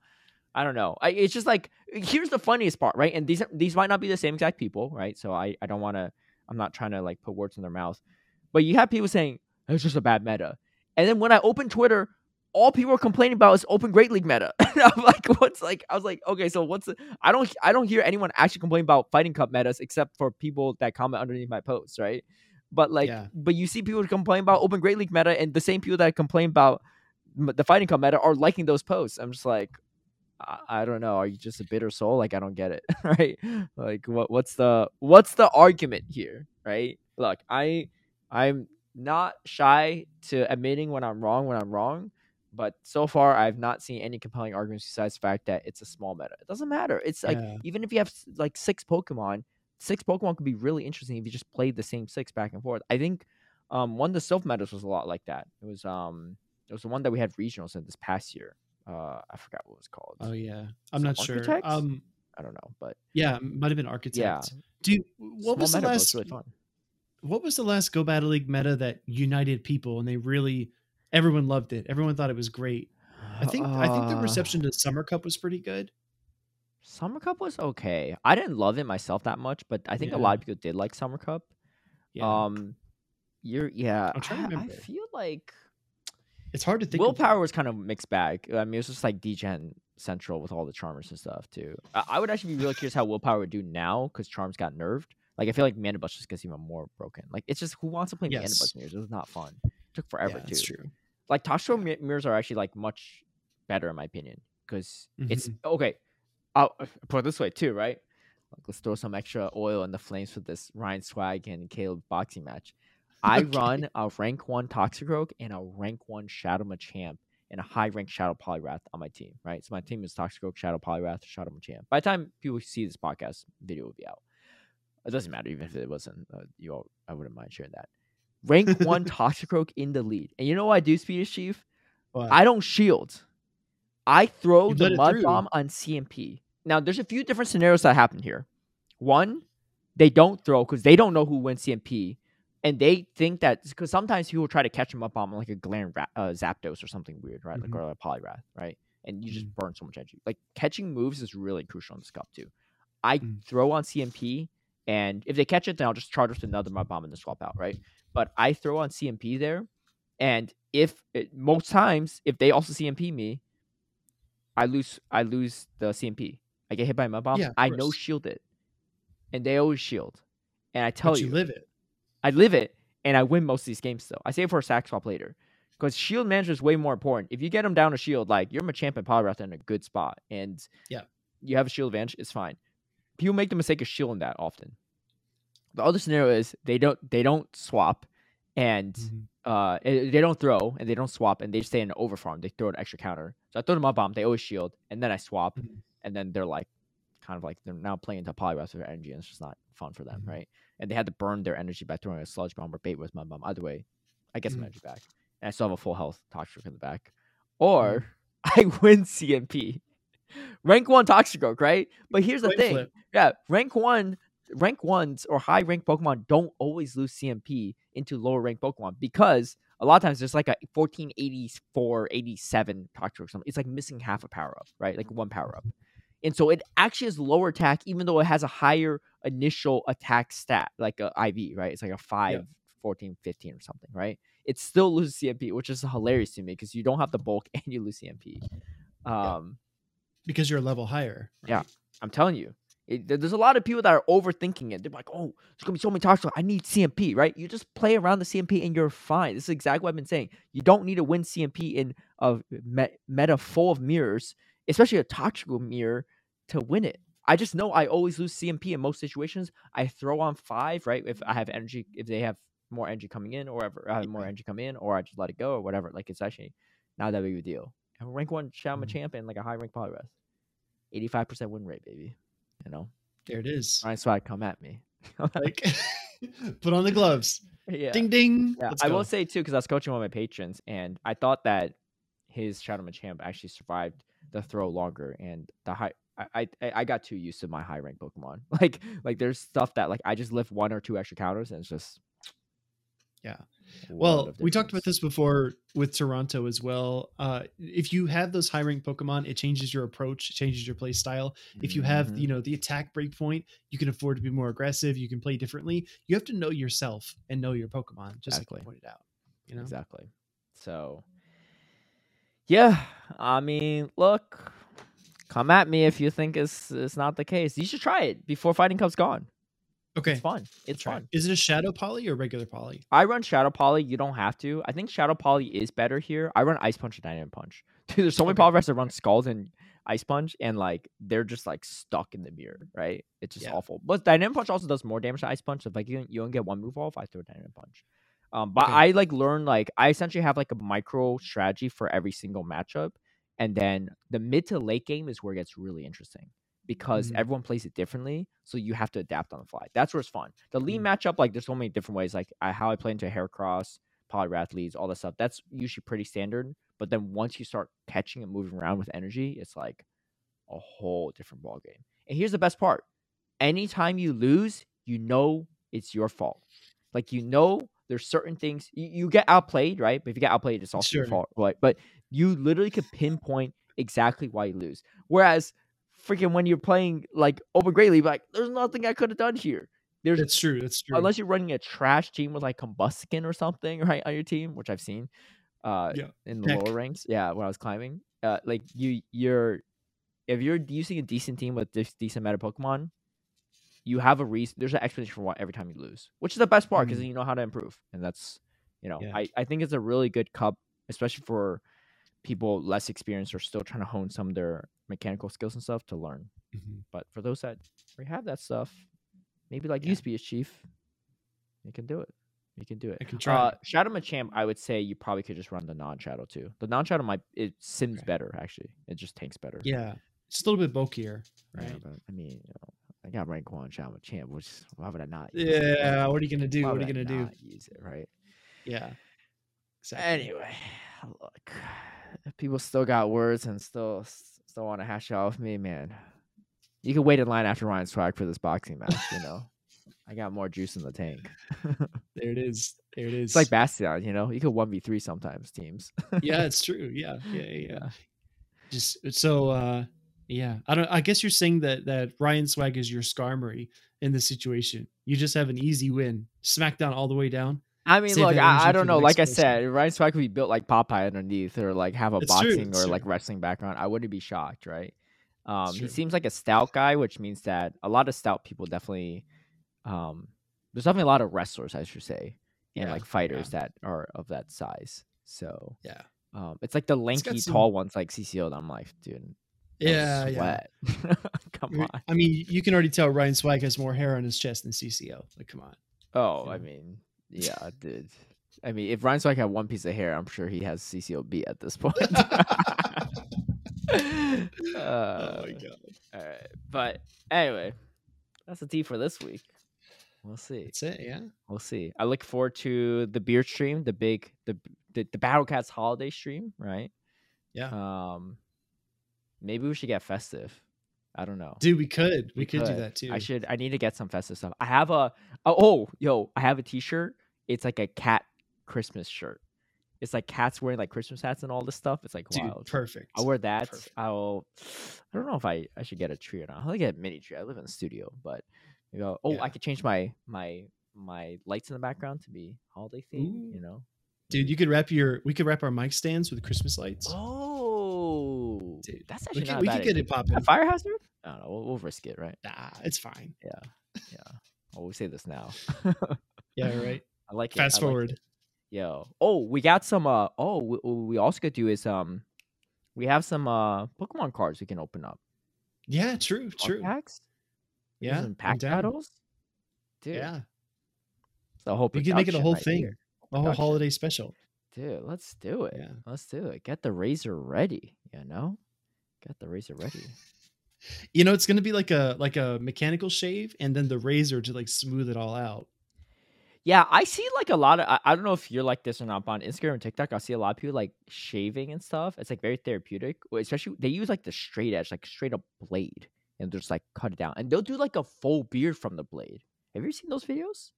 I don't know. I, it's just like here's the funniest part right? And these these might not be the same exact people right? So i i don't want to i'm not trying to like put words in their mouth. But you have people saying it's just a bad meta. And then when i open twitter all people are complaining about is open great league meta *laughs* i'm like what's like i was like okay so what's the i don't i don't hear anyone actually complain about fighting cup metas except for people that comment underneath my posts right but like, Yeah. but you see people complain about Open Great League meta, and the same people that complain about the Fighting Cup meta are liking those posts. I'm just like, I, I don't know. Are you just a bitter soul? Like, I don't get it, *laughs* right? Like, what what's the what's the argument here, right? Look, I I'm not shy to admitting when I'm wrong when I'm wrong, but so far I've not seen any compelling arguments besides the fact that it's a small meta. It doesn't matter. It's like Yeah. even if you have like six Pokemon, six Pokemon could be really interesting if you just played the same six back and forth. I think um one of the self metas was a lot like that. It was um it was the one that we had regionals in this past year. Uh I forgot what it was called. Oh yeah. I'm not sure. Architects? Um I don't know, but yeah, it might have been Architect. yeah. Dude, what small was the last really fun. what was the last Go Battle League meta that united people and they really everyone loved it. Everyone thought it was great. I think I think the Uh, reception to Summer Cup was pretty good. Summer Cup was okay. I didn't love it myself that much, but I think a lot of people did like Summer Cup. Yeah. Um, you're yeah. I'm trying to I- I feel like it's hard to think of- willpower was kind of mixed bag. I mean, it was just like DGen Central with all the charmers and stuff too. I, I would actually be really curious how willpower would do now because charms got nerfed. Like I feel like Mana Bus just gets even more broken. Like it's just who wants to play Mana Yes. Bus mirrors? It not fun. Took forever yeah, too. that's true. Like Toshiro mi- mirrors are actually like much better in my opinion because it's okay. I'll uh, put it this way too, right? Like, let's throw some extra oil in the flames for this Ryan Swag and Caleb boxing match. I Okay. run a rank one Toxicroak and a rank one Shadow Machamp and a high rank Shadow Poliwrath on my team, right? So my team is Toxicroak, Shadow Poliwrath, Shadow Machamp. By the time people see this podcast, video will be out. It doesn't matter even if it wasn't. Uh, you all, I wouldn't mind sharing that. Rank *laughs* one Toxicroak in the lead, and you know what I do, Speediest Chief? But I don't shield. I throw You the mud through. bomb on CMP. Now, there's a few different scenarios that happen here. One, they don't throw because they don't know who wins CMP, and they think that because sometimes people try to catch them up on like a Glaring Ra- uh, Zapdos or something weird, right? Mhm. Like or a Poliwrath, right? And you just Mhm. burn so much energy. Like catching moves is really crucial in this cup too. I Mm. throw on CMP, and if they catch it, then I'll just charge with another mud bomb and then swap out, right? But I throw on CMP there, and if it, most times if they also CMP me, I lose I lose the CMP. I get hit by my bomb. Yeah, I no course. shield it, and they always shield. And I tell but you, you live it. I live it, and I win most of these games still. I save for a sack swap later because shield management is way more important. If you get him down to shield, like you're Machamp and Poliwrath in a good spot, and Yeah. you have a shield advantage, it's fine. People make the mistake of shielding that often. The other scenario is they don't they don't swap, and Mhm. uh eh, they don't throw and they don't swap and they stay in an overfarm. They throw an extra counter. So I throw them up bomb. They always shield, and then I swap, Mhm. and then they're like kind of like they're now playing into Poliwrath with energy, and it's just not fun for them, Mhm. right? And they had to burn their energy by throwing a sludge bomb or bait with my bomb. Either way, I get some Mhm. energy back, and I still have a full health Toxic in the back. Or *laughs* I win CMP, rank one Toxic right? But here's the Coin thing, yeah, rank one, rank ones or high rank Pokemon don't always lose CMP into lower rank Pokemon because a lot of times there's like a 1484, 87 Toxic or something. It's like missing half a power up, right? Like one power up. And so it actually has lower attack, even though it has a higher initial attack stat, like a IV, right? It's like a 5, 14, 15 or something, right? It still loses CMP, which is hilarious to me because you don't have the bulk *laughs* and you lose CMP. Um, because you're a level higher. Yeah. I'm telling you, it, there's a lot of people that are overthinking it. They're like, "Oh, there's gonna be so many toxic. I need CMP, right?" You just play around the CMP and you're fine. This is exactly what I've been saying. You don't need to win CMP in a meta full of mirrors, especially a toxic mirror, to win it. I just know I always lose CMP in most situations. I throw on five, right? If I have energy, if they have more energy coming in, or ever I have more energy come in, or I just let it go, or whatever. Like it's actually not that big of a deal. And rank one Shadow Mhm. Machamp and like a high rank Poliwrath. 85% win rate, baby. You know, There it is. Ryan Swag, come at me. *laughs* Like, *laughs* put on the gloves. yeah. Ding ding. yeah. I will say too, because I was coaching one of my patrons, and I thought that his Shadow Machamp actually survived the throw longer, and the high. I, I I got too used to my high rank Pokemon. *laughs* Like like there's stuff that like I just lift one or two extra counters and it's just Yeah. Well, we talked about this before with Toronto as well. Uh, if you have those high rank Pokemon, it changes your approach, changes your play style. If you have, Mhm. you know, the attack breakpoint, you can afford to be more aggressive. You can play differently. You have to know yourself and know your Pokemon, just like you pointed out. You know, Exactly. So, yeah, I mean, look, come at me if you think it's it's not the case. You should try it before Fighting Cup's gone. Okay. It's fun. It's fun. Is it a Shadow Poly or regular Poly? I run Shadow Poly. You don't have to. I think Shadow Poly is better here. I run Ice Punch and Dynamic Punch. *laughs* Dude, there's so many Okay. Poliwraths that run Skulls and Ice Punch, and like they're just like stuck in the mirror, right? It's just Yeah. awful. But Dynamic Punch also does more damage to Ice Punch. So if like you, you don't get one move off, I throw Dynamic Punch. Um, but Okay. I like learn like I essentially have like a micro strategy for every single matchup, and then the mid to late game is where it gets really interesting because Mhm. everyone plays it differently, so you have to adapt on the fly. That's where it's fun. The lead Mhm. matchup, like there's so many different ways, like I, how I play into hair Heracross, Poliwrath leads, all that stuff. That's usually pretty standard. But then once you start catching and moving around with energy, it's like a whole different ball game. And here's the best part: anytime you lose, you know it's your fault. Like you know there's certain things you, you get outplayed, right? But if you get outplayed, it's also your fault, right? But you literally could pinpoint exactly why you lose. Whereas freaking when you're playing like Open Great League, like there's nothing I could have done here. There's That's true. That's true. unless you're running a trash team with like Combusken or something, right, on your team, which I've seen uh Yeah. in the Heck. lower ranks. Yeah, when I was climbing. Uh like you you're if you're using a decent team with this decent meta Pokemon, you have a reason there's an explanation for why every time you lose. Which is the best part because Mhm. then you know how to improve. And that's you know, Yeah. I, I think it's a really good cup, especially for people less experienced or still trying to hone some of their mechanical skills and stuff to learn. Mhm. But for those that already have that stuff, maybe like Yeah. you Speed Chief, you can do it. You can do it. I can try. Uh, Shadow Machamp, I would say you probably could just run the non-shadow too. The non-shadow might it sims Okay. better actually. It just tanks better. yeah, it's a little bit bulkier, Yeah, right? but I mean, you know, I got rank one Shadow Machamp, which why would I not? use Yeah. it? What are you gonna do? Why What are you gonna do? Use it right. Yeah. Exactly. Anyway, *sighs* look, *sighs* people still got words and still still want to hash it out with me, man. You can wait in line after Ryan Swag for this boxing match. You know, I got more juice in the tank. *laughs* There it is. There it is. It's like Bastion, you know, you could one v three sometimes teams. yeah, *laughs* it's true. Yeah, yeah, yeah. yeah. Just so uh yeah. I don't I guess you're saying that that Ryan Swag is your Skarmory in this situation. You just have an easy win. Smackdown all the way down. I mean, look, I, I don't know. Like I said, Ryan Swag could be built like Popeye underneath, or like have a It's boxing it's or like wrestling background. I wouldn't be shocked, right? Um, he seems like a stout guy, which means that a lot of stout people definitely, um, there's definitely a lot of wrestlers, I should say, and Yeah, like fighters that are of that size. So Yeah. um, it's like the lanky some- tall ones like CCO. That I'm like, dude, Yeah, yeah. *laughs* Come on. I mean, you can already tell Ryan Swag has more hair on his chest than CCO. Like, come on. Oh, you I mean, yeah, dude. I mean, if Ryan Swag had one piece of hair, I'm sure he has CCOB at this point. *laughs* oh Uh, my god. All right, but anyway, that's the tea for this week. We'll see. That's it. Yeah. We'll see. I look forward to the beer stream, the big the the, the Battle Catz holiday stream, right? Yeah. Um, maybe we should get festive. I don't know. Dude, we could. We, We could, do that too. I should. I need to get some festive stuff. I have a. Oh, oh, yo, I have a T-shirt. It's like a cat Christmas shirt. It's like cats wearing like Christmas hats and all this stuff. It's like Dude, wild. perfect. I'll wear that. Perfect. I'll. I don't know if I I should get a tree or not. I'll get a mini tree. I live in the studio, but you know, oh, Yeah. I could change my my my lights in the background to be holiday theme. You know. Dude, you could wrap your we could wrap our mic stands with Christmas lights. Oh, Dude, that's we actually could, not a we could get it popping. A fire hazard? I don't know. We'll, we'll risk it, right? Nah, it's fine. Yeah, yeah. Oh, we say this now. *laughs* Yeah, right. I like it. Fast I like forward. it. Yo. Oh, we got some. Uh. Oh, we, we also could do is um, we have some uh Pokemon cards we can open up. Yeah, true, Card true. Packs. Yeah. Some pack battles. Dude. Yeah. The whole We could make it a whole right thing. here. A whole holiday special. Dude, let's do it. Yeah. Let's do it. Get the razor ready. You know, get the razor ready. You know, it's gonna be like a like a mechanical shave and then the razor to like smooth it all out. Yeah, I see like a lot of. I, I don't know if you're like this or not, but on Instagram and TikTok, I see a lot of people like shaving and stuff. It's like very therapeutic. Especially they use like the straight edge, like straight up blade, and just like cut it down. And they'll do like a full beard from the blade. Have you seen those videos?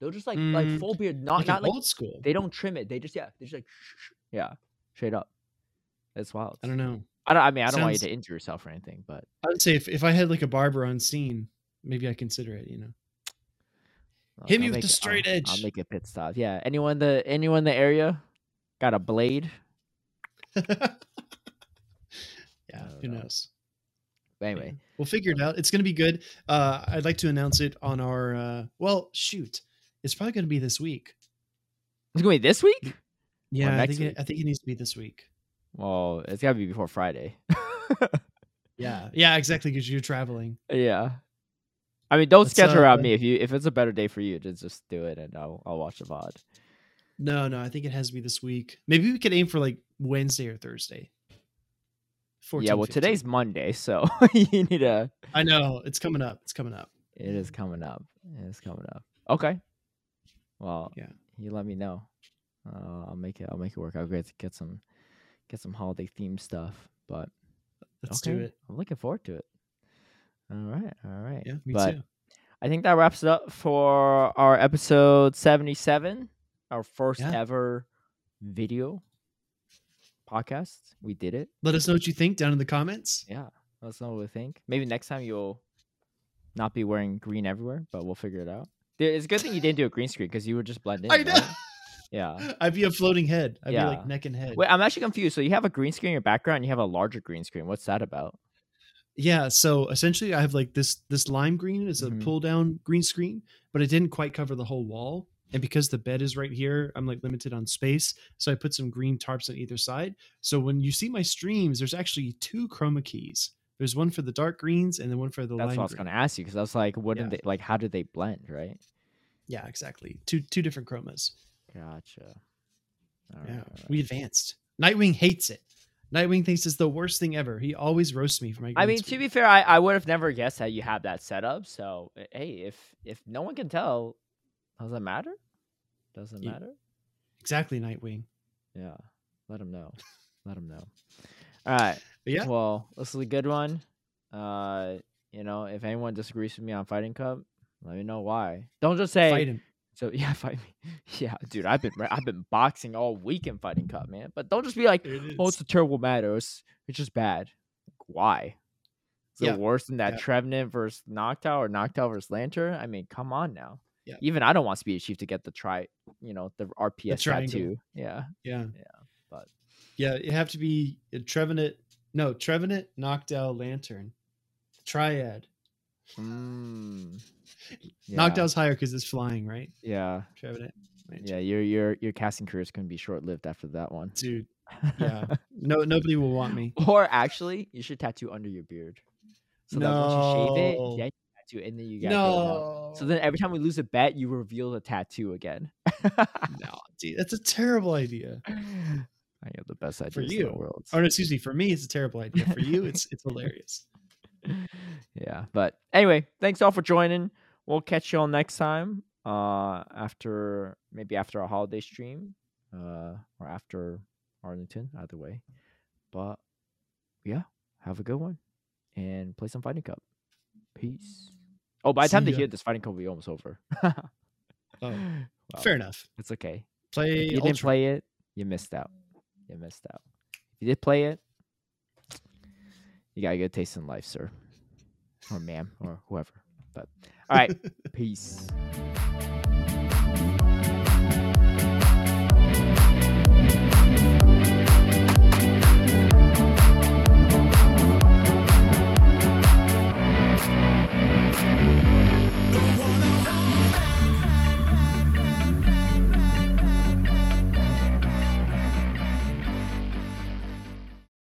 They'll just like like Mm, full beard, not Like, not like old school. they don't trim it. They just yeah, they just like *laughs* yeah, straight up. It's wild. I don't know. I don't. I mean, I don't want you to injure yourself or anything, but I would say if, if I had like a barber on scene, maybe I consider it, you know. I'll- Hit me I'll with the make it- straight I'll- edge. I'll make a pit stop. Yeah. Anyone the anyone in the area got a blade? *laughs* yeah, who know. knows? But anyway, Yeah. We'll figure it out. It's gonna be good. Uh I'd like to announce it on our uh well shoot. It's probably gonna be this week. it's gonna be this week. Yeah, I think it. I think it needs to be this week. Well, it's gotta be before Friday. *laughs* Yeah. Yeah, exactly, because you're traveling. yeah. I mean, don't Let's, sketch around uh, me. If you if it's a better day for you, just just do it, and I'll I'll watch the VOD. No, no, I think it has to be this week. Maybe we could aim for like Wednesday or Thursday. 14, yeah. Well, 15. today's Monday, so *laughs* you need to. I know it's coming up. It's coming up. It is coming up. It is coming up. Okay. Well, Yeah. You let me know. Uh, I'll make it. I'll make it work. I'll get to get some get some holiday themed stuff. But Let's okay, do it. I'm looking forward to it. All right. All right. Yeah, me but too. I think that wraps it up for our episode 77, our first Yeah. ever video podcast. We did it. Let us know what you think down in the comments. Yeah. Let us know what we think. Maybe next time you'll not be wearing green everywhere, but we'll figure it out. It's a good thing you didn't do a green screen because you would just blend in. I know. right? Yeah. *laughs* I'd be a floating head. I'd be Yeah. like neck and head. Wait, I'm actually confused. So you have a green screen in your background, and you have a larger green screen. What's that about? Yeah, so essentially I have like this this lime green is a Mhm. pull down green screen, but it didn't quite cover the whole wall. And because the bed is right here, I'm like limited on space. So I put some green tarps on either side. So when you see my streams, there's actually two chroma keys. There's one for the dark greens and then one for the That's lime what I was going to ask you because I was like, wouldn't Yeah. they like? How did they blend? Right? Yeah, exactly. Two two different chromas. Gotcha. All Yeah, right, we advanced. Nightwing hates it. Nightwing thinks it's the worst thing ever. He always roasts me for my. I green mean, to be fair, I, I would have never guessed that you have that set up. So eh, hey, if if no one can tell, does it matter? Doesn't You- matter. exactly Nightwing. Yeah. Let him know. Let him know. All right. But yeah, Well, this is a good one. Uh, you know, if anyone disagrees with me on Fighting Cup, let me know why. Don't just say fight him. So. *laughs* Yeah, fight me. Yeah, dude, I've been I've been boxing all week in Fighting Cup, man. But don't just be like, it oh, it's a terrible matter. It's it's just bad. Why? Is Yeah, it worse than that yeah. Trevenant versus Noctowl or Noctowl versus Lanturn? I mean, come on now. Yeah. Even I don't want to Speed a Chief to get the try, you know, the RPS triangle. tattoo. Yeah. Yeah. Yeah, but- yeah, it have to be a Trevenant. No, Trevenant, Noctowl, Lanturn, Triad. Mm. Yeah. Noctowl's higher because it's flying, right? Yeah. Trevenant. man. Yeah, your your your casting career is going to be short lived after that one. dude. Yeah, *laughs* no, nobody will want me. or actually, you should tattoo under your beard. So that once you shave it, No. then you tattoo, and then you got no. No, So then every time we lose a bet, you reveal the tattoo again. no, dude, that's a terrible idea. *laughs* I have the best ideas For in you. the world. Oh, no, excuse me. For me, it's a terrible idea. For you, it's it's *laughs* hilarious. Yeah, but anyway, thanks all for joining. We'll catch you all next time. Uh, after maybe after our holiday stream, uh, or after Arlington, either way. But yeah, have a good one and play some fighting cup. Peace. Oh, by the time they hear this, fighting cup will be almost over. *laughs* Oh, Well, fair enough. It's okay. Play. If you Ultra. didn't play it, you missed out. You missed out. If you did play it, you got a good taste in life, sir, or ma'am, or whoever. But *laughs* all right, *laughs* peace.